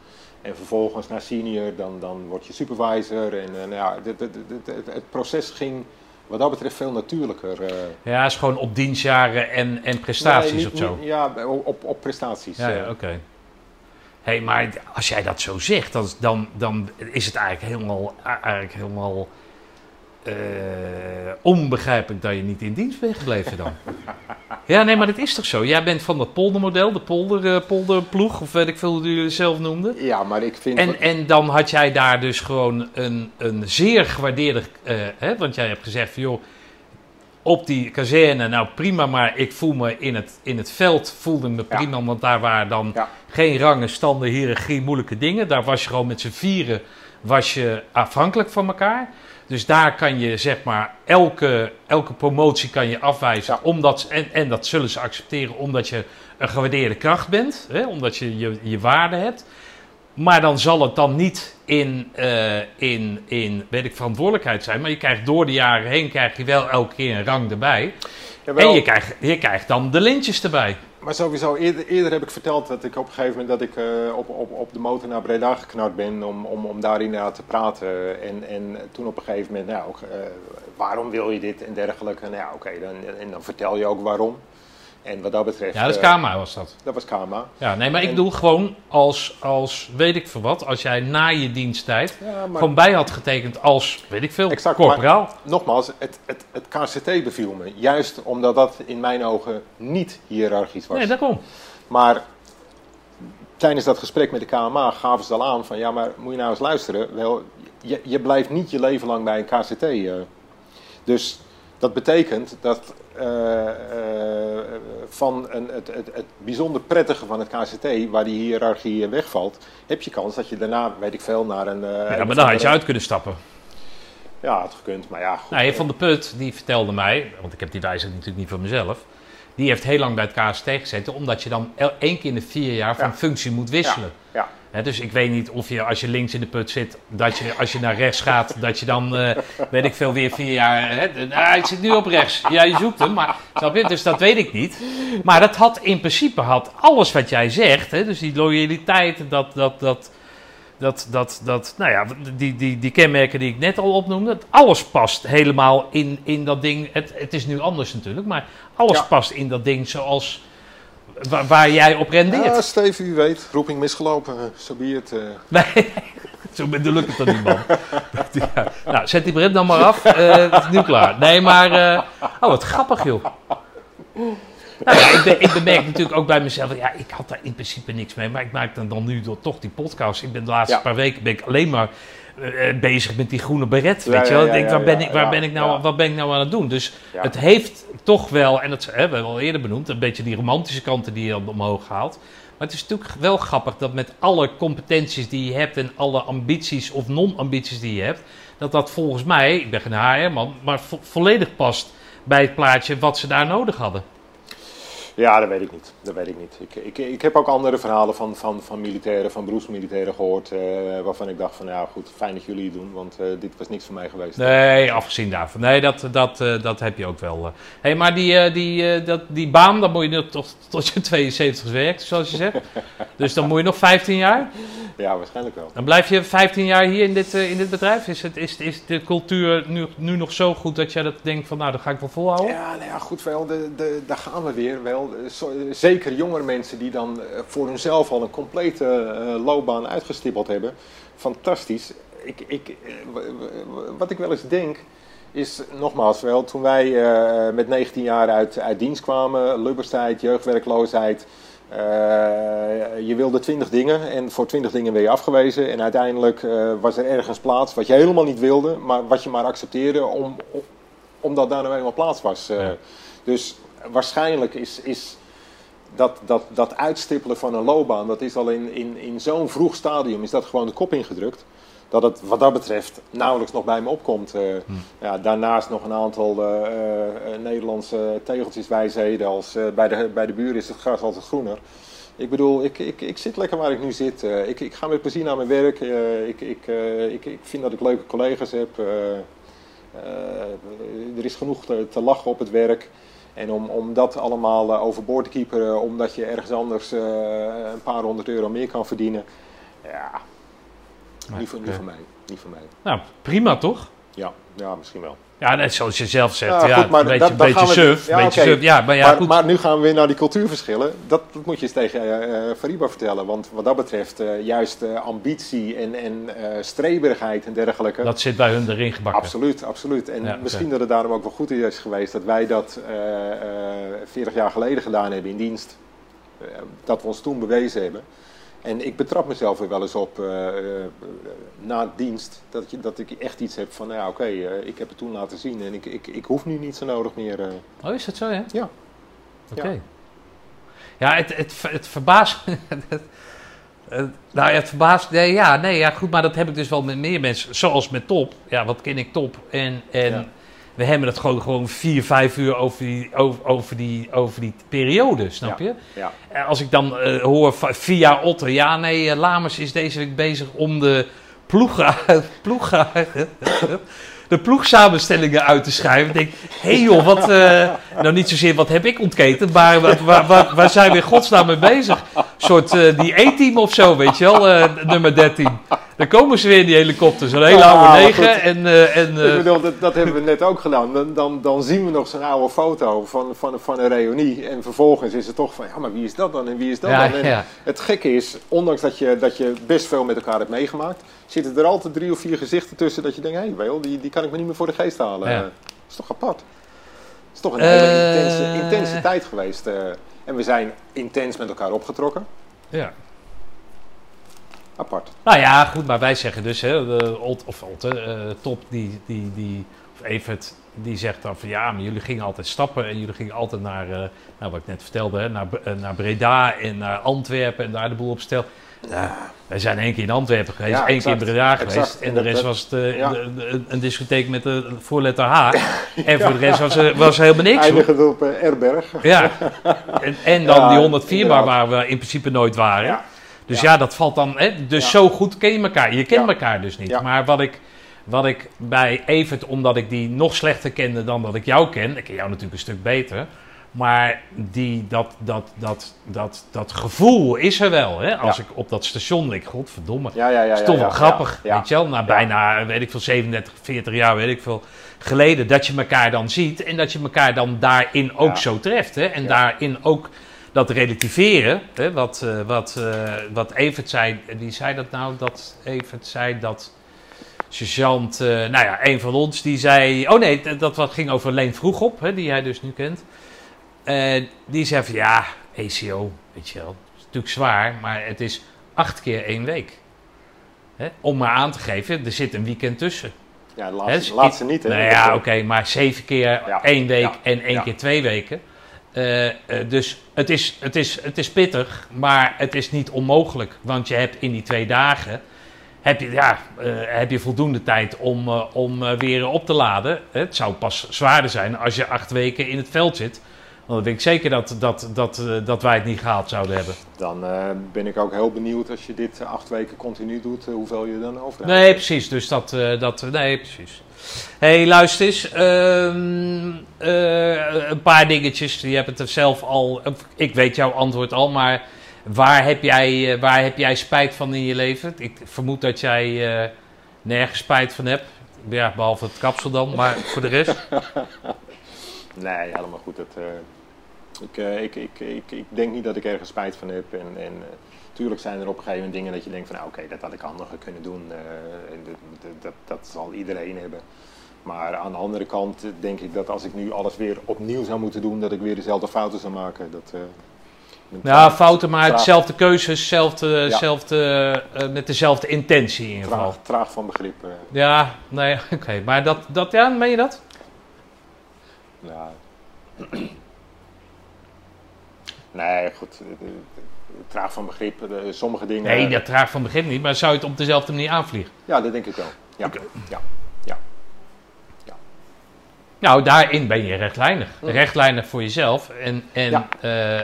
En vervolgens naar senior, dan, dan word je supervisor. En nou ja, het, het, het, het, het proces ging wat dat betreft veel natuurlijker. Ja, is gewoon op dienstjaren en, en prestaties Nee, niet- of zo. ja, op, op prestaties. Ja, ja oké. hey, maar als jij dat zo zegt, dan, dan, dan is het eigenlijk helemaal, eigenlijk helemaal eh, onbegrijpelijk dat je niet in dienst bent gebleven dan. <laughs> ja, nee, maar dat is toch zo? Jij bent van dat poldermodel, de polder, eh, polderploeg, of weet ik veel hoe jullie het zelf noemden. Ja, maar ik vind... En, en dan had jij daar dus gewoon een, een zeer gewaardeerde, eh, hè, want jij hebt gezegd van joh, op die kazerne, nou prima, maar ik voel me in het, in het veld, voelde me Ja. prima, want daar waren dan Ja. geen rangen, standen, hiërarchie, moeilijke dingen. Daar was je gewoon met z'n vieren, was je afhankelijk van elkaar. Dus daar kan je zeg maar elke, elke promotie kan je afwijzen, Ja. omdat, en, en dat zullen ze accepteren omdat je een gewaardeerde kracht bent, hè, omdat je, je je waarde hebt. Maar dan zal het dan niet in, eh, in, in weet ik, verantwoordelijkheid zijn. Maar je krijgt door de jaren heen krijg je wel elke keer een rang erbij. Jawel. En je krijgt, je krijgt dan de lintjes erbij. Maar sowieso, eerder, eerder heb ik verteld dat ik op een gegeven moment dat ik eh, op, op, op de motor naar Breda geknard ben om, om, om daar te praten. En, en toen op een gegeven moment, nou, ook, eh, waarom wil je dit en dergelijke. Nou ja, oké, dan, en dan vertel je ook waarom. En wat dat betreft... Ja, dat is eh, KMA was dat. dat was Kama. Ja, nee, maar ik bedoel gewoon als, als, weet ik veel wat, als jij na je diensttijd Ja, maar gewoon bij had getekend als, weet ik veel, Exact, corporaal. nogmaals, het, het, het KCT beviel me. Juist omdat dat in mijn ogen niet hiërarchisch was. Nee, daarom. Maar tijdens dat gesprek met de KMA gaven ze al aan van ja, maar moet je nou eens luisteren. Wel, je, je blijft niet je leven lang bij een KCT. eh. Dus dat betekent dat van een, het, het, het bijzonder prettige van het KCT, waar die hiërarchie eh, wegvalt, heb je kans dat je daarna, weet ik veel, naar een. eh, Ja, maar dan had je uit kunnen stappen. Ja, had gekund, maar ja, goed. Nou, Van der Put, die vertelde mij, want ik heb die wijsheid natuurlijk niet van mezelf. Die heeft heel lang bij het KST gezeten, omdat je dan één keer in de vier jaar van Ja. functie moet wisselen. Ja, Dus ik weet niet of je als je links in de put zit, dat je als je naar rechts gaat, <laughs> dat je dan, eh, weet ik veel, weer vier jaar. Hè, nou, hij zit nu op rechts. Ja, je zoekt hem, maar snap je? Dus dat weet ik niet. Maar dat had in principe had alles wat jij zegt, hè, dus die loyaliteit, dat, dat, dat, dat, dat, dat, nou ja, die, die, die kenmerken die ik net al opnoemde, alles past helemaal in, in dat ding. Het, het is nu anders natuurlijk, maar alles Ja. past in dat ding zoals waar, waar jij op rendeert. Ja, Steve, u weet, roeping misgelopen, zo be it, eh. <laughs> Nee, zo bedoel ik het dan niet, man. <laughs> Ja. Nou, zet die bril dan maar af. eh, het is nu klaar. Nee, maar... eh, oh, wat grappig, joh. Nou ja, ik, ben, ik bemerk natuurlijk ook bij mezelf... Ja, ik had daar in principe niks mee. Maar ik maak dan, dan nu door, toch die podcast. Ik ben de laatste Ja. paar weken ben ik alleen maar eh, bezig met die groene beret. Ja, weet je wel? ik denk, waar, ben ik, waar, ben ik nou, wat ben ik nou aan het doen? Dus het heeft toch wel, en dat hebben we al eerder benoemd, een beetje die romantische kanten die je dan omhoog haalt. Maar het is natuurlijk wel grappig dat met alle competenties die je hebt en alle ambities of non-ambities die je hebt, dat dat volgens mij, ik ben geen HR-man, maar vo- volledig past bij het plaatje wat ze daar nodig hadden. Ja, dat weet ik niet. Dat weet ik niet. Ik, ik, ik heb ook andere verhalen van, van, van militairen, van beroepsmilitairen gehoord. eh, waarvan ik dacht van ja goed, fijn dat jullie het doen, want eh, dit was niks voor mij geweest. Nee, afgezien daarvan. Nee, dat, dat, eh, dat heb je ook wel. Hé, hey, maar die, eh, die, eh, dat, die baan, dan moet je tot, tot je 72 werkt, zoals je zegt. <laughs> dus dan moet je nog 15 jaar. Ja, waarschijnlijk wel. Dan blijf je 15 jaar hier in dit, eh, in dit bedrijf. Is, het, is, is de cultuur nu, nu nog zo goed dat jij dat denkt van, nou, dat ga ik wel volhouden? Ja, nou ja, goed wel. De, de, daar gaan we weer wel. Zo- zeker jongere mensen die dan eh, voor hunzelf al een complete eh, loopbaan uitgestippeld hebben. Fantastisch. Ik, ik, eh, wat ik wel eens denk, is nogmaals wel, toen wij eh, met 19 jaar uit, uit dienst kwamen, lubberstijd, jeugdwerkloosheid. eh, je wilde 20 dingen en voor 20 dingen werd je afgewezen. En uiteindelijk eh, was er ergens plaats wat je helemaal niet wilde, maar wat je maar accepteerde om, om- omdat daar nou eenmaal plaats was. eh. Ja. Dus waarschijnlijk is, is dat, dat, dat uitstippelen van een loopbaan, dat is al in, in, in zo'n vroeg stadium, is dat gewoon de kop ingedrukt. Dat het wat dat betreft nauwelijks nog bij me opkomt. Eh, ja, daarnaast nog een aantal eh, eh, Nederlandse tegeltjes wijsheden als bij, de, bij de buren is het gras altijd groener. Ik bedoel, ik, ik, ik zit lekker waar ik nu zit. Ik, ik ga met plezier naar mijn werk. Ik, ik, ik, ik vind dat ik leuke collega's heb. Er is genoeg te, te lachen op het werk. En om, om dat allemaal eh, overboord te kieperen, omdat je ergens anders eh, een paar honderd euro meer kan verdienen. Ja, niet, voor, niet voor mij. Niet voor mij. Nou, prima toch? Ja, ja misschien wel. Ja, net zoals je zelf zegt. Ja, Ja, goed, maar een beetje, dat- beetje we- surf. ja, beetje surf. Ja, maar ja, maar, goed. maar nu gaan we weer naar die cultuurverschillen. Dat, dat moet je eens tegen eh Fariba vertellen. Want wat dat betreft, eh, juist ambitie en, en streberigheid en dergelijke. dat zit bij hun erin gebakken. Absoluut, absoluut. En Ja, misschien dat het daarom ook wel goed is geweest dat wij dat eh, eh, 40 jaar geleden gedaan hebben in dienst. Dat we ons toen bewezen hebben. En ik betrap mezelf er wel eens op eh, eh, na dienst dat, je, dat ik echt iets heb van, nou ja, oké, eh, ik heb het toen laten zien en ik, ik, ik hoef nu niet zo nodig meer. Oh, is dat zo, hè? Ja. Oké. Ja. Ja, het, het, het verbaast <laughs> nou ja, het verbaast... Nee, ja, nee, ja, goed, maar dat heb ik dus wel met meer mensen. Zoals met Top. Ja, wat ken ik Top? En, en Ja. We hebben het gewoon, gewoon vier, vijf uur over die, over, over die, over die periode, snap je? Ja. Eh, Als ik dan eh, hoor via Otter... Ja, nee, eh, Lamers is deze week bezig om de ploeg... <laughs> ploeg de ploegsamenstellingen uit te schrijven. Ik denk, hé hey joh, wat... nou, niet zozeer wat heb ik ontketend, maar waar, waar, waar, waar zijn we in godsnaam mee bezig? Een soort eh, die E-team of zo, weet je wel, eh, nummer 13. Dan komen ze weer in die helikopter, zo'n hele oude negen. En, eh, en, Ik bedoel, dat, dat hebben we net ook gedaan. Dan, dan, dan zien we nog zo'n oude foto van, van, van een reunie. En vervolgens is het toch van, ja, maar wie is dat dan en wie is dat Ja, dan? En ja. Het gekke is, ondanks dat je, dat je best veel met elkaar hebt meegemaakt, zitten er altijd drie of vier gezichten tussen dat je denkt, hé, hey, wel, die, die kan ik me niet meer voor de geest halen. Ja. Dat is toch apart? Het is toch een hele intense, intense tijd geweest. En we zijn intens met elkaar opgetrokken. ja. Apart. Nou ja, goed, maar wij zeggen dus, hè, de Olt, of Olte, eh, Top, die, die, die, of Evert, die zegt dan van ja, maar jullie gingen altijd stappen en jullie gingen altijd naar, eh, nou, wat ik net vertelde, hè, naar, eh, naar Breda en naar Antwerpen en daar de boel op stel. Ja, wij zijn één keer in Antwerpen geweest, Ja, één keer in Breda exact. geweest en de rest was het eh, ja. de- de- een discotheek met de voorletter H. <laughs> En voor de rest was er, was helemaal niks. Eindigend op eh, Erberg. Ja, <laughs> en, en dan die 104 bar waar we in principe nooit waren. Dus Ja. dat valt dan. Hè, dus zo goed ken je elkaar. Je kent elkaar dus niet. Maar wat ik, wat ik bij Evert, omdat ik die nog slechter kende dan dat ik jou ken. Ik ken jou natuurlijk een stuk beter. Maar die, dat, dat, dat, dat, dat gevoel is er wel. Hè? Als Ja. ik op dat station lig, godverdomme. Ja, ja, ja. Dat is toch wel grappig, weet je wel? Na bijna, weet ik veel, 37, 40 jaar, weet ik veel, geleden, dat je elkaar dan ziet en dat je elkaar dan daarin ook zo treft. Hè? En daarin ook dat relativeren, hè? Wat, eh, wat, eh, wat Evert zei, wie zei dat nou? Dat Evert zei dat sergeant, eh, nou ja, een van ons, die zei, oh nee, dat wat ging over Leen Vroegop, hè, die hij dus nu kent. Die zei van, ja, ACO, weet je wel, is natuurlijk zwaar, maar het is acht keer één week. Hè? Om maar aan te geven, er zit een weekend tussen. Ja, de laatste, laatste niet. Hè? Nou ja, oké, maar zeven keer Ja. één week Ja. en één Ja. keer twee weken. Eh, eh, dus het is, het, is, het is pittig, maar het is niet onmogelijk. Want je hebt in die twee dagen heb je, ja, eh, heb je voldoende tijd om, om weer op te laden. Het zou pas zwaarder zijn als je acht weken in het veld zit. Want dan weet ik zeker dat, dat, dat, eh, dat wij het niet gehaald zouden hebben. Dan eh, ben ik ook heel benieuwd als je dit eh, acht weken continu doet, hoeveel je dan overhoudt. Nee, precies. Dus dat, dat nee, precies. hey, luister eens. ehm, eh, een paar dingetjes. Je hebt het er zelf al. Ik weet jouw antwoord al, maar waar heb jij, waar heb jij spijt van in je leven? Ik vermoed dat jij nergens spijt van hebt. Ja, behalve het kapsel dan, maar voor de rest. <laughs> Nee, helemaal goed. Dat, ik, eh, ik, ik, ik, ik denk niet dat ik ergens spijt van heb. En, en eh, tuurlijk zijn er op een gegeven moment dingen dat je denkt van nou, oké, dat had ik handiger kunnen doen. eh, en dat, dat, dat, zal iedereen hebben. Maar aan de andere kant denk ik dat als ik nu alles weer opnieuw zou moeten doen, dat ik weer dezelfde fouten zou maken. Dat, Ja, traag- fouten, maar traag- dezelfde keuzes, met dezelfde intentie in ieder geval. Traag, traag van begrip. Ja, nee, <laughs> oké. Maar dat, dat, ja, meen je dat? Ja. Nee, goed. Traag van begrip. Sommige dingen. Nee, dat traag van begin niet, maar zou je het op dezelfde manier aanvliegen? Ja, dat denk ik wel. Ja. Oké. ja. Nou, daarin ben je rechtlijnig. Hm. Rechtlijnig voor jezelf en, en, Ja. eh,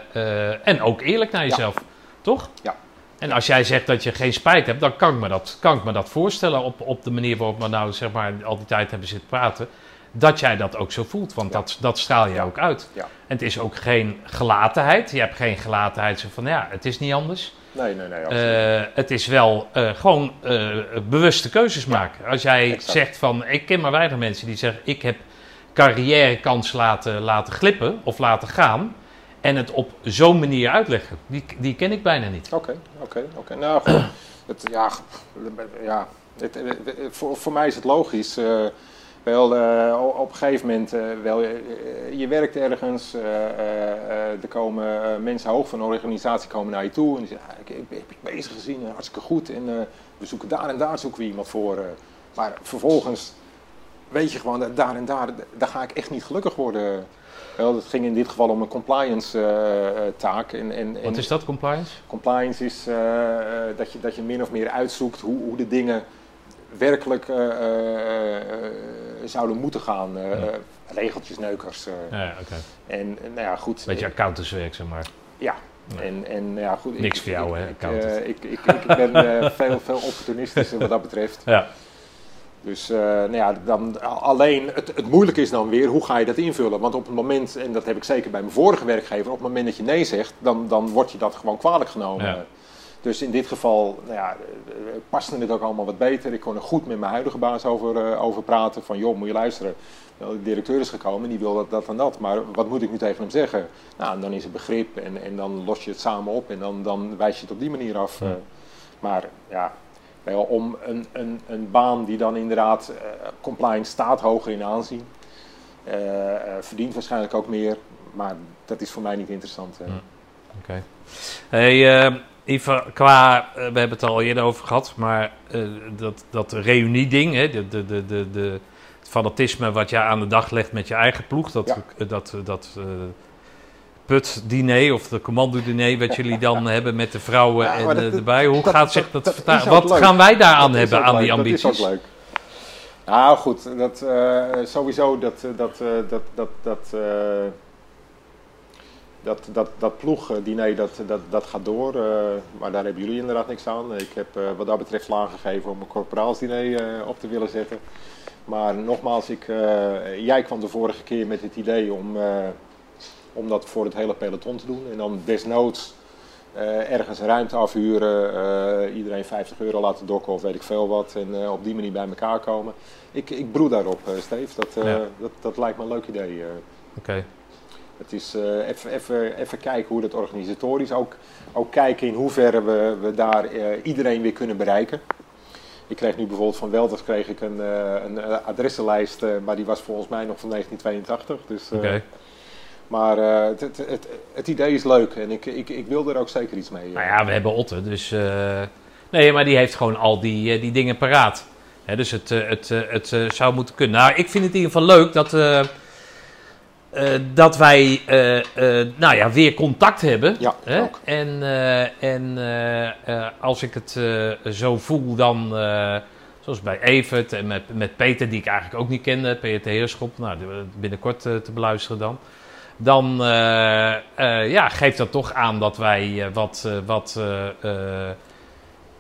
eh, en ook eerlijk naar jezelf. Toch? Ja. En als jij zegt dat je geen spijt hebt, dan kan ik me dat, kan ik me dat voorstellen op, op de manier waarop we nou zeg maar, al die tijd hebben zitten praten. Dat jij dat ook zo voelt, want Ja. dat, dat straal je ook uit. Ja. En het is ook geen gelatenheid. Je hebt geen gelatenheid zo van, ja, het is niet anders. Nee, nee, nee. Eh, het is wel eh, gewoon eh, bewuste keuzes maken. Als jij exact. zegt van, ik ken maar weinig mensen die zeggen, ik heb carrièrekans laten, laten glippen of laten gaan. En het op zo'n manier uitleggen. Die, die ken ik bijna niet. Oké, oké, oké. Nou, goed. Het, ja, ja het, het- het- voor, voor mij is het logisch. Wel, eh, op een gegeven moment, eh, wel, eh, je werkt ergens, er komen mensen hoog van een organisatie komen naar je toe en die zeggen, ah, ik, ik, heb je bezig gezien, hartstikke goed en we zoeken daar en daar zoeken we iemand voor. maar vervolgens weet je gewoon, dat daar en daar, daar ga ik echt niet gelukkig worden. Wel, het ging in dit geval om een compliance taak. En, en, en Wat is dat, compliance? Compliance is dat, je, dat je min of meer uitzoekt hoe, hoe de dingen werkelijk eh, eh, eh, zouden moeten gaan. Ja. regeltjesneukers. eh. Ja, oké. En nou ja, goed. Beetje accountantswerk, zeg maar. ja. En, en ja, goed. Niks ik- voor jou, hè, ik, ik, ik, ik ben <laughs> veel, veel opportunistischer wat dat betreft. Ja. Dus nou ja, dan, alleen het, het moeilijke is dan weer hoe ga je dat invullen. Want op het moment, en dat heb ik zeker bij mijn vorige werkgever, op het moment dat je nee zegt, dan, dan wordt je dat gewoon kwalijk genomen. Ja. Dus in dit geval nou ja, paste het ook allemaal wat beter. Ik kon er goed met mijn huidige baas over, eh, over praten. Van joh, moet je luisteren. De directeur is gekomen en die wil dat, dat en dat. Maar wat moet ik nu tegen hem zeggen? Nou, en dan is het begrip en, en dan los je het samen op en dan, dan wijs je het op die manier af. Ja. eh. Maar ja, wel om een, een, een baan die dan inderdaad eh compliance staat hoger in aanzien. verdient waarschijnlijk ook meer. Maar dat is voor mij niet interessant. Oké. Hey, Ivar, qua, eh, we hebben het er al eerder over gehad, maar eh, dat, dat reunieding, hè, de, de, de, de, de, het fanatisme wat jij aan de dag legt met je eigen ploeg, dat, Ja. eh, dat, dat eh, put-diner of de commando-diner wat jullie dan <laughs> hebben met de vrouwen Ja, en dat- erbij. Hoe dat- gaat zich dat- vertalen? Wat leuk. gaan wij daaraan hebben, aan leuk, die ambities? Dat is ook leuk. Nou goed, dat, sowieso dat, dat, dat, dat, dat, eh, dat, dat, ploegdiner dat, dat, dat gaat door. eh, maar daar hebben jullie inderdaad niks aan. Ik heb eh, wat dat betreft aangegeven om een corporaalsdiner eh, op te willen zetten. Maar nogmaals, ik, eh, jij kwam de vorige keer met het idee om, eh, om dat voor het hele peloton te doen. En dan desnoods eh, ergens ruimte afhuren, eh, iedereen 50 euro laten dokken of weet ik veel wat. En eh, op die manier bij elkaar komen. Ik, ik broed daarop, eh Steve. Dat, eh, Ja. dat, dat lijkt me een leuk idee. eh. Oké. Het is eh, even, even, even kijken hoe dat organisatorisch ook, ook kijken in hoeverre we, we daar eh, iedereen weer kunnen bereiken. Ik kreeg nu bijvoorbeeld van Welders kreeg ik een, eh, een adressenlijst, maar die was volgens mij nog van 1982. Dus, Oké. Maar het, het, het, het idee is leuk en ik, ik, ik wil er ook zeker iets mee. Nou ja, we hebben Otte, dus... nee, maar die heeft gewoon al die, die dingen paraat. Hè, dus het, het, het eh, zou moeten kunnen. Nou, ik vind het in ieder geval leuk dat, eh, dat wij eh, nou ja, weer contact hebben. Ja, Hè? En, en als ik het zo voel, dan zoals bij Evert en met, met Peter, die ik eigenlijk ook niet kende, Peter Heerschop, nou, binnenkort te beluisteren dan. Dan ja, geeft dat toch aan dat wij wat, wat,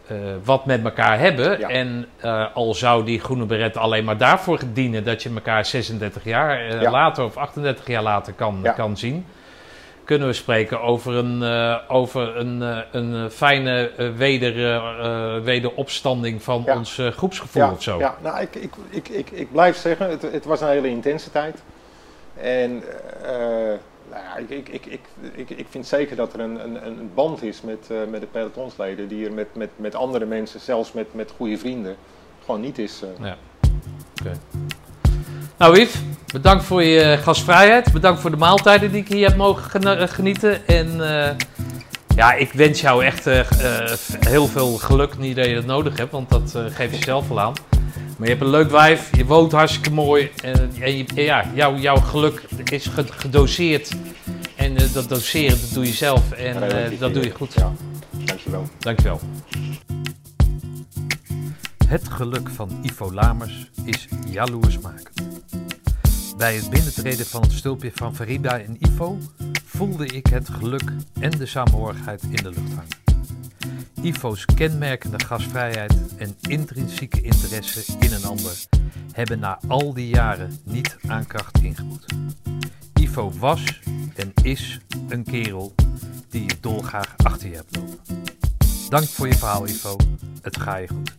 eh, wat met elkaar hebben. Ja. En eh, al zou die groene beret alleen maar daarvoor dienen dat je elkaar 36 jaar eh, Ja. later of 38 jaar later kan, Ja. kan zien kunnen we spreken over een, over een, een fijne weder, wederopstanding van ons groepsgevoel ja, of zo. Ja, nou, ik, ik, ik, ik, ik blijf zeggen, het, het was een hele intense tijd. En nou ik, ik, ik, ik, ik, vind zeker dat er een, een, een band is met, eh, met de pelotonsleden, die er met, met, met andere mensen, zelfs met, met goede vrienden, gewoon niet is. eh. Ja. Nou, Yves, bedankt voor je gastvrijheid. Bedankt voor de maaltijden die ik hier heb mogen eh, genieten. En eh, ja, ik wens jou echt eh, eh, heel veel geluk. Niet dat je dat nodig hebt, want dat eh, geef je zelf wel aan. Maar je hebt een leuk wijf, je woont hartstikke mooi. En, en je- en ja, jouw, jouw geluk is ge- gedoseerd. En eh, dat doseren, dat doe je zelf. En eh, dat doe je goed. Ja, dankjewel. Dankjewel. Het geluk van Ivo Lamers is jaloersmakend. Bij het binnentreden van het stulpje van Farida en Ivo voelde ik het geluk en de samenhorigheid in de lucht hangen. Ivo's kenmerkende gastvrijheid en intrinsieke interesse in een ander hebben na al die jaren niet aan kracht ingeboet. Ivo was en is een kerel die dolgraag achter je hebt lopen. Dank voor je verhaal, Ivo. Het gaat je goed.